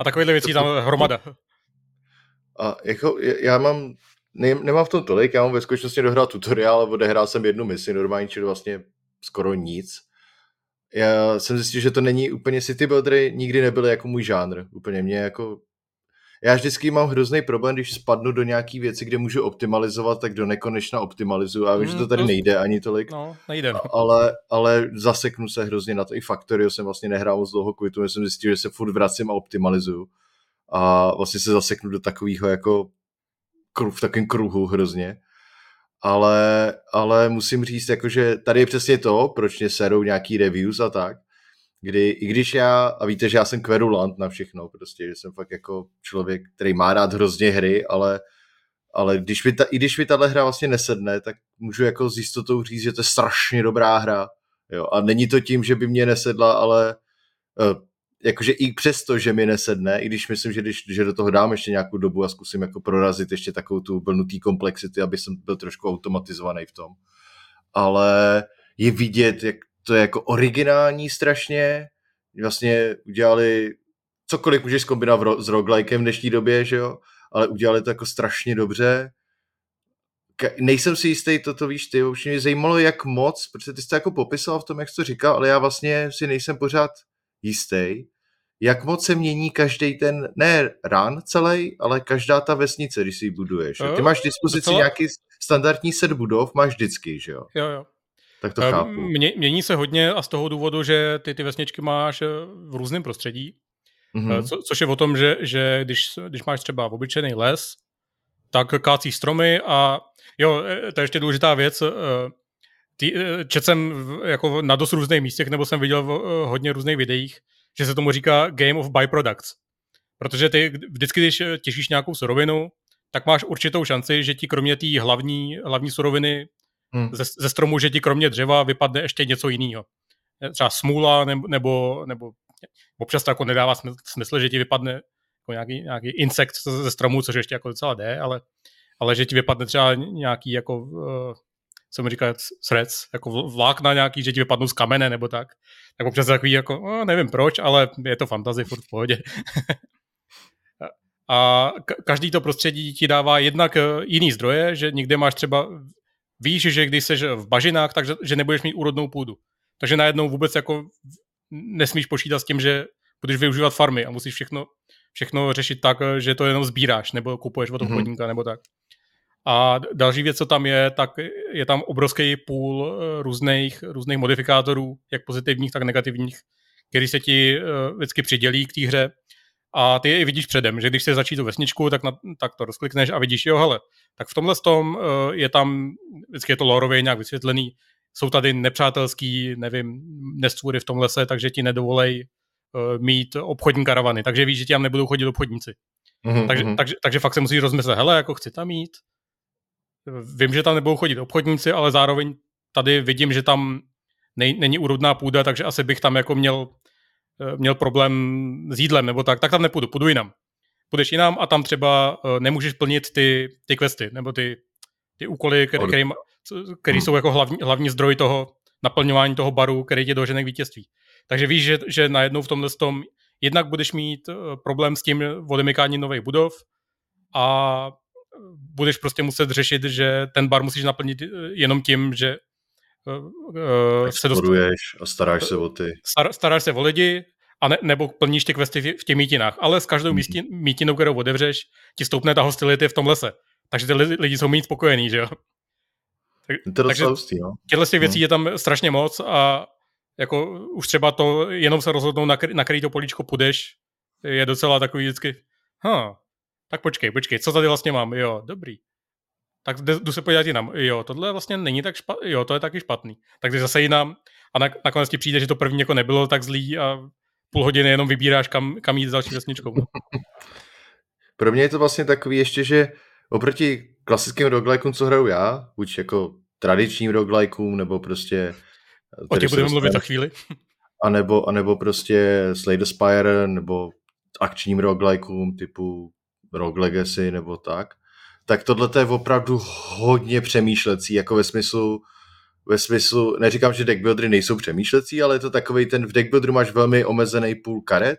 A takovýhle věcí tam hromada. A jako já mám, ne, nemám v tom tolik, já mám ve skutečnosti dohrál tutoriál, odehrál jsem jednu misi normálně, čili vlastně skoro nic. Já jsem zjistil, že to není úplně city buildery, nikdy nebyly jako můj žánr. Úplně mě jako já vždycky mám hrozný problém, když spadnu do nějaký věci, kde můžu optimalizovat, tak do nekonečna optimalizuju. A vím, mm, že to tady nejde ani tolik. No, nejde. No. Ale, ale zaseknu se hrozně na to. I Factorio jsem vlastně nehrál moc dlouho kvůli tomu, jsem zjistil, že se furt vracím a optimalizuju. A vlastně se zaseknu do takového jako v takovém kruhu hrozně. Ale, ale musím říct, jako, že tady je přesně to, proč mě serou nějaký reviews a tak, kdy i když já, a víte, že já jsem kverulant na všechno, prostě, že jsem fakt jako člověk, který má rád hrozně hry, ale, ale když mi ta, i když mi tahle hra vlastně nesedne, tak můžu jako s jistotou říct, že to je strašně dobrá hra. Jo? A není to tím, že by mě nesedla, ale uh, jakože i přesto, že mi nesedne, i když myslím, že, když, že do toho dám ještě nějakou dobu a zkusím jako prorazit ještě takovou tu blnutý komplexity, aby jsem byl trošku automatizovaný v tom. Ale je vidět, jak to je jako originální strašně. Vlastně udělali cokoliv můžeš zkombinovat s roguelikem v dnešní době, že jo? Ale udělali to jako strašně dobře. Ke- nejsem si jistý, toto víš ty, už mě zajímalo, jak moc, protože ty jsi to jako popisoval v tom, jak jsi to říkal, ale já vlastně si nejsem pořád jistý, jak moc se mění každý ten, ne run celý, ale každá ta vesnice, když si ji buduješ. Ty máš k dispozici docela... nějaký standardní set budov, máš vždycky, že jo? Jo, jo. Tak to chápu. Mě, mění se hodně a z toho důvodu, že ty ty vesničky máš eh, v různém prostředí, mm-hmm. co, což je o tom, že, že když, když máš třeba obyčejný les, tak kácí stromy a jo, eh, to je ještě důležitá věc, Tý, čet jsem jako na dost různých místech, nebo jsem viděl v hodně různých videích, že se tomu říká game of byproducts. Protože ty vždycky, když těžíš nějakou surovinu, tak máš určitou šanci, že ti kromě té hlavní, hlavní suroviny hmm. ze, ze stromu, že ti kromě dřeva vypadne ještě něco jiného. Třeba smůla nebo, nebo, nebo občas to jako nedává smysl, že ti vypadne jako nějaký, nějaký insekt ze stromu, což ještě jako docela jde, ale, ale že ti vypadne třeba nějaký jako uh, co mi říká srec, jako vlákna nějaký, že ti vypadnou z kamene nebo tak. Tak občas takový jako, no, nevím proč, ale je to fantazie, furt v pohodě. a každý to prostředí ti dává jednak eh, jiný zdroje, že někde máš třeba, víš, že když jsi v bažinách, takže že nebudeš mít úrodnou půdu. Takže najednou vůbec jako nesmíš počítat s tím, že budeš využívat farmy a musíš všechno, všechno řešit tak, že to jenom sbíráš nebo kupuješ od obchodníka mm-hmm. nebo tak. A další věc, co tam je, tak je tam obrovský půl eh, různých, různých modifikátorů, jak pozitivních, tak negativních, který se ti eh, vždycky přidělí k té hře. A ty je i vidíš předem, že když se začít tu vesničku, tak, na, tak to rozklikneš a vidíš, jo, hele, tak v tomhle tom eh, je tam, vždycky je to lorově nějak vysvětlený, jsou tady nepřátelský, nevím, nestvůry v tom lese, takže ti nedovolej mít obchodní karavany, takže víš, že ti tam nebudou chodit obchodníci. Mm-hmm. Takže, mhm. takže, takže fakt se musíš rozmyslet, hele, jako chci tam mít, Vím, že tam nebudou chodit obchodníci, ale zároveň tady vidím, že tam nej, není úrodná půda, takže asi bych tam jako měl, eh, měl problém s jídlem nebo tak, tak tam nepůjdu, půjdu jinam. Půjdeš jinam a tam třeba eh, nemůžeš plnit ty, ty questy, nebo ty, ty úkoly, které, který, který hmm. jsou jako hlavní, hlavní zdroj toho naplňování toho baru, který tě dožene k vítězství. Takže víš, že, že najednou v tomhle tom jednak budeš mít eh, problém s tím odemykání nových budov a budeš prostě muset řešit, že ten bar musíš naplnit eh, jenom tím, že uh, se dostaneš a staráš se o ty. Star, staráš se o lidi, a ne, nebo plníš ty questy v, těch mítinách. Ale s každou mm-hmm. mítinou, kterou otevřeš, ti stoupne ta hostility v tom lese. Takže ty lidi, jsou mít spokojení, že jo? Tak, to takže hustý, no. těchto těch věcí mm. je tam strašně moc a jako už třeba to jenom se rozhodnou, na, na který to políčko půjdeš, je docela takový vždycky, huh, tak počkej, počkej, co tady vlastně mám? Jo, dobrý. Tak jdu se podívat jinam. Jo, tohle vlastně není tak špatný. Jo, to je taky špatný. Tak zase jinam a na, nakonec ti přijde, že to první jako nebylo tak zlý a půl hodiny jenom vybíráš, kam, kam jít s další vesničkou. No. Pro mě je to vlastně takový ještě, že oproti klasickým roguelikeům, co hraju já, buď jako tradičním roguelikeům, nebo prostě... O těch budeme mluvit za chvíli. A nebo, a nebo prostě Slay the Spire, nebo akčním roguelikeům typu Rogue Legacy nebo tak, tak tohle je opravdu hodně přemýšlecí, jako ve smyslu, ve smyslu, neříkám, že deckbuildery nejsou přemýšlecí, ale je to takový ten, v deckbuilderu máš velmi omezený půl karet,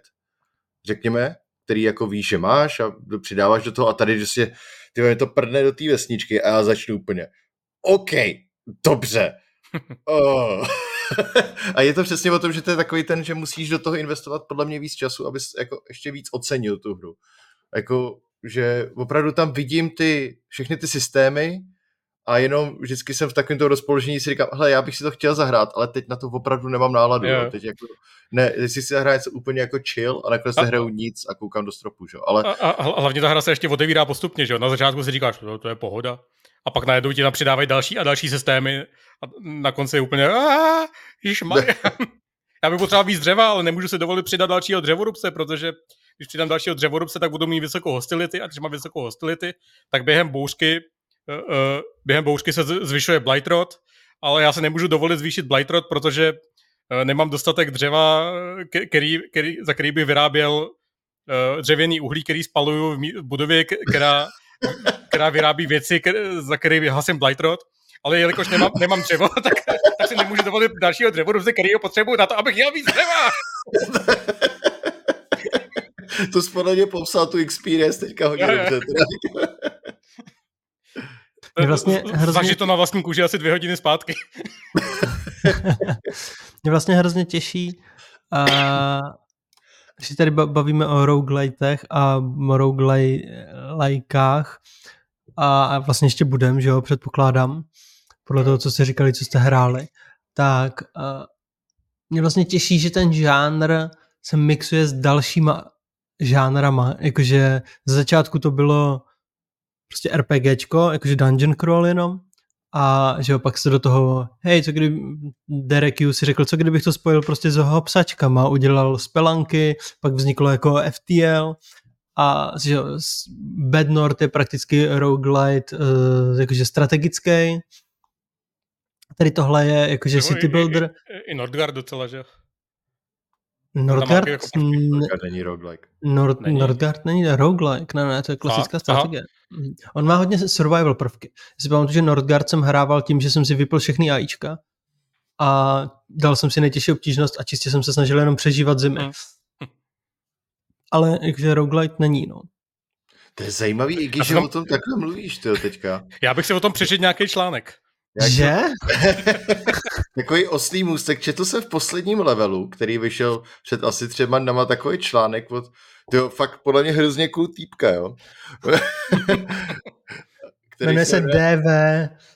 řekněme, který jako víš, že máš a přidáváš do toho a tady, že si ty mě to prdne do té vesničky a já začnu úplně, OK, dobře. Oh. a je to přesně o tom, že to je takový ten, že musíš do toho investovat podle mě víc času, abys jako ještě víc ocenil tu hru. Jako, že opravdu tam vidím ty, všechny ty systémy a jenom vždycky jsem v takovém toho rozpoložení si říkám, hele, já bych si to chtěl zahrát, ale teď na to opravdu nemám náladu. Yeah. Teď jako, ne, teď si zahrát něco úplně jako chill a nakonec a, nehraju nic a koukám do stropu, že? Ale... A, a, a, hlavně ta hra se ještě otevírá postupně, že Na začátku si říkáš, to, to je pohoda. A pak najednou ti tam přidávají další a další systémy a na konci je úplně, Já bych potřeboval víc dřeva, ale nemůžu si dovolit přidat dalšího dřevorubce, protože když přidám dalšího dřevorubce, tak budu mít vysokou hostility a když mám vysokou hostility, tak během bouřky během bouřky se zvyšuje blightrod, ale já se nemůžu dovolit zvýšit blightrod, protože uh, nemám dostatek dřeva, který, který, za který bych vyráběl dřevěný uhlí, který spaluju v, budově, která, která vyrábí věci, za který hasím blightrod ale jelikož nemám, nemám dřevo, tak, tak si nemůžu dovolit dalšího dřevoruce, který ho potřebuju na to, abych měl víc dřeva. to spodně popsal tu experience teďka hodně dobře. Mě vlastně hrozně... Zažít to na vlastní kůži asi dvě hodiny zpátky. Mě vlastně hrozně těší, a když si tady bavíme o roguelitech a roguelajkách a vlastně ještě budem, že jo, předpokládám, podle toho, co jste říkali, co jste hráli, tak uh, mě vlastně těší, že ten žánr se mixuje s dalšíma žánrama, jakože z začátku to bylo prostě RPGčko, jakože dungeon crawl jenom, a že opak se do toho, hej, co kdyby Derek Hughes si řekl, co kdybych to spojil prostě s hopsačkama, udělal spelanky, pak vzniklo jako FTL a že Bad North je prakticky roguelite, uh, jakože strategický Tady tohle je jakože Nebo City Builder. I, i, i Nordgard docela, že? Nordgard, jako... Nordgard není roguelike. Nord, není. Nordgard není roguelike, ne, ne, to je klasická Aha. strategie. Aha. On má hodně survival prvky. Já si pamatuju, že Nordgard jsem hrával tím, že jsem si vypl všechny AIčka a dal jsem si nejtěžší obtížnost a čistě jsem se snažil jenom přežívat zimy. Hmm. Ale jakože roguelite není, no. To je zajímavý, i když o tom takhle mluvíš, ty teďka. Já bych si o tom přečet nějaký článek. Jak že? takový oslý můstek. Četl jsem v posledním levelu, který vyšel před asi třema dnama takový článek od tyjo, fakt podle mě hrozně cool týpka, jo. Jmenuje se DV.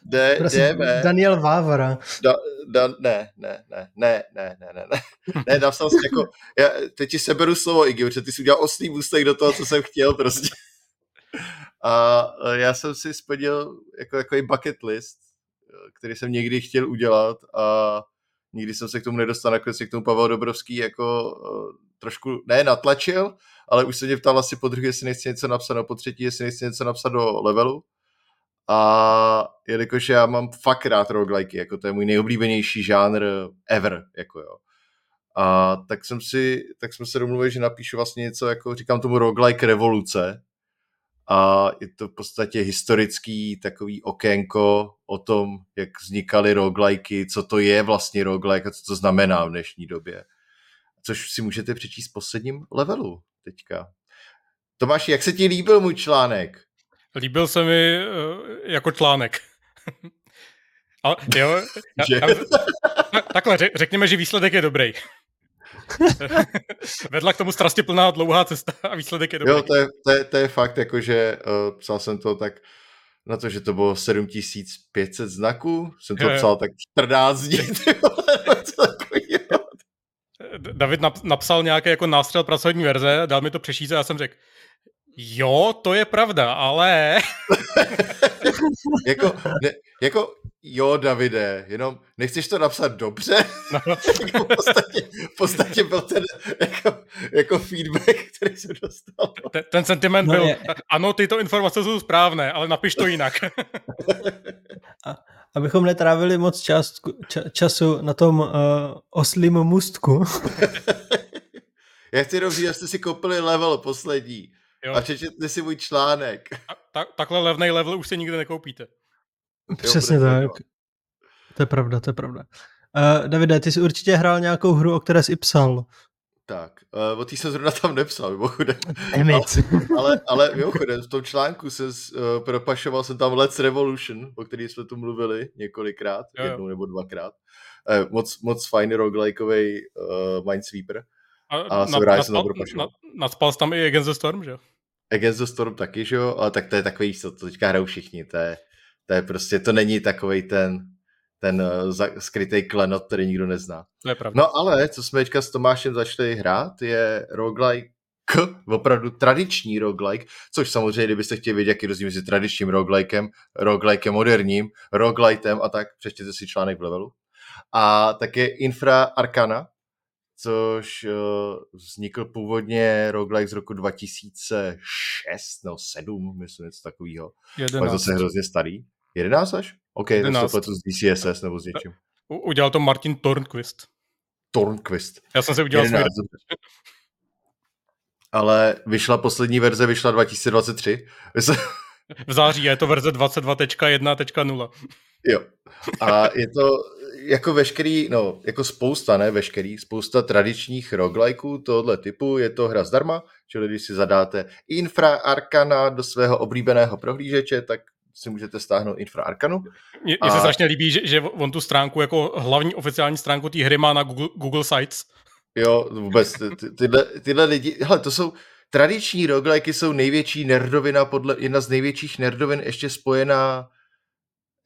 D, DV. Daniel Vávara. Da, da, ne, ne, ne, ne, ne, ne, ne, ne. Ne, napsal jsem jako, já teď ti seberu slovo, Iggy, protože ty jsi udělal oslý můstek do toho, co jsem chtěl prostě. A já jsem si splnil jako takový bucket list který jsem někdy chtěl udělat a nikdy jsem se k tomu nedostal, nakonec se k tomu Pavel Dobrovský jako uh, trošku, ne natlačil, ale už se mě ptal asi po druhé, jestli nechci něco napsat, no po třetí, jestli nechci něco napsat do levelu. A jelikož já mám fakt rád roguelike, jako to je můj nejoblíbenější žánr ever, jako jo. A tak jsem si, tak jsme se domluvili, že napíšu vlastně něco, jako říkám tomu roguelike revoluce, a je to v podstatě historický takový okénko o tom, jak vznikaly rogueliky, co to je vlastně roguelike a co to znamená v dnešní době. Což si můžete přečíst v posledním levelu teďka. Tomáš, jak se ti líbil můj článek? Líbil se mi uh, jako článek. Ale jo, já, já, takhle, řekněme, že výsledek je dobrý. Vedla k tomu plná dlouhá cesta a výsledek je dobrý. Jo, to je, to je, to je fakt, jakože uh, psal jsem to tak na to, že to bylo 7500 znaků, jsem to je. psal tak 14 dní, David napsal nějaký jako nástřel pracovní verze, dal mi to přečíst a já jsem řekl, jo, to je pravda, ale... jako, ne, jako jo, Davide, jenom nechceš to napsat dobře? No. jako v, podstatě, v podstatě byl ten jako, jako feedback, který jsem dostal. Ten, ten sentiment no byl, je. ano, tyto informace jsou správné, ale napiš to jinak. A, abychom netrávili moc čas, ča, času na tom uh, oslým můstku. Já chci jenom říct, že jste si koupili level poslední. Jo. a přečetli si můj článek. Ta, ta, takhle levný level už se nikdy nekoupíte. Přesně bude tak. To je pravda, to je pravda. Uh, Davide, ty jsi určitě hrál nějakou hru, o které jsi i psal. Tak, uh, o té jsem zrovna tam nepsal, mimochodem. Emit. Ale, ale mimochodem, v tom článku se uh, propašoval jsem tam Let's Revolution, o který jsme tu mluvili několikrát, Jo, jo. jednou nebo dvakrát. Uh, moc, moc fajný roguelikeový uh, Minesweeper. A jsem rád, že jsem nadspal, propašoval. nad, nadspal jsi tam i Against the Storm, že jo? Against the Storm taky, že jo? Ale tak to je takový, co to teďka hrajou všichni. To je, to je prostě, to není takový ten, ten uh, za, skrytý klenot, který nikdo nezná. To je pravda. No ale, co jsme teďka s Tomášem začali hrát, je roguelike, opravdu tradiční roguelike, což samozřejmě, kdybyste chtěli vědět, jaký rozdíl mezi tradičním roguelikem, roguelikem moderním, roguelitem a tak, přečtěte si článek v levelu. A také Infra Arcana, což uh, vznikl původně roguelike z roku 2006 nebo 7, myslím, něco takového. Tak 11. zase hrozně starý. 11 až? OK, tak 11. to s DCSS nebo s něčím. Udělal to Martin Tornquist. Tornquist. Já jsem si udělal svůj 11, dobře. Ale vyšla poslední verze, vyšla 2023. v září je to verze 22.1.0. jo. A je to jako veškerý, no, jako spousta, ne veškerý, spousta tradičních roguelikeů tohoto typu. Je to hra zdarma, čili když si zadáte Infra Arcana do svého oblíbeného prohlížeče, tak si můžete stáhnout Infra Arcanu. Mně A- se strašně líbí, že, že on tu stránku jako hlavní oficiální stránku té hry má na Google, Google Sites. Jo, vůbec, ty, ty, tyhle, tyhle lidi, hele, to jsou, tradiční roguelike jsou největší nerdovina, podle, jedna z největších nerdovin ještě spojená,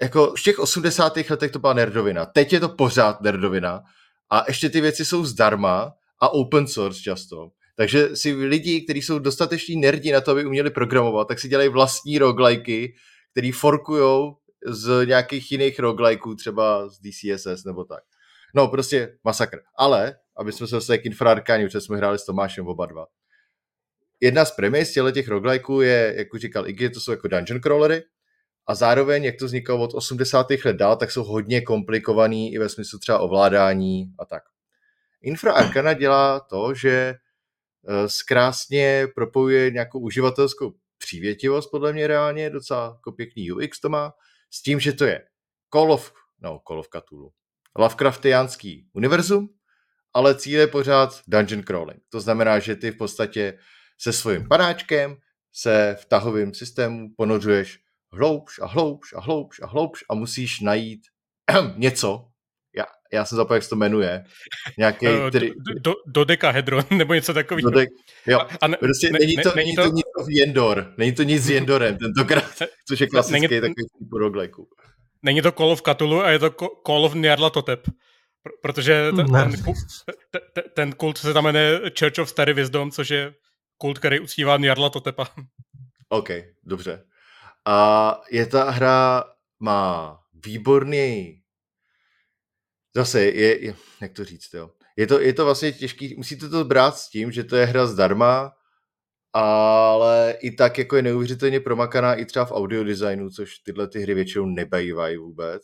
jako v těch 80. letech to byla nerdovina, teď je to pořád nerdovina a ještě ty věci jsou zdarma a open source často. Takže si lidi, kteří jsou dostateční nerdi na to, aby uměli programovat, tak si dělají vlastní rogueliky, který forkujou z nějakých jiných roguelikeů, třeba z DCSS nebo tak. No, prostě masakr. Ale, aby jsme se dostali k Infraarkáni, protože jsme hráli s Tomášem oba dva. Jedna z premis těch roguelikeů je, jak už říkal Iggy, to jsou jako dungeon crawlery, a zároveň, jak to vznikalo od 80. let dál, tak jsou hodně komplikovaný i ve smyslu třeba ovládání a tak. Infra Arcana dělá to, že eh, zkrásně propojuje nějakou uživatelskou přívětivost, podle mě reálně, docela jako pěkný UX to má, s tím, že to je of, no, of Cthulhu, Lovecraftianský univerzum, ale cíl je pořád dungeon crawling. To znamená, že ty v podstatě se svým panáčkem se v tahovém systému ponořuješ hloubš a hloubš a hloubš a hloubš a musíš najít něco, já, já jsem zapomněl, jak se to jmenuje, nějaký, Eh, který, do, do, dodekahedron nebo něco takového. dodek, jo, A ne, prostě ne- není, ne- to, není není to- to nic v Jendor, není to nic s Jendorem tentokrát, což je klasický Není- takový typ roguelikeů. Není to Call of Cthulhu a je to Call of Nyarlathotep. Pr- Protože ten, Ne. ten, kult, te- te- ten kult se tam jmenuje Church of Starry Wisdom, což je kult, který uctívá Nyarlathotepa. OK, dobře. A je ta hra, má výborný, zase je, je jak to říct, jo. Je to, je to vlastně těžký, musíte to brát s tím, že to je hra zdarma, ale i tak jako je neuvěřitelně promakaná i třeba v audiodesignu, což tyhle ty hry většinou nebývají vůbec.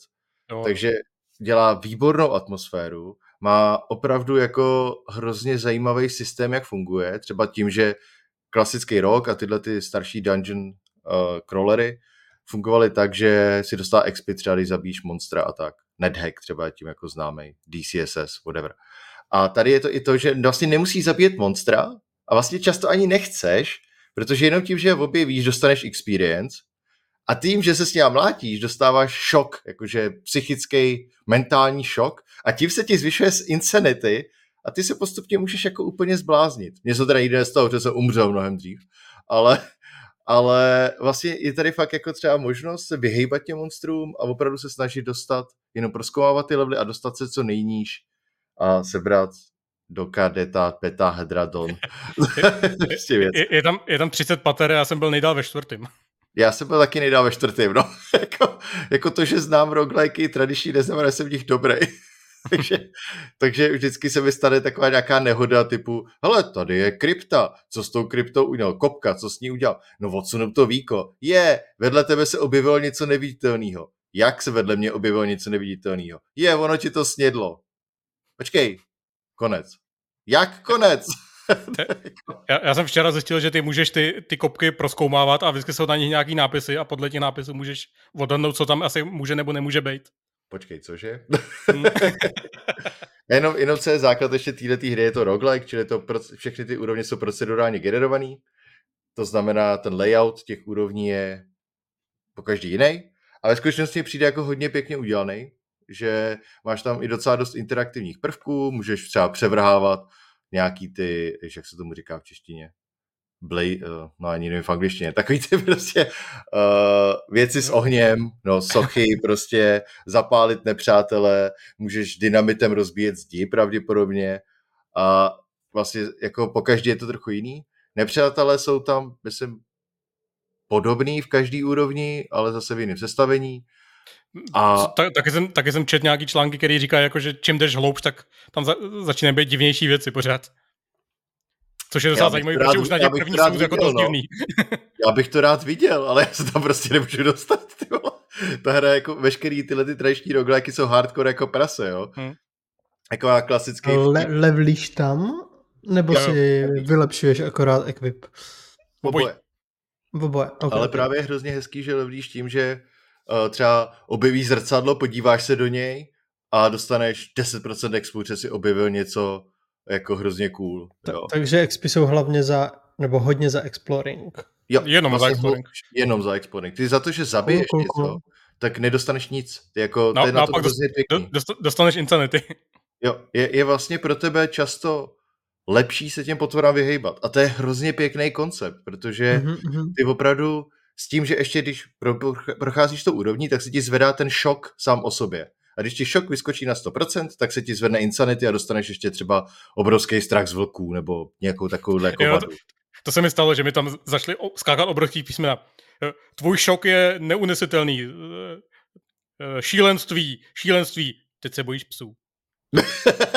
Jo. Takže dělá výbornou atmosféru, má opravdu jako hrozně zajímavý systém, jak funguje, třeba tím, že klasický rock a tyhle ty starší dungeon uh, crawlery fungovaly tak, že si dostal XP třeba, když zabíjíš monstra a tak. NetHack třeba je tím jako známý, DCSS, whatever. A tady je to i to, že vlastně nemusíš zabíjet monstra a vlastně často ani nechceš, protože jenom tím, že je objevíš, dostaneš experience a tím, že se s ním mlátíš, dostáváš šok, jakože psychický, mentální šok a tím se ti zvyšuje z insanity a ty se postupně můžeš jako úplně zbláznit. Mně se teda jde z toho, že jsem umřel mnohem dřív, ale, ale vlastně je tady fakt jako třeba možnost se vyhejbat těm monstrům a opravdu se snažit dostat, jenom proskoumávat ty levely a dostat se co nejníž a sebrat do kadeta, peta, hedradon. prostě věc. Je, je, tam, je tam 30 pater a já jsem byl nejdál ve čtvrtém. Já jsem byl taky nejdál ve čtvrtém, no. jako, jako, to, že znám roguelike tradiční, neznamená, že jsem v nich dobrý. takže, takže vždycky se mi stane taková nějaká nehoda typu, hele, tady je krypta, co s tou kryptou udělal, kopka, co s ní udělal, no odsunu to víko, je, vedle tebe se objevilo něco neviditelného. Jak se vedle mě objevilo něco neviditelného? Je, ono ti to snědlo. Počkej, konec. Jak konec? já, já jsem včera zjistil, že ty můžeš ty, ty kopky proskoumávat a vždycky jsou na nich nějaký nápisy a podle těch nápisů můžeš odhadnout, co tam asi může nebo nemůže být. Počkej, cože? Hmm. jenom, jenom co je základ ještě této hry, je to roguelike, čili to všechny ty úrovně jsou procedurálně generované. To znamená, ten layout těch úrovní je po každý jiný. A ve skutečnosti přijde jako hodně pěkně udělaný, že máš tam i docela dost interaktivních prvků, můžeš třeba převrhávat nějaký ty, jak se tomu říká v češtině, Blade, uh, no ani nevím v angličtině, takový ty prostě uh, věci s ohněm, no sochy, prostě zapálit nepřátele, můžeš dynamitem rozbíjet zdi pravděpodobně a vlastně jako po každý je to trochu jiný. Nepřátelé jsou tam, myslím, podobný v každý úrovni, ale zase v jiném sestavení. A... Tak, taky, jsem, taky jsem čet nějaký články, který říká, jako, že čím jdeš hloubš, tak tam za, začínají být divnější věci pořád. Což je docela zajímavé, protože už na těch prvních jsou jako to no. divný. já bych to rád viděl, ale já se tam prostě nemůžu dostat. Tyvo. Ta hra jako veškerý tyhle ty tradiční roguelike jsou hardcore jako prase, jo. Hmm. Jako klasický... Le- levlíš tam? Nebo jo, si jo. vylepšuješ akorát equip? Oboje. Oboje. Okay, ale okay. právě je hrozně hezký, že levlíš tím, že uh, třeba objevíš zrcadlo, podíváš se do něj a dostaneš 10% expu, že si objevil něco jako hrozně cool. Jo. Ta, takže expy jsou hlavně za, nebo hodně za exploring. Jo, jenom vlastně za exploring. Jenom za exploring. Ty za to, že zabiješ cool, cool, něco, tak nedostaneš nic. Ty jako, no, to je na to hrozně pěkný. Dostaneš insanity. Jo, je, je vlastně pro tebe často lepší se těm potvorám vyhejbat. A to je hrozně pěkný koncept, protože mm-hmm. ty opravdu s tím, že ještě když procházíš tou úrovní, tak se ti zvedá ten šok sám o sobě. A když ti šok vyskočí na 100%, tak se ti zvedne insanity a dostaneš ještě třeba obrovský strach z vlků nebo nějakou takovou jako jo, to, to se mi stalo, že mi tam začaly skákat obrovský písmena. Eh, tvůj šok je neunesitelný. Eh, eh, šílenství, šílenství. Teď se bojíš psů.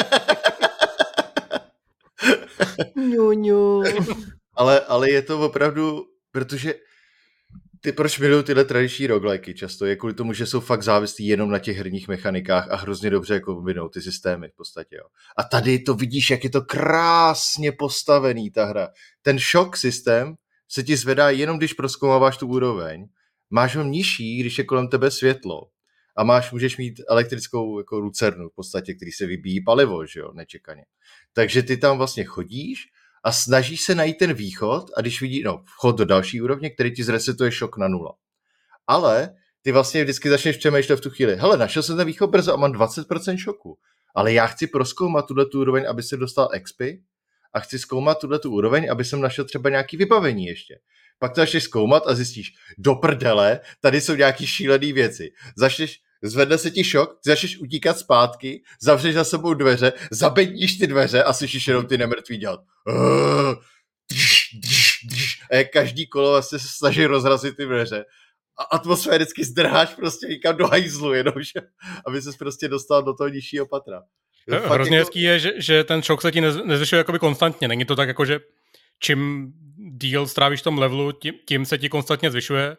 ale, ale je to opravdu, protože ty proč miluju tyhle tradiční roguelike často, je kvůli tomu, že jsou fakt závislí jenom na těch herních mechanikách a hrozně dobře kombinují ty systémy v podstatě. Jo. A tady to vidíš, jak je to krásně postavený ta hra. Ten šok systém se ti zvedá jenom, když proskoumáváš tu úroveň. Máš ho nižší, když je kolem tebe světlo. A máš, můžeš mít elektrickou jako lucernu v podstatě, který se vybíjí palivo, že jo, nečekaně. Takže ty tam vlastně chodíš a snažíš se najít ten východ a když vidí, no, vchod do další úrovně, který ti zresetuje šok na nula. Ale ty vlastně vždycky začneš přemýšlet v tu chvíli, hele, našel jsem ten východ brzo a mám 20% šoku, ale já chci proskoumat tuhle tu úroveň, aby se dostal XP a chci zkoumat tuhle tu úroveň, aby jsem našel třeba nějaký vybavení ještě. Pak to začneš zkoumat a zjistíš, do prdele, tady jsou nějaký šílené věci. Začneš zvedne se ti šok, ty začneš utíkat zpátky, zavřeš za sebou dveře, zabedníš ty dveře a slyšíš jenom ty nemrtví dělat. A jak každý kolo vlastně se snaží rozrazit ty dveře. A atmosféricky zdrháš prostě někam do hajzlu, jenom, že, aby ses prostě dostal do toho nižšího patra. Hrozně jako... hezký je, že, že ten šok se ti nezvyšuje jakoby konstantně. Není to tak jako, že čím díl strávíš v tom levelu, tím, tím se ti konstantně zvyšuje,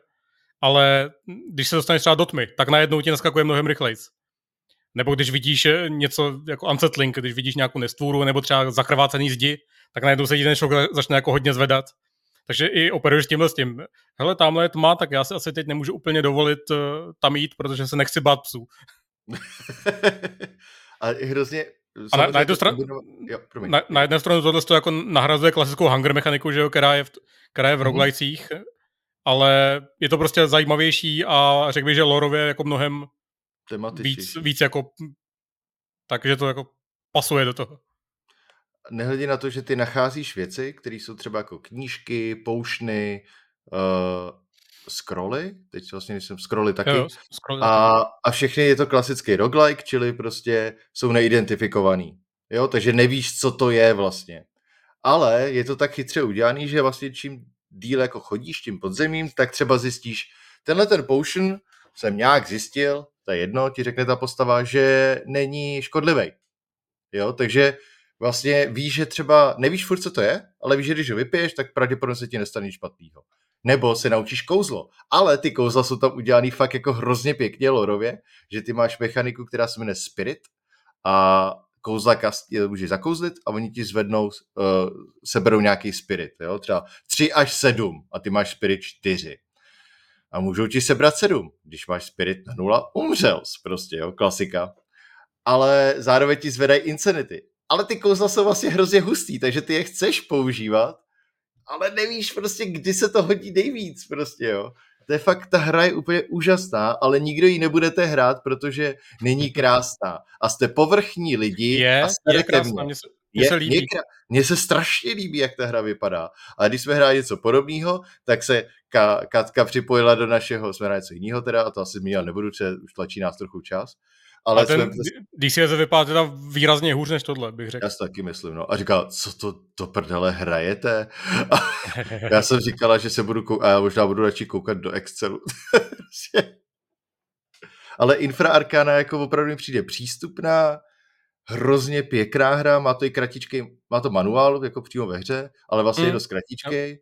ale když se dostaneš třeba do tmy, tak najednou ti naskakuje mnohem rychleji. Nebo když vidíš eh, něco jako unsettling, když vidíš nějakou nestvůru nebo třeba zakrvácený zdi, tak najednou se ti ten šok začne jako hodně zvedat. Takže i operuješ tímhle s tím. Hele, tamhle je tma, tak já si asi teď nemůžu úplně dovolit uh, tam jít, protože se nechci bát psů. A hrozně... A na, na, jednu stran, jo, na, na jedné straně tohle to jako nahrazuje klasickou hunger mechaniku, že jo, která je v, která je v mm-hmm. Ale je to prostě zajímavější a řekl bych, že lorově jako mnohem víc, víc jako takže to jako pasuje do toho. Nehledě na to, že ty nacházíš věci, které jsou třeba jako knížky, poušny, uh, scrolly, teď vlastně jsem scrolly taky, jo, scrolly a, a všechny je to klasický roguelike, čili prostě jsou neidentifikovaný. Jo, takže nevíš, co to je vlastně. Ale je to tak chytře udělaný, že vlastně čím díl jako chodíš tím podzemím, tak třeba zjistíš, tenhle ten potion jsem nějak zjistil, to je jedno, ti řekne ta postava, že není škodlivý. Jo, takže vlastně víš, že třeba nevíš furt, co to je, ale víš, že když ho vypiješ, tak pravděpodobně se ti nestane nic špatného. Nebo se naučíš kouzlo. Ale ty kouzla jsou tam udělaný fakt jako hrozně pěkně lorově, že ty máš mechaniku, která se jmenuje Spirit a kouzla kastí, můžeš zakouzlit a oni ti zvednou, uh, seberou nějaký spirit, jo? třeba 3 až 7 a ty máš spirit 4. A můžou ti sebrat 7. Když máš spirit na 0, umřel prostě, jo, klasika. Ale zároveň ti zvedají insanity. Ale ty kouzla jsou vlastně hrozně hustý, takže ty je chceš používat, ale nevíš prostě, kdy se to hodí nejvíc prostě, jo to je fakt, ta hra je úplně úžasná, ale nikdo ji nebudete hrát, protože není krásná. A jste povrchní lidi je, a je krásná, mně se, mně se líbí. Mně, mně se strašně líbí, jak ta hra vypadá. A když jsme hráli něco podobného, tak se Ka, Katka připojila do našeho, jsme hráli něco jiného teda, a to asi zmínil nebudu, protože už tlačí nás trochu čas. Ale a ten jsme... DCS vypadá teda výrazně hůř než tohle, bych řekl. Já si taky myslím, no. A říkal, co to do prdele hrajete? A já jsem říkala, že se budu koukat, a já možná budu radši koukat do Excelu. Ale Infra Arcana jako opravdu mi přijde přístupná, hrozně pěkná hra, má to i kratičky, má to manuál jako přímo ve hře, ale vlastně mm. je dost kratičkej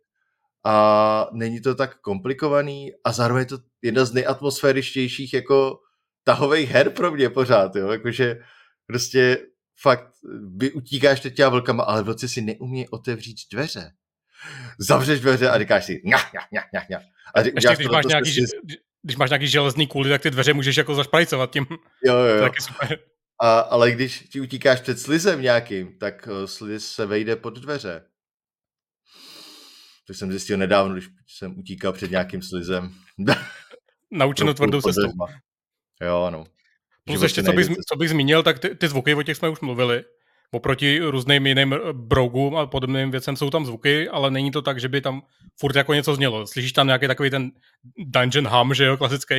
a není to tak komplikovaný a zároveň je to jedna z nejatmosféričtějších jako tahových her pro mě pořád, jo, jakože prostě fakt, vy utíkáš teď těma vlkama, ale vlci si neumí otevřít dveře. Zavřeš dveře a říkáš si ňa, ňa, ňa, ňa, ňa. A Ještě, když máš, nějaký, si... když máš nějaký železný kůly, tak ty dveře můžeš jako zašprajcovat tím. Jo, jo, jo. Taky super. A, ale když ti utíkáš před slizem nějakým, tak uh, sliz se vejde pod dveře. To jsem zjistil nedávno, když jsem utíkal před nějakým slizem. Naučeno tvrdou cestou. Jo, ano. Plus ještě, co bych, co bych zmínil, tak ty, ty zvuky, o těch jsme už mluvili. Oproti různým jiným eh, brougům a podobným věcem jsou tam zvuky, ale není to tak, že by tam furt jako něco znělo. Slyšíš tam nějaký takový ten dungeon hum, že jo, klasický.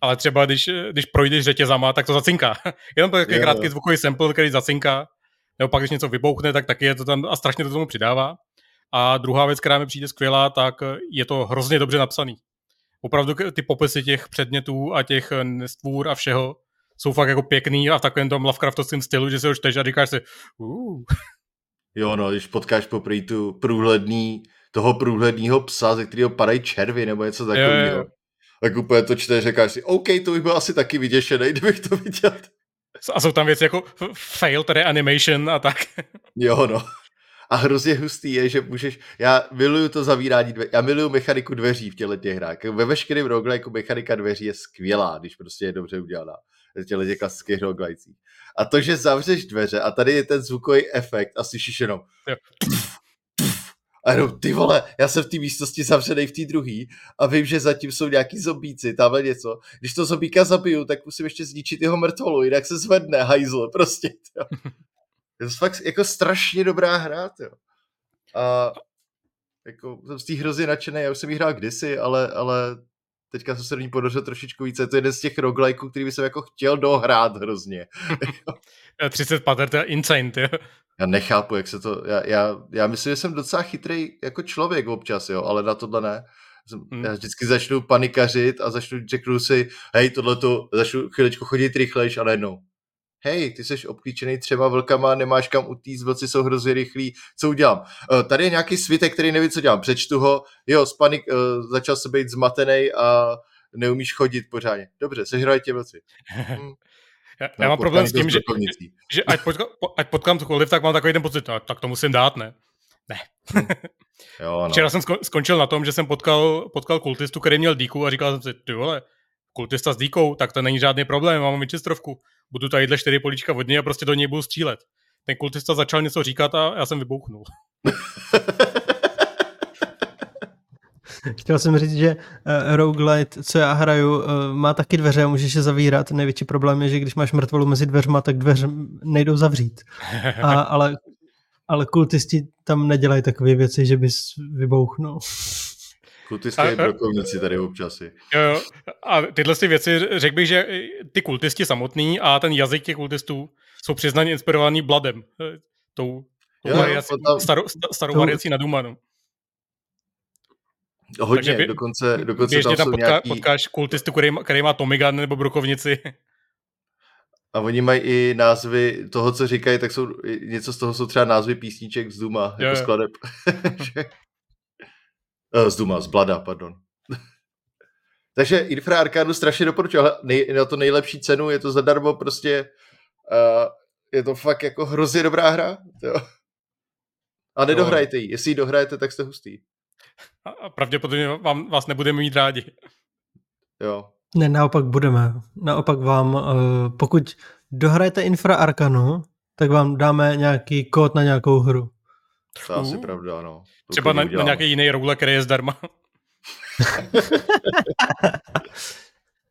Ale třeba když, když projdeš řetězama, tak to zacinká. Jenom takový krátký zvukový sample, který zacinká. Nebo pak, když něco vybouchne, tak taky je to tam a strašně to tomu přidává. A druhá věc, která mi přijde skvělá, tak je to hrozně dobře napsaný opravdu ty popisy těch předmětů a těch eh, nestvůr a všeho jsou fakt jako pěkný a v takovém tom Lovecraftovském stylu, že se ho čteš a říkáš si uh. Jo, no, když potkáš poprvé tu průhledný, toho průhledného psa, ze kterého padají červy nebo něco takového. Tak úplně to čteš, říkáš si, OK, to bych byl asi taky vyděšený, kdybych to viděl. A jsou tam věci jako fail, tedy animation a tak. Jo, no. A hrozně hustý je, že můžeš, já miluju to zavírání dveří, já miluju mechaniku dveří v těchto těch hrách. Ve veškerém roguelike mechanika dveří je skvělá, když prostě je dobře udělaná. V těchto těch klasických roguelicích. A to, že zavřeš dveře a tady je ten zvukový efekt a slyšíš jenom a jenom, ty vole, já jsem v té místnosti zavřený v té druhé a vím, že zatím jsou nějaký zombíci, tamhle něco. Když to zombíka zabiju, tak musím ještě zničit jeho mrtvolu, jinak se zvedne hajzl, prostě. Je to fakt jako strašně dobrá hra, jo. A jako jsem z té hrozně nadšený, já už jsem ji hrál kdysi, ale, ale teďka jsem se do ní podařil trošičku více. To je jeden z těch roguelikeů, který bych jsem jako chtěl dohrát hrozně. 30 pater, to je insane, ty. Já nechápu, jak se to... Já, já, já myslím, že jsem docela chytrý jako člověk občas, jo, ale na tohle ne. Hmm. Já vždycky začnu panikařit a začnu, řeknu si, hej, tohle to, začnu chviličku chodit rychlejš a najednou hej, ty jsi obklíčený třeba vlkama, nemáš kam utíct, vlci jsou hrozně rychlí, co udělám? Uh, tady je nějaký svitek, který neví, co dělám, přečtu ho, jo, spanik, uh, začal se být zmatený a neumíš chodit pořádně. Dobře, sežrali tě vlci. Hm. Já, já mám problém s tím, že, že ať, potkám, ať potkám cokoliv, tak mám takový ten pocit, no, tak to musím dát, ne? Ne. Hm. Jo, no. Včera jsem skončil na tom, že jsem potkal, potkal kultistu, který měl díku a říkal jsem si, ty vole, kultista s díkou, tak to není žádný problém, mám vyčistrovku. Budu tadyhle čtyři políčka vodně a prostě do něj budu střílet. Ten kultista začal něco říkat a já jsem vybouchnul. Chtěl jsem říct, že uh, roguelite, co já hraju, uh, má taky dveře a můžeš je zavírat. Největší problém je, že když máš mrtvolu mezi dveřma, tak dveře nejdou zavřít. A, ale, ale kultisti tam nedělají takové věci, že bys vybouchnul. Kultisti brokovníci tady občas. Jo, jo. A tyhle si věci, řekl bych, že ty kultisti samotný a ten jazyk těch kultistů jsou přiznaně inspirovaný Bladem. Eh, tou, tou jo, variací, tam... starou, starou to... variací na Dumanu. Hodně, by, dokonce, dokonce tam, tam potká, nějaký... potkáš kultistu, který, který má Tomigan nebo brokovnici. A oni mají i názvy toho, co říkají, tak jsou něco z toho jsou třeba názvy písniček z Duma, jo, jako skladeb. Uh, z Duma, z Blada, pardon. Takže Infra Arcadu strašně doporučuji, ale nej, na to nejlepší cenu je to zadarmo prostě uh, je to fakt jako hrozně dobrá hra. Jo. A nedohrajte ji. Jestli ji dohrajete, tak jste hustý. A pravděpodobně vám, vás nebudeme mít rádi. Jo. Ne, naopak budeme. Naopak vám, uh, pokud dohrajete Infra Arcanu, tak vám dáme nějaký kód na nějakou hru. To je asi pravda, no. To Třeba na, na nějaký jiný roule, který je zdarma.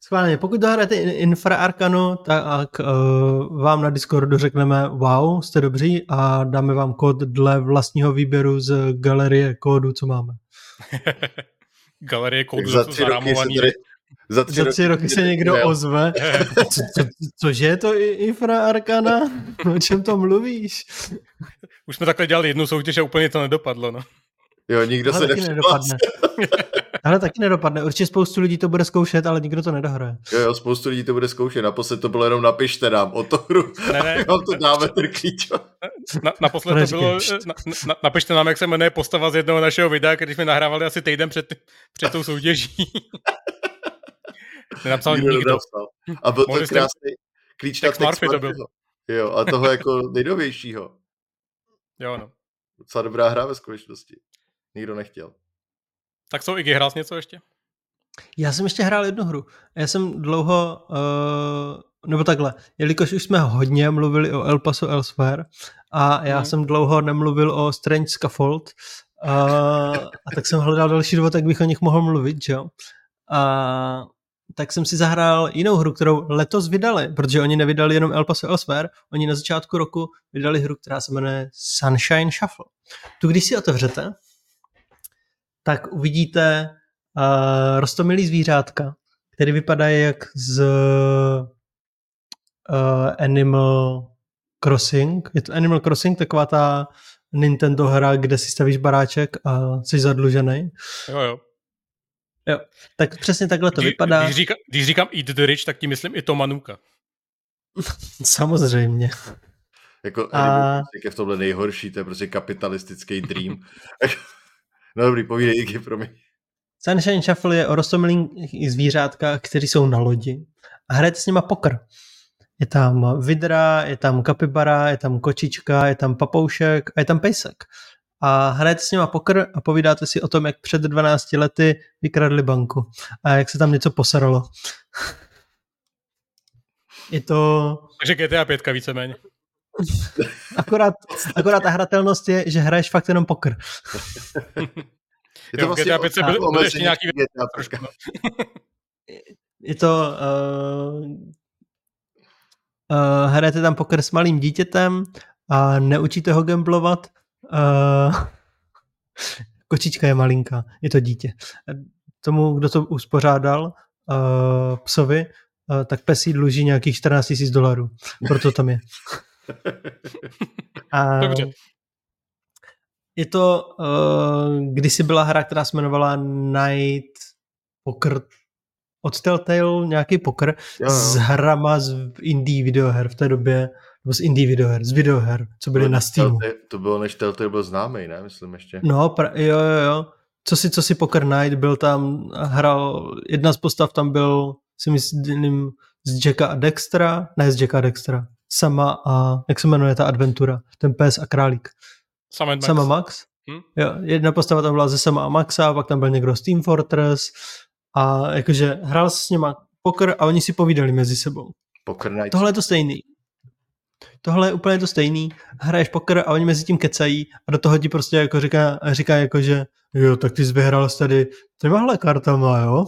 Schválně, pokud dohrajete In- Infra Arcanu, tak uh, vám na Discordu řekneme wow, jste dobří a dáme vám kód dle vlastního výběru z galerie kódu, co máme. Galerie Tak kódu za za tři roky se tady, za tři, Za tři roky se někdo Jo. ozve. Co, co, cože je to Infra Arcana? O čem to mluvíš? Už jsme takhle dělali jednu soutěž a úplně to nedopadlo. No. Jo, nikdo Tohle se taky nedopadne. Ale taky nedopadne. Určitě spoustu lidí to bude zkoušet, ale nikdo to nedohraje. Jo, jo, spoustu lidí to bude zkoušet. Naposled to bylo jenom napište nám o to hru. Ne, ne. Vám to dáme ten klíč. Na, naposled to bylo, na, na, napište nám, jak se jmenuje postava z jednoho našeho videa, když jsme nahrávali asi týden před, před tou soutěží. Nenapsal Nikdo nikdo. A byl to krásný klíč na Tex to byl. Jo, a toho jako nejnovějšího. Jo, no. Docela dobrá hra ve skutečnosti. Nikdo nechtěl. Tak jsou Iggy, hrál něco ještě? Já jsem ještě hrál jednu hru. Já jsem dlouho, uh, nebo takhle, jelikož už jsme hodně mluvili o El Paso Elsewhere a já Mhm. jsem dlouho nemluvil o Strange Scaffold, uh, a tak jsem hledal další důvod, jak bych o nich mohl mluvit, že jo. A tak jsem si zahrál jinou hru, kterou letos vydali, protože oni nevydali jenom El Paso Elsewhere, oni na začátku roku vydali hru, která se jmenuje Sunshine Shuffle. Tu když si otevřete, tak uvidíte uh, rostomilý zvířátka, který vypadá jak z uh, Animal Crossing. Je to Animal Crossing, taková ta Nintendo hra, kde si stavíš baráček a jsi zadlužený. Jo, jo. Jo, tak přesně takhle to Kdy- vypadá. Když, říka, když říkám Eat the Rich, tak tím myslím i to Manuka. Samozřejmě. Jako A- a... je v tomhle nejhorší, to je prostě kapitalistický dream. no dobrý, povídej, Iggy, promiň. Sunshine Shuffle je o rostomilých zvířátkách, kteří jsou na lodi a hrajete s nima pokr. Je tam vidra, je tam kapibara, je tam kočička, je tam papoušek a je tam pejsek. A hrajete s nima pokr a povídáte si o tom, jak před 12 lety vykradli banku a jak se tam něco posaralo. Je to Takže GTA 5 víceméně. akorát, akorát ta hratelnost je, že hraješ fakt jenom pokr. Je Jo, v GTA 5 se byly- o- byly ještě nějaký GTA Trošku. Je to... Uh, uh, hrajete tam poker s malým dítětem a neučíte ho gamblovat. Uh, kočička je malinká, je to dítě. Tomu, kdo to uspořádal, uh, psovi, uh, tak pes jí dluží nějakých 14 000 dolarů. Proto tam je. A Dobře. Je to, uh, kdysi byla hra, která se jmenovala Night Poker od Telltale, nějaký poker Jo, s jo. hrama z indie videoher v té době, nebo z indie videoher, z videoher, co byly na Steamu. Telltale- To bylo, než Telltale byl známý, ne? Myslím ještě. No, pra, jo, jo, jo. Co si, co si Poker Night, byl tam, hrál, jedna z postav tam byl, si myslím, z Jacka a Dextra, ne z Jacka a Dextra, sama a, jak se jmenuje ta adventura, ten pes a králík. Sam Max. Sama Max? Hm? Jo, jedna postava tam byla ze Sama a Maxa, pak tam byl někdo z Team Fortress a jakože hrál s nima poker a oni si povídali mezi sebou. Poker Night. Tohle je to stejný. Tohle je úplně to stejný. Hraješ poker a oni mezi tím kecají a do toho ti prostě jako říká, říká jako, že jo, tak ty jsi vyhrál tady těmahle kartama, jo?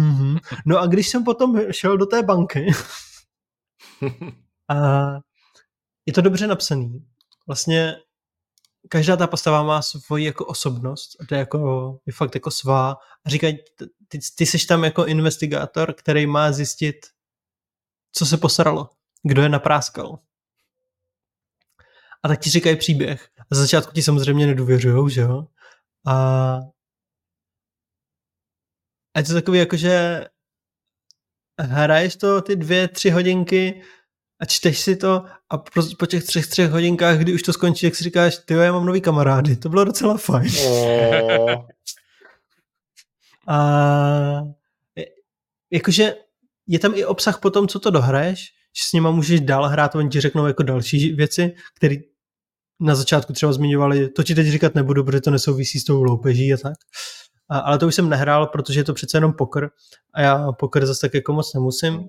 No a když jsem potom šel do té banky a je to dobře napsaný. Vlastně každá ta postava má svoji jako osobnost to je, jako, je fakt jako svá a říkají, ty, ty jsi tam jako investigátor, který má zjistit, co se posralo, kdo je napráskal. A tak ti říkají příběh. A za začátku ti samozřejmě nedůvěřují, že jo? A, a je to takový jako, že hraješ to ty dvě, tři hodinky a čteš si to a po, po těch třech, třech hodinkách, kdy už to skončí, jak si říkáš, ty já mám nový kamarády, to bylo docela fajn. A jakože je tam i obsah po tom, co to dohraješ, že s nima můžeš dál hrát, oni ti řeknou jako další věci, které na začátku třeba zmiňovali, to ti teď říkat nebudu, protože to nesouvisí s tou loupeží a tak. A, ale to už jsem nehrál, protože je to přece jenom poker a já poker zase tak jako moc nemusím.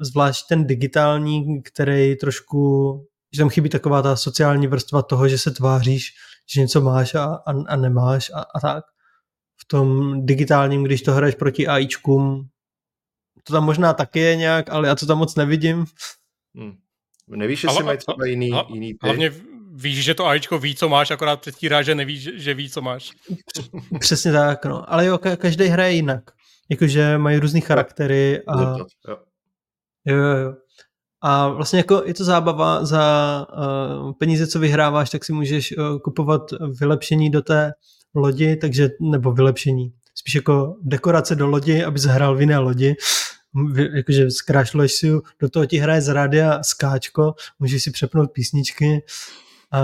Zvlášť ten digitální, který trošku, že tam chybí taková ta sociální vrstva toho, že se tváříš, že něco máš a, a, a nemáš a, a tak. V tom digitálním, když to hraješ proti AIčkům, to tam možná taky je nějak, ale já to tam moc nevidím. Hmm. Nevíš, jestli mají třeba jiný, jiný Hlavně víš, že to AIčko ví, co máš, akorát předstírá, že neví, že ví, co máš. Přesně tak, no. Ale jo, každý hraje jinak. Jakože mají různý charaktery a... Jo, jo, jo. A vlastně jako je to zábava za uh, peníze, co vyhráváš, tak si můžeš uh, kupovat vylepšení do té lodi, takže, nebo vylepšení, spíš jako dekorace do lodi, aby zahrál v jiné lodi, jakože zkrášluješ si do toho ti hraje z rádia skáčko, můžeš si přepnout písničky a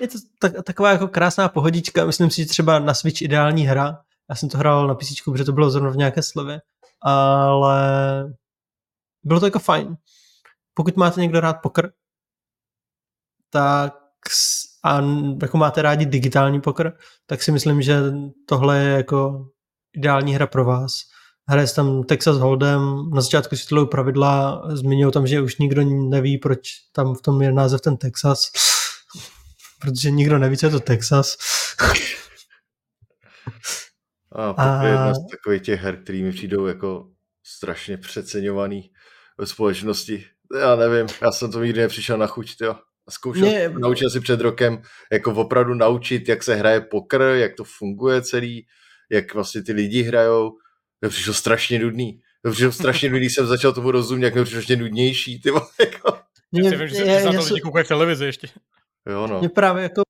je to tak, taková jako krásná pohodička, myslím si, že třeba na Switch ideální hra, já jsem to hrál na PC, protože to bylo zrovna v nějaké slevě, ale bylo to jako fajn. Pokud máte někdo rád poker, tak a jako máte rádi digitální poker, tak si myslím, že tohle je jako ideální hra pro vás. Hraje tam Texas Hold'em, na začátku si pravidla, zmiňují tam, že už nikdo neví, proč tam v tom je název ten Texas, protože nikdo neví, co je to Texas. A, a... je jedna z takových těch her, který mi přijdou jako strašně přeceňovaný ve společnosti. Já nevím, já jsem to nikdy nepřišel na chuť, jo. Zkoušel, Mě... naučil si před rokem jako opravdu naučit, jak se hraje pokr, jak to funguje celý, jak vlastně ty lidi hrajou. To přišlo strašně nudný. To přišlo strašně nudný, jsem začal tomu rozumět, jak to přišlo ještě nudnější. Ty jako. Mě, já si vím, že, je, že na to lidi koukají v televizi ještě. Jo, no. Mě právě jako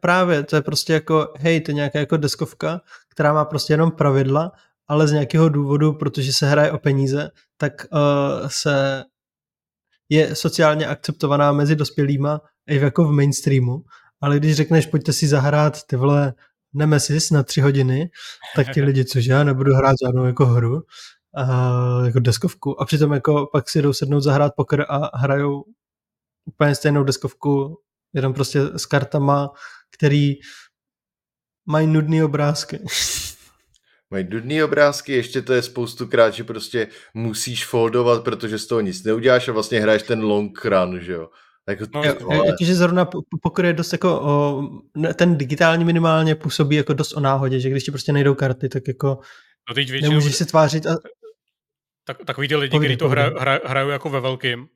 právě, to je prostě jako, hej, to je nějaká jako deskovka, která má prostě jenom pravidla, ale z nějakého důvodu, protože se hraje o peníze, tak uh, se je sociálně akceptovaná mezi dospělýma i jako v mainstreamu, ale když řekneš, pojďte si zahrát ty vole Nemesis na tři hodiny, tak ti lidi, což já nebudu hrát žádnou jako hru, a, jako deskovku a přitom jako pak si jdou sednout zahrát poker a hrajou úplně stejnou deskovku, jenom prostě s kartama, který mají nudný obrázky. Mají nudný obrázky, ještě to je spoustukrát, že prostě musíš foldovat, protože z toho nic neuděláš a vlastně hraješ ten long run, že jo. Jako, no, Jakože zrovna pokor je dost jako o, ten digitální minimálně působí jako dost o náhodě, že když ti prostě nejdou karty, tak jako no teď většinou, nemůžeš se tvářit a... Tak, takový ty lidi, kteří to hrajou hra, hrajou jako ve velkým,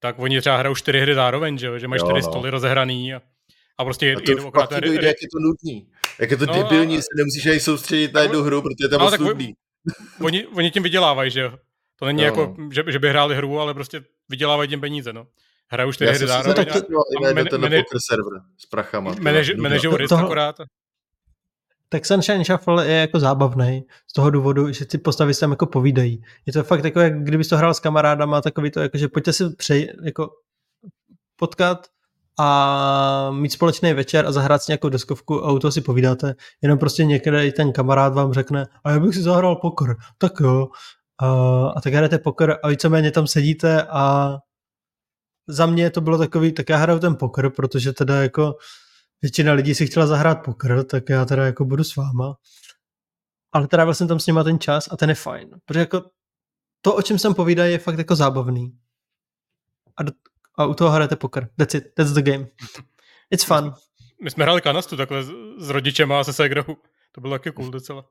tak oni třeba hrajou čtyři hry zároveň, že, že mají čtyři no. stoly rozehraný a, a prostě a to jedou akorát. Dojde, jak je to nudný. Jak je to no, debilní, a... se nemusíš ani soustředit na jednu hru, protože to je no, moc nudný. Oni, oni tím vydělávají, že jo. To není no. jako, že, že by hráli hru, ale prostě vydělávají tím peníze, no. Hraju čtyři hry zároveň. Tak to, a, a ten man, server s prachama. Manažují risk akorát. Tak Sunshine Shuffle je jako zábavný z toho důvodu, že ty postavy se tam jako povídají. Je to fakt jako, jak kdybys to hrál s kamarádama, takový to, jako, že pojďte si přej, jako potkat a mít společný večer a zahrát si nějakou deskovku a u toho si povídáte. Jenom prostě někde ten kamarád vám řekne, a já bych si zahrál poker. Tak jo. A, a tak hrajete poker a víceméně tam sedíte a za mě to bylo takový, tak já hraju ten poker, protože teda jako většina lidí si chtěla zahrát poker, tak já teda jako budu s váma. Ale trávil jsem tam s nima ten čas a ten je fajn. Protože jako to, o čem jsem povídal, je fakt jako zábavný. A, do, a u toho hrajete poker. That's it. That's the game. It's fun. My jsme hráli kanastu takhle s, rodičema a se segrou. To bylo taky cool docela.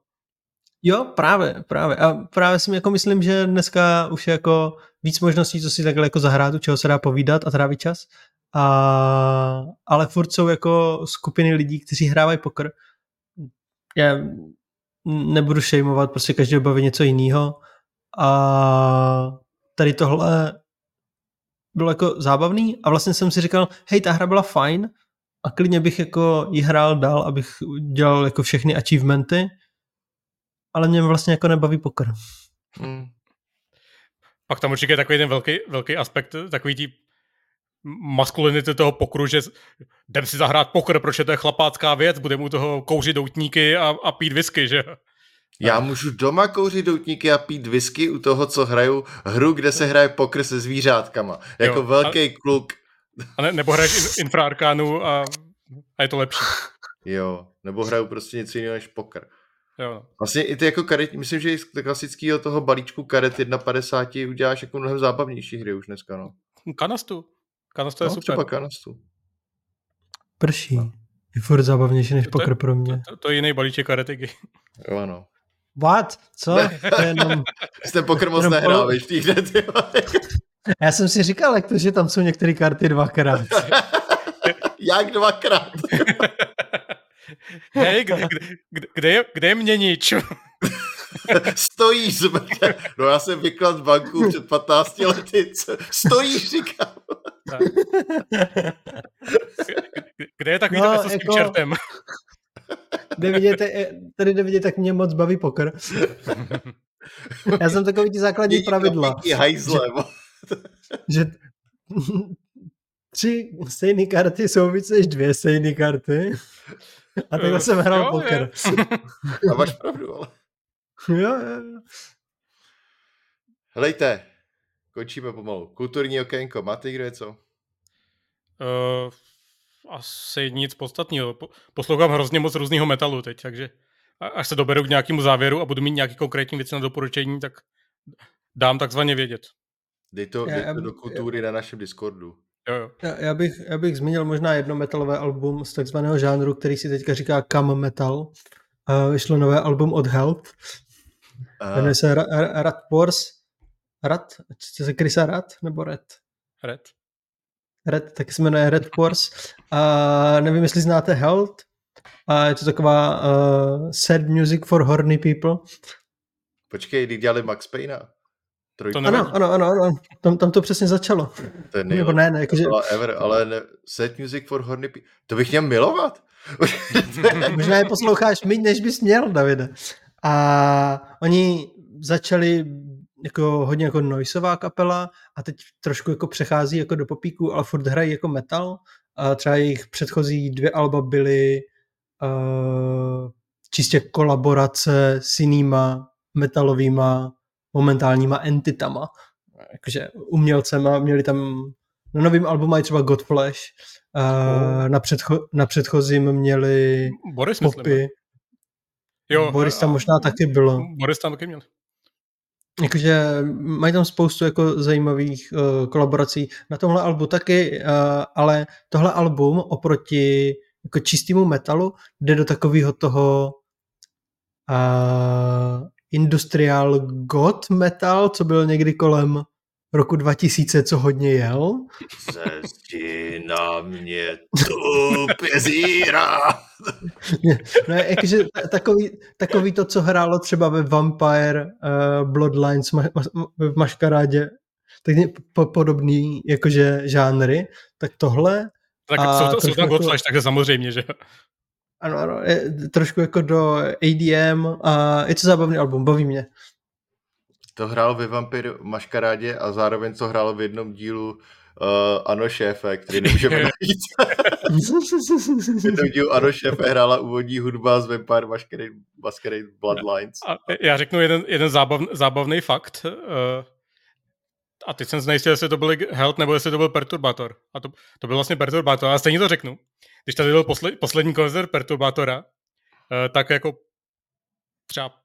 Jo, právě, právě. A právě si jako myslím, že dneska už je jako víc možností, co si takhle jako zahrát, u čeho se dá povídat a trávit čas. A, ale furt jsou jako skupiny lidí, kteří hrávají poker. Já nebudu šejmovat, prostě každý baví něco jiného. A tady tohle bylo jako zábavný a vlastně jsem si říkal, hej, ta hra byla fajn a klidně bych jako ji hrál dál, abych dělal jako všechny achievementy, ale mě vlastně jako nebaví poker. Hmm. Pak tam určitě je takový ten velký, velký aspekt, takový tí maskulinity toho pokru, že jdem si zahrát poker, proč je to je chlapácká věc, budeme u toho kouřit doutníky a, a pít whisky, že Já můžu doma kouřit doutníky a pít whisky u toho, co hraju hru, kde se hraje pokr se zvířátkama. Jako Jo, velký a- kluk. A ne, nebo hraješ in, infraarkánu a, a je to lepší. Jo, nebo hraju prostě něco jiného než pokr. Jo, no. Vlastně i ty jako karet, myslím, že i z klasického toho balíčku karet 1.50 uděláš jako mnohem zábavnější hry už dneska, no. Kanastu. Kanastu je no super. třeba kanastu. Prší. Je furt zábavnější než To- to je- pokr pro mě. To, to je jiný balíček karetiky. Jo, ano. What? Co? To je jenom... Jste pokr moc nehrál, v vole. Já jsem si říkal, jak to, že tam jsou některé karty dvakrát. Jak dvakrát. Hej, kde, kde, kde, kde, je, kde je měnič? Stojíš, zmrtě. No já jsem vyklad banku před 15 lety. Co- Stojíš, říkám. Kde je takový No, to s tím jako- čertem? Jde vidět, eh, tady jde vidět, jak mě moc baví pokr. Já jsem takový ty základní Její pravidla, hajzle. že tři stejné karty jsou víc než dvě stejné karty. A takhle jsem hrál Jo, poker. A máš pravdu, ale. Jo, jo, jo. Helejte, končíme pomalu. Kulturní okénko, máte někdo něco? Uh, asi nic podstatného. Po- Poslouchám hrozně moc různého metalu teď, takže a- až se doberu k nějakému závěru a budu mít nějaký konkrétní věci na doporučení, tak dám takzvaně vědět. Dej to, dej to do kultury na našem Discordu. Jo, jo. Já, já, bych, já bych zmínil možná jedno metalové album z takzvaného žánru, který si teďka říká Cam Metal. Uh, vyšlo nové album od Help. A, Jmenuje se Ra- Ra- Rat Wars. Rat? Čte se Krisa Rat? Nebo Red? Red. Red, taky se jmenuje Red Wars. A nevím, jestli znáte Held. A je to taková uh, sad music for horny people. počkej, kdy dělali Max Payna? Trojku. Ano, ano, ano, ano. Tam, tam to přesně začalo. to je Nebo nejlepší ne, ne, jakože, ever, ale ne, set music for horny pe- To bych měl milovat. možná je posloucháš méně, než bys měl, Davide. A oni začali jako hodně jako noisová kapela a teď trošku jako přechází jako do popíku, ale furt hrají jako metal. A třeba jejich předchozí dvě alba byly uh, čistě kolaborace s jinýma metalovýma momentálníma entitama. Jakože umělcema, měli tam na novém albu mají třeba Godflesh, uh, na, předcho- na předchozím měli Boris. Popy? Jo, Boris tam a- možná taky bylo. Boris tam taky měl. Jakože mají tam spoustu jako zajímavých uh, kolaborací. Na tomhle albu taky, uh, ale tohle album oproti jako čistému metalu jde do takového toho uh, industrial god metal, co byl někdy kolem roku 2000, co hodně jel. Ze zdi na mě tupě zírá. No, jakože takový, takový to, co hrálo třeba ve Vampire uh, Bloodlines ma, ma, v Maškarádě, tak ně- po, podobný jakože žánry, tak tohle, Tak A jsou, to, jsou tam Godflash, takže samozřejmě, že. Ano, ano, je trošku jako do ADM a je to zábavný album, baví mě. To hrál ve Vampir Maškarádě a zároveň to hrálo v jednom dílu uh, Ano šéfe, který nemůžeme najít. v jednom dílu Ano šéfe hrála úvodní hudba z Vampire Masquerade, Masquerade Bloodlines. A já řeknu jeden, jeden zábav, zábavný fakt. Uh, a teď jsem znejistil, jestli to byl Health nebo jestli to byl Perturbator. A to, to byl vlastně Perturbator. A stejně to řeknu. Když tady byl posle, poslední koncert Perturbatora, uh, tak jako třeba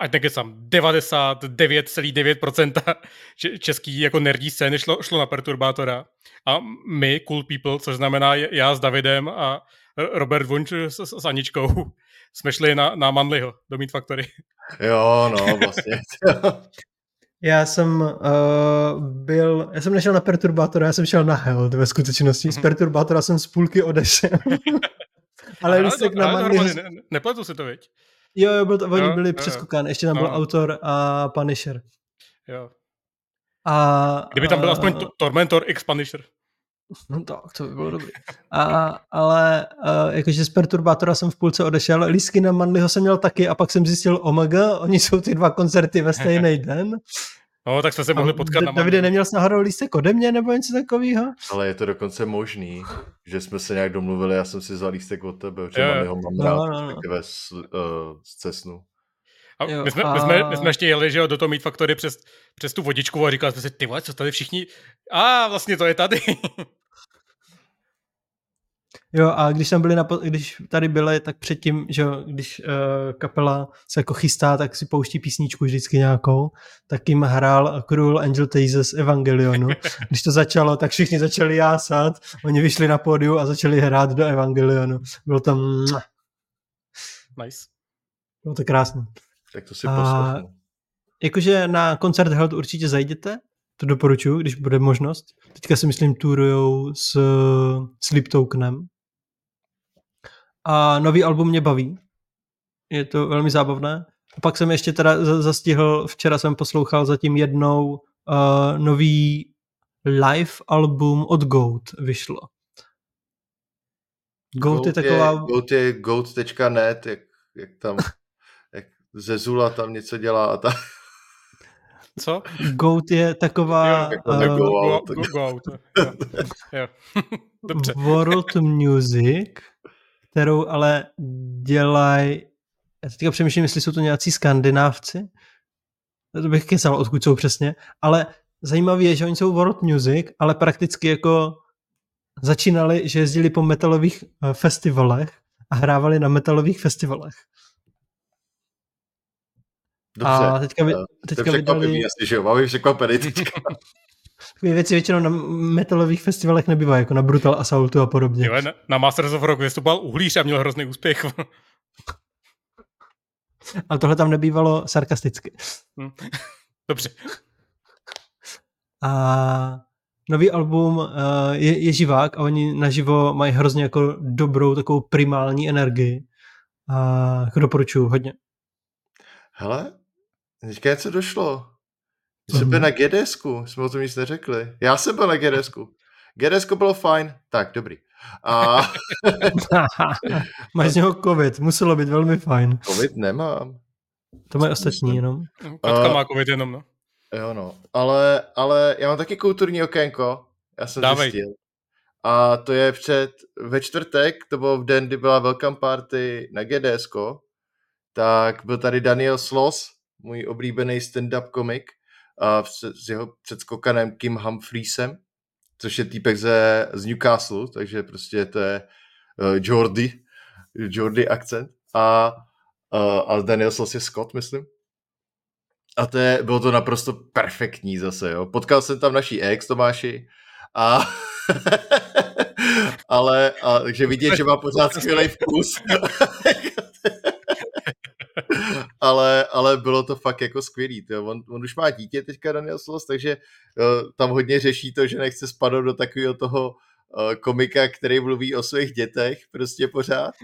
ať nekecám, 99,9% če- český jako nerdí scény šlo, šlo na Perturbátora. A my, Cool People, což znamená já s Davidem a Robert Wunsch s, s, Aničkou, jsme šli na, na Manlyho do Meat Factory. Jo, no, vlastně. Já jsem uh, byl, já jsem nešel na Perturbátora, já jsem šel na Held ve skutečnosti. Z Perturbátora jsem z půlky odešel. Ale lístek na ale Manly... dohromady, ne, nepletu si to, viď? Jo, jo, byl to, oni Jo, byli jo, přeskokán, ještě tam no. byl autor a Punisher. Jo. A, Kdyby tam byl a- aspoň to, Tormentor X Punisher. No tak, to by bylo dobrý. A, ale a, jakože z Perturbátora jsem v půlce odešel, lísky na Manlyho jsem měl taky a pak jsem zjistil, omega, oni jsou ty dva koncerty ve stejný den. No, tak jsme se mohli potkat A na Davide, neměl jsi náhodou lístek ode mě nebo něco takového? Ale je to dokonce možný, že jsme se nějak domluvili, já jsem si vzal lístek od tebe, že mám jeho mám No, rád, no, no. z, uh, z Cesnu. A my, jsme, a... My, jsme, my jsme ještě jeli, že jo, do toho Meat Factory přes, přes tu vodičku a říkali jsme si, ty vole, co tady všichni... A vlastně to je tady. Jo, a když tam byli na, když tady byli, tak předtím, že když uh, kapela se jako chystá, tak si pouští písničku vždycky nějakou, tak jim hrál Cruel Angel Tazes Evangelionu. Když to začalo, tak všichni začali jásat, oni vyšli na pódiu a začali hrát do Evangelionu. Bylo tam... Nice. Bylo to krásné. Tak to si a... Jakože na koncert Held určitě zajděte, to doporučuji, když bude možnost. Teďka si myslím turujou s Sleep Tokenem, a nový album mě baví. Je to velmi zábavné. A pak jsem ještě teda zastihl, včera jsem poslouchal zatím jednou uh, nový live album od Goat vyšlo. Goat, Goat je taková... Je, Goat je goat.net, jak, jak tam jak Zezula tam něco dělá a tak. Co? Goat je taková... Jo, uh, go, go, go, goat. Jo. jo. Dobře. World Music kterou ale dělají, já teďka přemýšlím, jestli jsou to nějací skandinávci, to bych kecal, odkud jsou přesně, ale zajímavé je, že oni jsou world music, ale prakticky jako začínali, že jezdili po metalových eh, festivalech a hrávali na metalových festivalech. Dobře, a teďka, vy, teďka vydali... Asi, že jo, mám překvapený teďka. Takové věci většinou na metalových festivalech nebývají, jako na Brutal Assaultu a podobně. Jo, na, na Masters of Rock vystupoval uhlíř a měl hrozný úspěch. Ale tohle tam nebývalo sarkasticky. Hm. Dobře. A nový album uh, je, je živák a oni naživo mají hrozně jako dobrou takovou primální energii. A jako doporučuju hodně. Hele, teďka něco došlo. Jsem byl na GDSku, jsme o tom nic neřekli. Já jsem byl na GDSku. GDSko bylo fajn, tak dobrý. A... Máš z něho covid, muselo být velmi fajn. Covid nemám. To mají ostatní jenom. Katka uh, má covid jenom, no. Jo no, ale, ale já mám taky kulturní okénko, já jsem Dávej. zjistil. A to je před, ve čtvrtek, to bylo v den, kdy byla welcome party na GDSko, tak byl tady Daniel Sloss, můj oblíbený stand-up komik, s jeho předskokanem Kim Humphreysem, což je týpek ze, z Newcastle, takže prostě to je uh, Jordy, Jordy akcent a, uh, a Daniel Sloss je Scott, myslím. A to je, bylo to naprosto perfektní zase, jo. Potkal jsem tam naší ex Tomáši a ale, a, takže vidět, že má pořád skvělý vkus. ale, ale bylo to fakt jako skvělý. To. On, on už má dítě teďka Daniel Sloss, takže uh, tam hodně řeší to, že nechce spadnout do takového toho uh, komika, který mluví o svých dětech prostě pořád.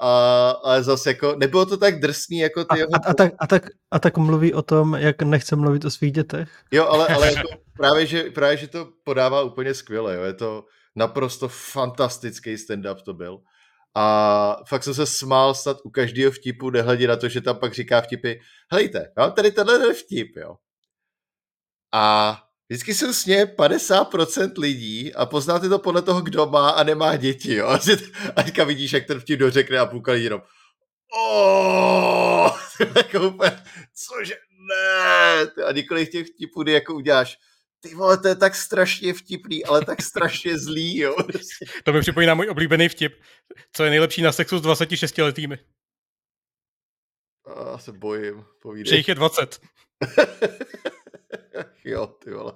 A, ale zase jako, nebylo to tak drsný jako ty a, jeho... A, a, tak, a, tak, a tak mluví o tom, jak nechce mluvit o svých dětech? Jo, ale, ale jako právě, že, právě, že to podává úplně skvěle, jo. je to naprosto fantastický stand-up to byl. A fakt jsem se smál snad u každého vtipu, nehledě na to, že tam pak říká vtipy, helejte, mám tady tenhle vtip, jo. A vždycky jsou sně 50% lidí a poznáte to podle toho, kdo má a nemá děti, jo. A teďka vidíš, jak ten vtip dořekne a půlka lidí jenom jako úplně, cože, ne, a několik těch vtipů, kdy jako uděláš, ty vole, to je tak strašně vtipný, ale tak strašně zlý, jo. to mi připomíná můj oblíbený vtip. Co je nejlepší na sexu s 26 letými? Já se bojím, povídej. Že jich je 20. jo, ty vole.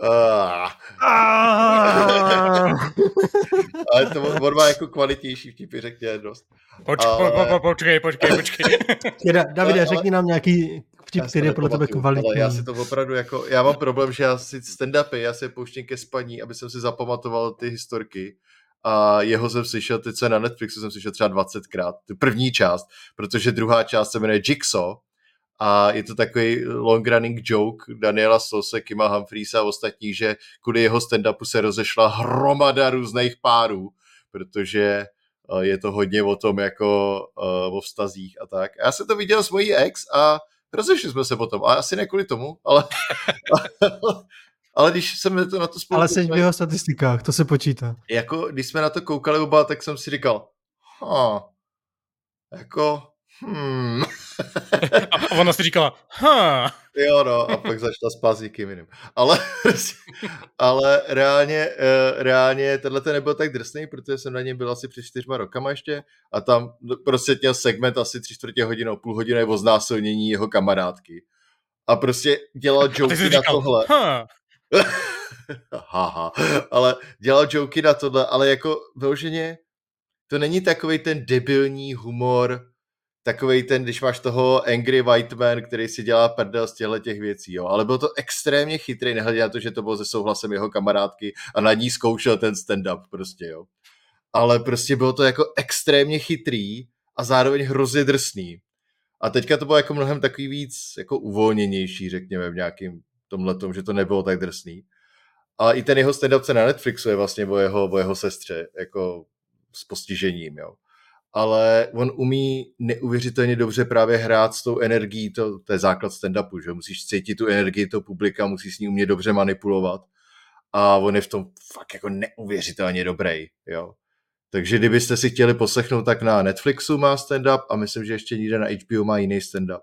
Uh. Ale to on má jako kvalitnější vtipy, řekně dost. Počkej, ale... počkej, počkej, počkej. Davide, řekni nám nějaký vtip, který je podle tebe kvalitní. Ale já si to opravdu jako, já mám problém, že já si stand-upy, já si pouštím ke spaní, aby jsem si zapamatoval ty historky a jeho jsem slyšel, teď se na Netflixu jsem slyšel třeba 20krát, tu první část, protože druhá část se jmenuje Jigsaw a je to takový long running joke Daniela Sose, Kima Humphreys a ostatních, že kvůli jeho stand-upu se rozešla hromada různých párů, protože eh, je to hodně o tom jako uh, o vztazích a tak. A já jsem to viděl s mojí ex a rozešli jsme se potom, a asi ne kvůli tomu, ale, ale když jsme to na to spolu... Ale jsi v jeho statistikách, to se počítá. Jako, když jsme na to koukali oba, tak jsem si říkal, ha, jako, hmm. a ona si říkala, ha. Jo, no, a pak začala s někým jiným. Ale, ale reálně, uh, reálně tenhle ten nebyl tak drsný, protože jsem na něm byl asi před čtyřma rokama ještě a tam prostě měl segment asi tři čtvrtě hodiny, půl hodiny o znásilnění jeho kamarádky. A prostě dělal joky na tohle. Ha. Haha, ale dělal joky na tohle, ale jako vyloženě to není takový ten debilní humor, takový ten, když máš toho Angry White Man, který si dělá prdel z těchto těch věcí, jo. Ale byl to extrémně chytrý, nehledě na to, že to bylo se souhlasem jeho kamarádky a na ní zkoušel ten stand-up prostě, jo. Ale prostě bylo to jako extrémně chytrý a zároveň hrozně drsný. A teďka to bylo jako mnohem takový víc jako uvolněnější, řekněme, v nějakým tomhle tom, že to nebylo tak drsný. A i ten jeho stand-up na Netflixu je vlastně o jeho, o jeho sestře, jako s postižením, jo ale on umí neuvěřitelně dobře právě hrát s tou energií, to, to je základ stand-upu, že musíš cítit tu energii toho publika, musíš s ní umět dobře manipulovat a on je v tom fakt jako neuvěřitelně dobrý, jo. Takže kdybyste si chtěli poslechnout, tak na Netflixu má stand-up a myslím, že ještě někde na HBO má jiný stand-up.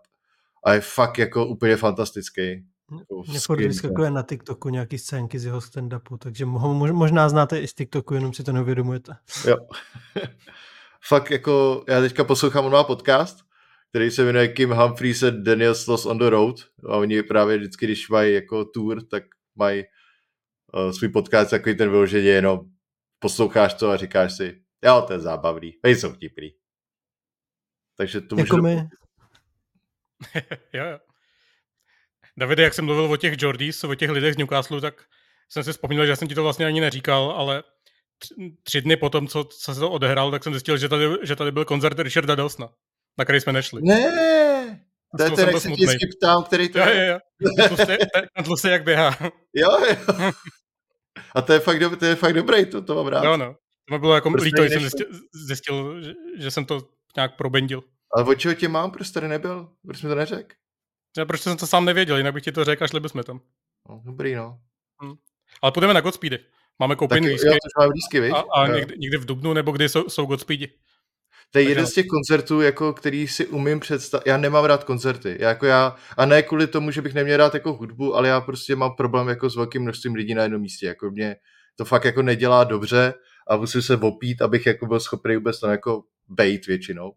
A je fakt jako úplně fantastický. Jako Mě furt vyskakuje na TikToku nějaký scénky z jeho stand-upu, takže ho možná znáte i z TikToku, jenom si to neuvědomujete. Jo. fakt jako, já teďka poslouchám, on má podcast, který se jmenuje Kim Humphries and Daniel Sloss on the Road a oni právě vždycky, když mají jako tour, tak mají uh, svůj podcast takový ten vyloženě jenom posloucháš to a říkáš si, jo, to je zábavný, jsou vtipný. Takže to může... Jako my. jo, jo. Davide, jak jsem mluvil o těch Jordis, o těch lidech z Newcastle, tak jsem si vzpomněl, že jsem ti to vlastně ani neříkal, ale tři dny potom, co, co se to odehrál, tak jsem zjistil, že tady, že tady byl koncert Richarda Delsna, na který jsme nešli. Ne, to je ten, jak se ti ptám, který to jo, je. Jo, jo, tlustý jak běhá. Jo, jo. A to je fakt, do, to je fakt dobrý, to, to mám rád. Jo, no. To bylo jako prostě líto, jsem zjistil, zjistil že, že, jsem to nějak probendil. Ale od čeho tě mám, proč tady nebyl? Proč mi to neřekl? Já, proč jsem to sám nevěděl, jinak bych ti to řekl a šli bychom tam. No, dobrý, no. Hm. Ale půjdeme na Godspeedy. Máme koupený lístky. Jo, máme lístky, víš? A, a někdy, někdy, v Dubnu, nebo kdy jsou, jsou Godspeedi. To je jeden z těch koncertů, jako, který si umím představit. Já nemám rád koncerty. Já, jako já, a ne kvůli tomu, že bych neměl rád jako hudbu, ale já prostě mám problém jako s velkým množstvím lidí na jednom místě. Jako mě to fakt jako nedělá dobře a musím se opít, abych jako byl schopný vůbec tam jako bejt většinou.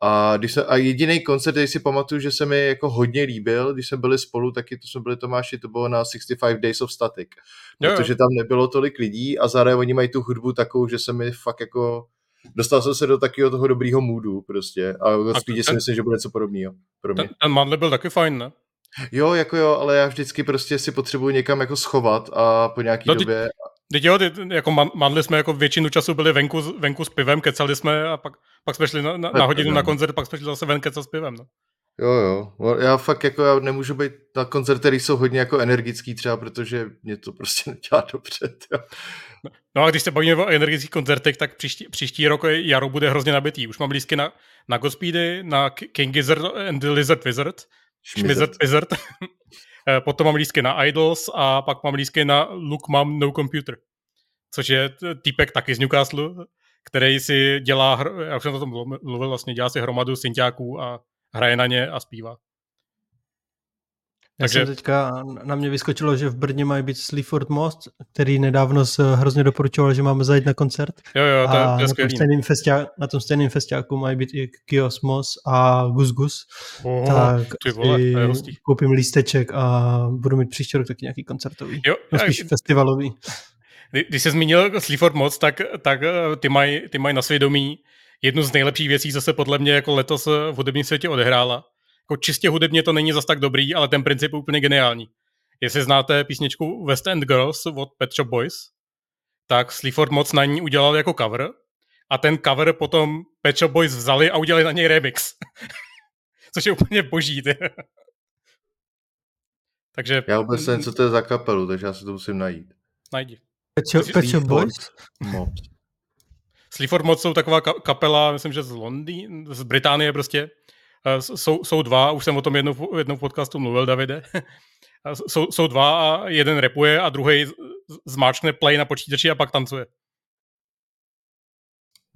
A, když se, a jediný koncert, který si pamatuju, že se mi jako hodně líbil, když jsme byli spolu, taky to jsme byli Tomáši, to bylo na 65 Days of Static. Protože tam nebylo tolik lidí a zároveň oni mají tu hudbu takovou, že se mi fakt jako dostal jsem se do takového toho dobrýho moodu prostě a v Speedě si myslím, že bude něco podobného pro mě. Ten, ten byl taky fajn, ne? Jo, jako jo, ale já vždycky prostě si potřebuji někam jako schovat a po nějaký no, době... Teď jo, ty, jako mandli jsme jako většinu času byli venku, venku s pivem, kecali jsme a pak, pak jsme šli na, na, na hodinu na koncert, pak jsme šli zase ven kecat s pivem. No. Jo, jo. Já fakt jako já nemůžu být na koncerty, který jsou hodně jako energický třeba, protože mě to prostě nedělá dobře. Jo. No a když se bavíme o energických koncertech, tak příští, příští rok jaro bude hrozně nabitý. Už mám lístky na, na Godspeedy, na King Gizzard and the Lizard Wizard, Schmizard Wizard. Eh, potom mám lístky na Idols a pak mám lístky na Look Mom No Computer, což je týpek taky z Newcastle, který si dělá, já už jsem o tom mluvil, vlastně dělá si hromadu synťáků a hraje na ně a zpívá. Já Takže... jsem teďka, na mě vyskočilo, že v Brně mají být Sleaford Most, který nedávno se hrozně doporučoval, že máme zajít na koncert. Jo, jo, to je, a to je na, tom festiá, na tom stejným festiáku mají být i Kiosmos a Gus Gus. Oh, tak ty vole, koupím lísteček a budu mít příští rok taky nějaký koncertový. Jo, no, spíš já, festivalový. Když jsi zmínil Sleaford Most, tak, tak eh, ty mají ty maj na svědomí jednu z nejlepších věcí, co se podle mě jako letos v hudebním světě odehrála jako čistě hudebně to není zas tak dobrý, ale ten princip je úplně geniální. Jestli znáte písničku West End Girls od Pet Shop Boys, tak Sleaford moc na ní udělal jako cover a ten cover potom Pet Shop Boys vzali a udělali na něj remix. Což je úplně boží. Ty. takže... Já vůbec nevím, co to je za kapelu, takže já si to musím najít. Najdi. Pet Shop Boys? Moc. Sleaford Mods jsou taková kapela, myslím, že z Londýna, z Británie prostě, jsou, jsou dva, už jsem o tom jednou, jednou v podcastu mluvil, Davide. jsou, jsou dva a jeden repuje a druhý zmáčkne play na počítači a pak tancuje.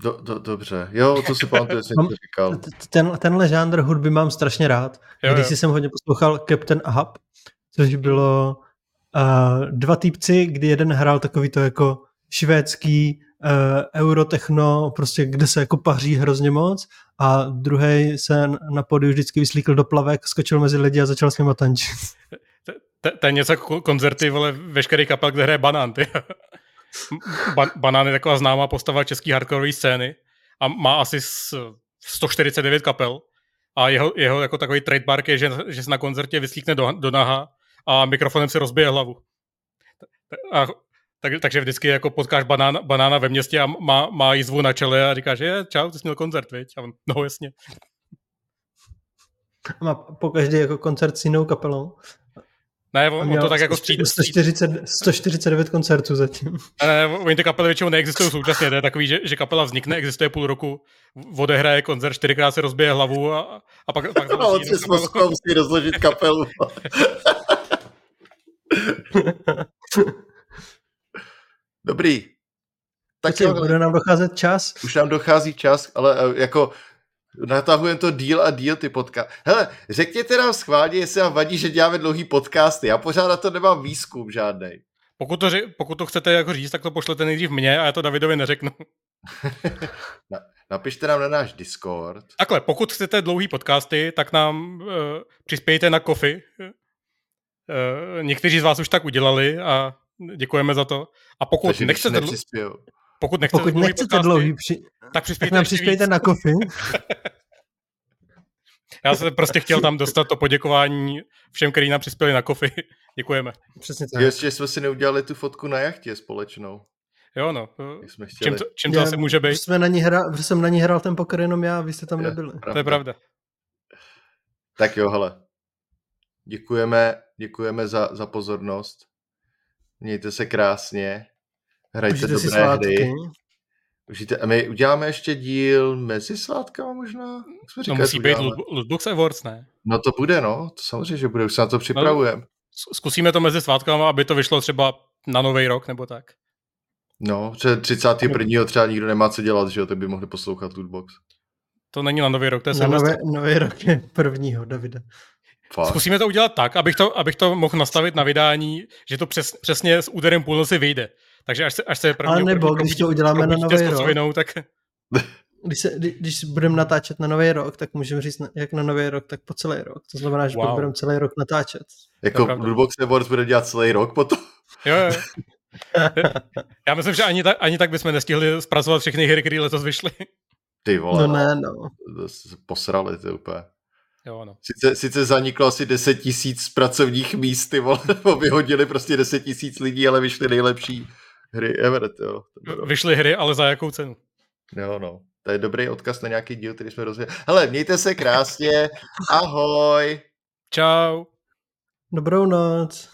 Do, do, dobře, jo, to si pamatuju, jsem to říkal. Ten, tenhle žánr hudby mám strašně rád. Jo, Když jo. jsem hodně poslouchal Captain Ahab, což bylo uh, dva týpci, kdy jeden hrál takový to jako švédský eurotechno, prostě kde se jako paří hrozně moc a druhý se na podiu vždycky vyslíkl do plavek, skočil mezi lidi a začal s nimi tančit. To, je něco jako koncerty, vole, veškerý kapel, kde hraje Banán, ty. Ba- Banán je taková známá postava české hardcore scény a má asi s- 149 kapel a jeho, jeho jako takový trademark je, že, že se na koncertě vyslíkne do, do naha a mikrofonem si rozbije hlavu. A, tak, takže vždycky jako potkáš banána, banána ve městě a má, má jízvu na čele a říkáš, že čau, ty jsi měl koncert, viď? A on, no jasně. Má po každý jako koncert s jinou kapelou. Ne, A on, on to tak jako stříd, stříd, 140, 149 koncertů zatím. Ne, ne, oni ty kapely většinou neexistují současně, to je takový, že, že kapela vznikne, existuje půl roku, odehraje koncert, čtyřikrát se rozbije hlavu a, a pak, pak A on si s musí rozložit kapelu. Dobrý. Tak jo, bude nám docházet čas. už nám dochází čas, ale eh, jako natahujeme to díl a díl ty podcast. Hele, řekněte nám schválně, jestli vám vadí, že děláme dlouhý podcasty. Já pořád na to nemám výzkum žádný. Pokud to, ři- pokud to chcete jako říct, tak to pošlete nejdřív mně a já to Davidovi neřeknu. Napište nám na náš Discord. Takhle, pokud chcete dlouhý podcasty, tak nám uh, přispějte na Kofi. Uh, někteří z vás už tak udělali a děkujeme za to. A pokud Takže nechcete, dlu- pokud nechcete, Pokud dlouhý nechcete podcasty, dlouhý, při, tak tak přispějte nám přispějte víc. na kofi. Já jsem prostě chtěl tam dostat to poděkování všem, kteří nám přispěli na Kofi. Děkujeme. Přesně tak. Ještě jsme si neudělali tu fotku na jachtě společnou. Jo, no. Jsme chtěli. Čím to, čím to asi může být? Jsme na ní hra, že jsem na ní hrál ten poker jenom já, vy jste tam Je, nebyli. To je pravda. Tak jo, hele. Děkujeme, děkujeme za, za pozornost. Mějte se krásně. Hrajte Užijte si dobré svátky. hry. Užijte, a my uděláme ještě díl mezi svátkama možná? Jak jsme No říkali, musí že být Lootbox Awards, ne? No to bude, no. To samozřejmě, že bude. Už se na to připravujeme. S- Zkusíme to mezi svátkama, aby to vyšlo třeba na nový rok, nebo tak. No, že 31. třeba nikdo nemá co dělat, že jo, tak by mohli poslouchat Lootbox. To není na nový rok, to je Na nové, nový rok je prvního, Davida. Fakt. Zkusíme to udělat tak, abych to, abych to mohl nastavit na vydání, že to přes, přesně s úderem půlnoci vyjde. Takže až se, až se prvního A nebo prvního když to uděláme na nový rok. kocovinou, tak Když, se, kdy- když budeme natáčet na nový rok, tak můžeme říct jak na nový rok, tak po celý rok. To znamená, že Wow. budeme celý rok natáčet. Jako. Lootbox Awards bude dělat celý rok potom. jo, jo. Já myslím, že ani tak, ani tak bychom nestihli zpracovat všechny hry, které letos vyšly. Ty vole, No no, ne, no. posrali to úplně. Jo, no. Sice, sice zaniklo asi 10 tisíc pracovních míst, ty vole, nebo vyhodili prostě 10 tisíc lidí, ale vyšly nejlepší hry ever, jo. Vyšly hry, ale za jakou cenu? Jo, no. To je dobrý odkaz na nějaký díl, který jsme rozvěděli. Hele, mějte se krásně, ahoj. Čau. Dobrou noc.